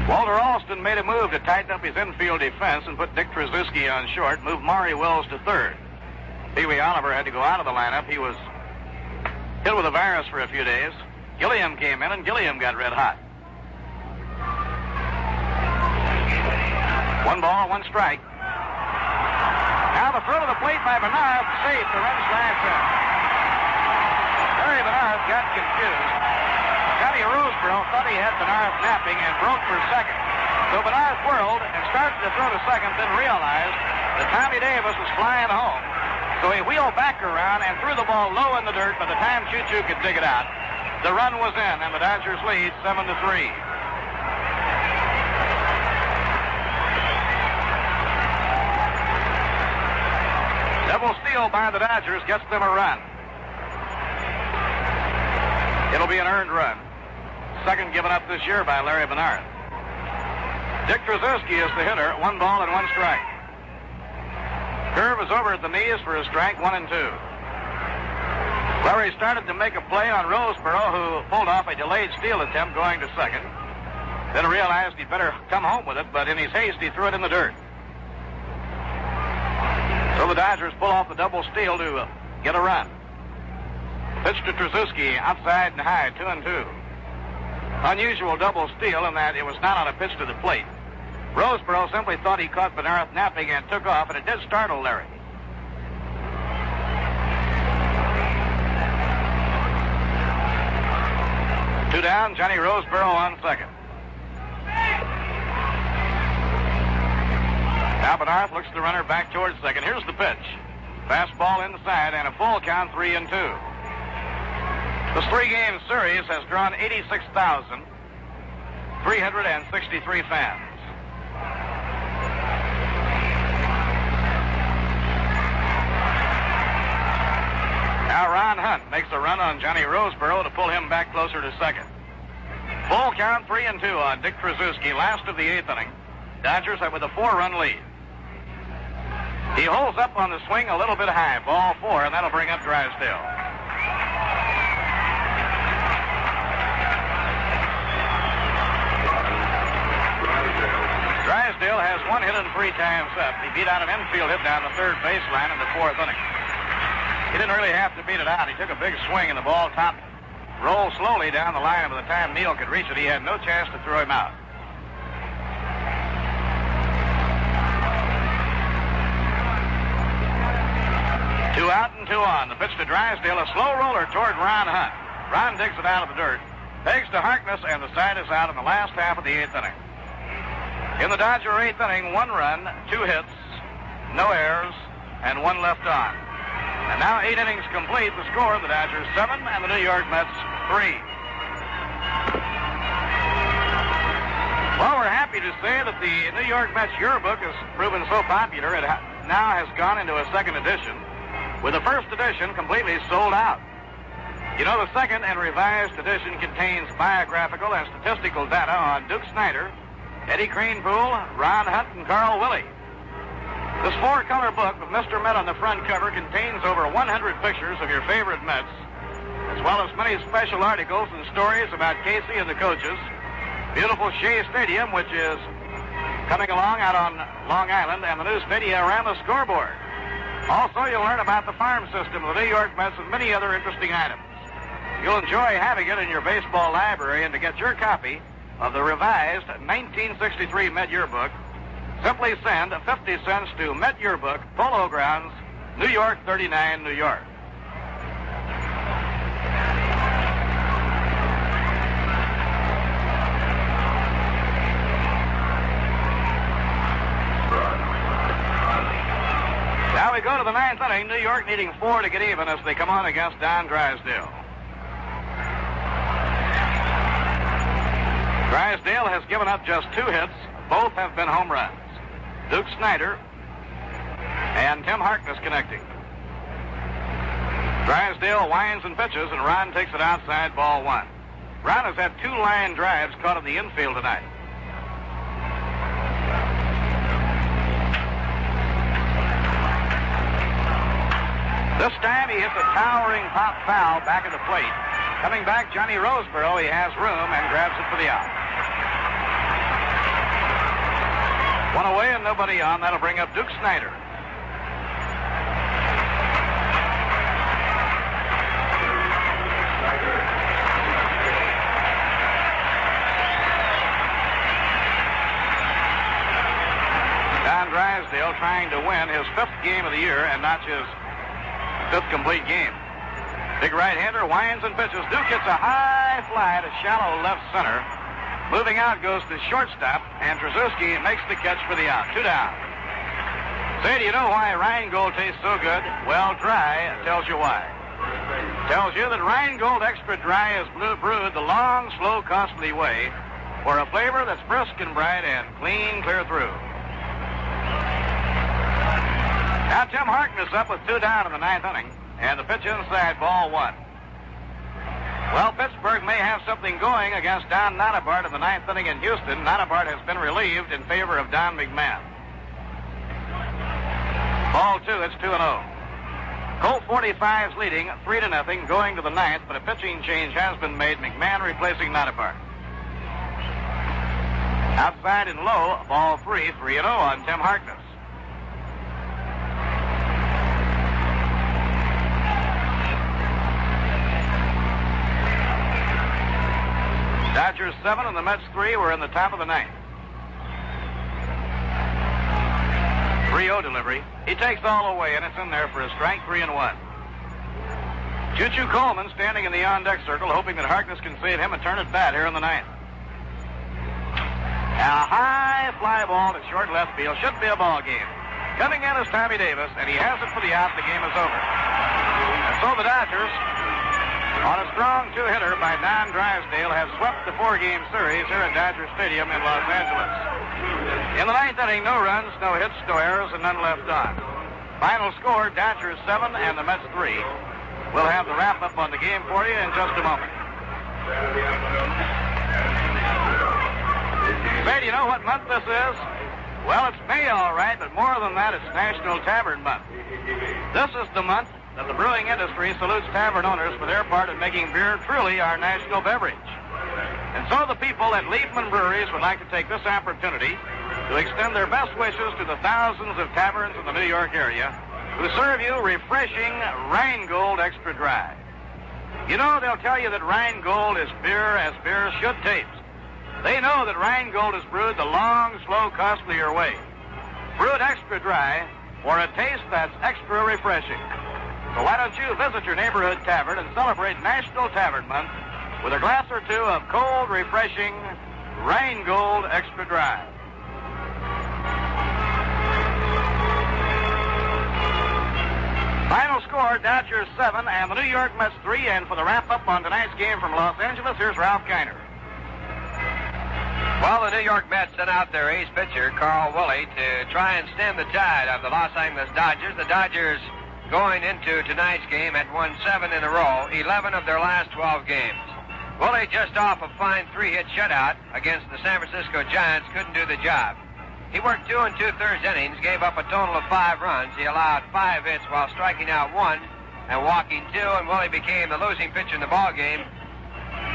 Walter Alston made a move to tighten up his infield defense and put Dick Tracewski on short, move Maury Wills to third. Pee Wee Oliver had to go out of the lineup. He was hit with a virus for a few days. Gilliam came in, and Gilliam got red hot. One ball, one strike. Now the throw to the plate by Bearnarth, safe. The run slash uh, in. Larry Bearnarth got confused. Johnny Roseboro thought he had Bearnarth napping and broke for second. So Bearnarth whirled and started to throw to second, then realized that Tommy Davis was flying home. So he wheeled back around and threw the ball low in the dirt by the time Choo Choo could dig it out. The run was in, and the Dodgers lead seven to three. Double steal by the Dodgers gets them a run. It'll be an earned run. Second given up this year by Larry Bearnarth. Dick Tracewski is the hitter. One ball and one strike. Curve is over at the knees for a strike, one and two. Larry started to make a play on Roseboro, who pulled off a delayed steal attempt going to second. Then realized he'd better come home with it, but in his haste, he threw it in the dirt. So the Dodgers pull off the double steal to get a run. Pitch to Tracewski, outside and high, two and two. Unusual double steal in that it was not on a pitch to the plate. Roseboro simply thought he caught Bearnarth napping and took off, and it did startle Larry. Two down, Johnny Roseboro on second. Now Bearnarth looks the runner back towards second. Here's the pitch. Fastball inside and a full count, three and two. This three-game series has drawn 86,363 fans. Now Ron Hunt makes a run on Johnny Roseboro to pull him back closer to second. Full count, three and two on Dick Tracewski, last of the eighth inning. Dodgers have with a four-run lead. He holds up on the swing a little bit high, ball four, and that'll bring up Drysdale. Drysdale has one hit and three times up. He beat out an infield hit down the third baseline in the fourth inning. He didn't really have to beat it out. He took a big swing and the ball top rolled slowly down the line, and by the time Neal could reach it, he had no chance to throw him out. Two out and two on. The pitch to Drysdale, a slow roller toward Ron Hunt. Ron digs it out of the dirt, pegs to Harkness, and the side is out in the last half of the eighth inning. In the Dodger eighth inning, one run, two hits, no errors, and one left on. And now eight innings complete. The score: the Dodgers seven and the New York Mets three. Well, we're happy to say that the New York Mets yearbook has proven so popular it ha- now has gone into a second edition, with the first edition completely sold out. You know, the second and revised edition contains biographical and statistical data on Duke Snider, Eddie Kranepool, Ron Hunt, and Carl Willey. This four-color book with Mr. Met on the front cover contains over 100 pictures of your favorite Mets, as well as many special articles and stories about Casey and the coaches. Beautiful Shea Stadium, which is coming along out on Long Island, and the new Stadiorama scoreboard. Also, you'll learn about the farm system of the New York Mets and many other interesting items. You'll enjoy having it in your baseball library, and to get your copy of the revised 1963 Met Yearbook, simply send 50 cents to Met Yearbook, Polo Grounds, New York 39, New York. Now we go to the ninth inning. New York needing four to get even as they come on against Don Drysdale. Drysdale has given up just two hits. Both have been home runs. Duke Snider and Tim Harkness connecting. Drysdale winds and pitches, and Ron takes it outside ball one. Ron has had two line drives caught in the infield tonight. This time he hits a towering pop foul back of the plate. Coming back, Johnny Roseboro, he has room and grabs it for the out. One away and nobody on. That'll bring up Duke Snider. Don Drysdale trying to win his fifth game of the year and not his fifth complete game. Big right-hander winds and pitches. Duke gets a high fly to shallow left center. Moving out goes the shortstop, and Tracewski makes the catch for the out. Two down. Say, do you know why Rheingold tastes so good? Well, dry tells you why. Tells you that Rheingold Extra Dry is blue brewed the long, slow, costly way for a flavor that's brisk and bright and clean clear through. Now Tim Harkness up with two down in the ninth inning, and the pitch inside, ball one. Well, Pittsburgh may have something going against Don Nottebart in the ninth inning in Houston. Nottebart has been relieved in favor of Don McMahon. Ball two, it's 2 and 0. Colt 45's leading three to nothing, going to the ninth, but a pitching change has been made. McMahon replacing Nottebart. Outside and low, ball three, three and zero on Tim Harkness. Dodgers seven and the Mets three were in the top of the ninth. 3-0 delivery. He takes all away, and it's in there for a strike, three and one. Choo Choo Coleman standing in the on-deck circle, hoping that Harkness can save him and turn it bad here in the ninth. A high fly ball to short left field should be a ball game. Coming in is Tommy Davis, and he has it for the out. The game is over. And so the Dodgers, on a strong two-hitter by Don Drysdale, have swept the four-game series here at Dodger Stadium in Los Angeles. In the ninth inning, no runs, no hits, no errors, and none left on. Final score, Dodgers seven and the Mets three. We'll have the wrap-up on the game for you in just a moment. Say, do you know what month this is? Well, it's May, all right, but more than that, it's National Tavern Month. This is the month that the brewing industry salutes tavern owners for their part in making beer truly our national beverage. And so the people at Liebman Breweries would like to take this opportunity to extend their best wishes to the thousands of taverns in the New York area who serve you refreshing Rheingold Extra Dry. You know, they'll tell you that Rheingold is beer as beer should taste. They know that Rheingold is brewed the long, slow, costlier way. Brewed extra dry for a taste that's extra refreshing. So why don't you visit your neighborhood tavern and celebrate National Tavern Month with a glass or two of cold, refreshing Rheingold Extra Dry. Final score, Dodgers 7 and the New York Mets 3. And for the wrap-up on tonight's game from Los Angeles, here's Ralph Kiner. Well, the New York Mets sent out their ace pitcher, Carl Willey, to try and stem the tide of the Los Angeles Dodgers. The Dodgers going into tonight's game at won seven in a row, 11 of their last 12 games. Willey, just off a fine three-hit shutout against the San Francisco Giants, couldn't do the job. He worked two and two-thirds innings, gave up a total of five runs. He allowed five hits while striking out one and walking two, and Willey became the losing pitcher in the ball game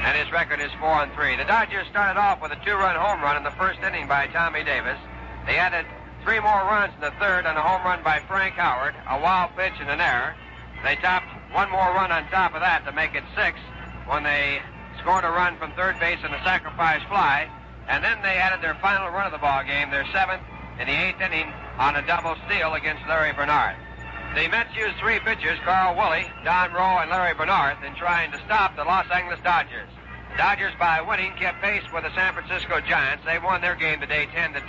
and his record is four and three. The Dodgers started off with a two-run home run in the first inning by Tommy Davis. They added three more runs in the third on a home run by Frank Howard, a wild pitch and an error. They topped one more run on top of that to make it six when they scored a run from third base in a sacrifice fly, and then they added their final run of the ball game, their seventh in the eighth inning on a double steal against Larry Bearnarth. The Mets used three pitchers, Carl Willey, Don Rowe, and Larry Bearnarth, in trying to stop the Los Angeles Dodgers. Dodgers, by winning, kept pace with the San Francisco Giants. They won their game today 10 to 2.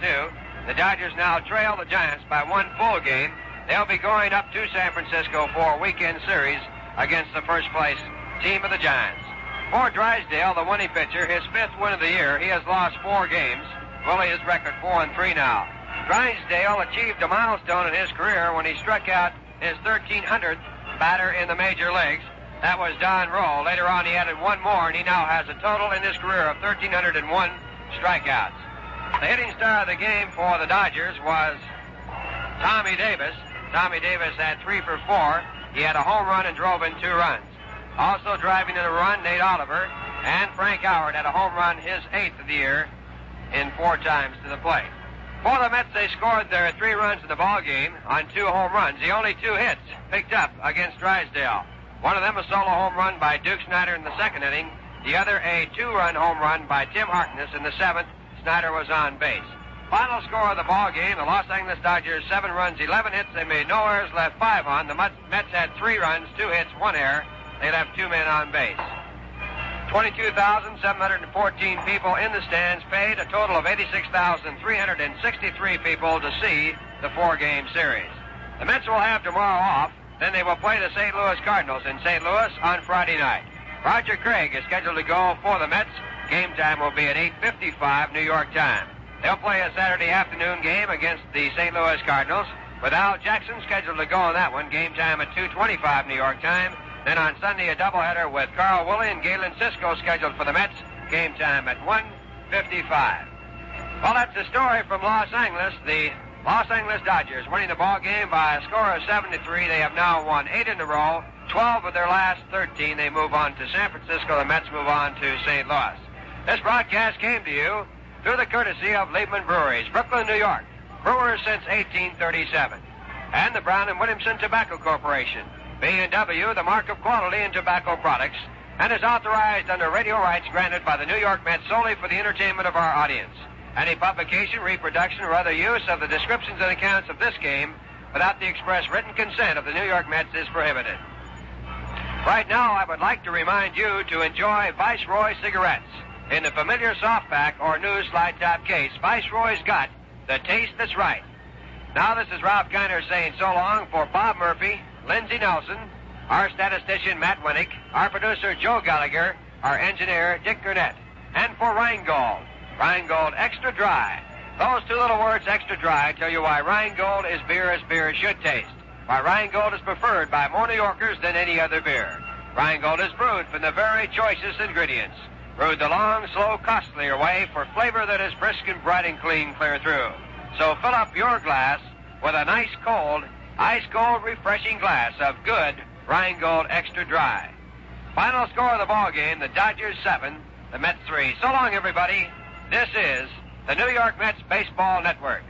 The Dodgers now trail the Giants by one full game. They'll be going up to San Francisco for a weekend series against the first place team of the Giants. For Drysdale, the winning pitcher, his fifth win of the year, he has lost four games. Willey is record four and three now. Drysdale achieved a milestone in his career when he struck out his 1300th batter in the major leagues. That was Don Rowe. Later on, he added one more, and he now has a total in his career of 1,301 strikeouts. The hitting star of the game for the Dodgers was Tommy Davis. Tommy Davis had three for four. He had a home run and drove in two runs. Also driving in a run, Nate Oliver. And Frank Howard had a home run, his eighth of the year, in four times to the plate. For the Mets, they scored their three runs in the ball game on two home runs. The only two hits picked up against Drysdale. One of them a solo home run by Duke Snider in the second inning. The other a two-run home run by Tim Harkness in the seventh. Snider was on base. Final score of the ball game: the Los Angeles Dodgers seven runs, 11 hits. They made no errors, left five on. The Mets had three runs, two hits, one error. They left two men on base. 22,714 people in the stands paid a total of 86,363 people to see the four-game series. The Mets will have tomorrow off. Then they will play the St. Louis Cardinals in St. Louis on Friday night. Roger Craig is scheduled to go for the Mets. Game time will be at 8.55 New York time. They'll play a Saturday afternoon game against the St. Louis Cardinals with Al Jackson scheduled to go on that one. Game time at 2.25 New York time. Then on Sunday, a doubleheader with Carl Willey and Galen Cisco scheduled for the Mets. Game time at 1.55. Well, that's the story from Los Angeles. The Los Angeles Dodgers winning the ball game by a score of 73. They have now won eight in a row. 12 of their last 13. They move on to San Francisco. The Mets move on to St. Louis. This broadcast came to you through the courtesy of Liebman Breweries, Brooklyn, New York. Brewers since 1837. And the Brown and Williamson Tobacco Corporation. B&W, the mark of quality in tobacco products, and is authorized under radio rights granted by the New York Mets solely for the entertainment of our audience. Any publication, reproduction, or other use of the descriptions and accounts of this game without the express written consent of the New York Mets is prohibited. Right now, I would like to remind you to enjoy Viceroy cigarettes. In the familiar soft pack or new slide top case, Viceroy's got the taste that's right. Now, this is Ralph Kiner saying so long for Bob Murphy, Lindsey Nelson, our statistician Matt Winnick, our producer Joe Gallagher, our engineer Dick Gurnett, and for Rheingold. Rheingold Extra Dry. Those two little words, extra dry, tell you why Rheingold is beer as beer should taste. Why Rheingold is preferred by more New Yorkers than any other beer. Rheingold is brewed from the very choicest ingredients. Brewed the long, slow, costlier way for flavor that is brisk and bright and clean clear through. So fill up your glass with a nice cold, ice cold, refreshing glass of good Rheingold Extra Dry. Final score of the ball game: the Dodgers seven, the Mets three. So long, everybody. This is the New York Mets Baseball Network.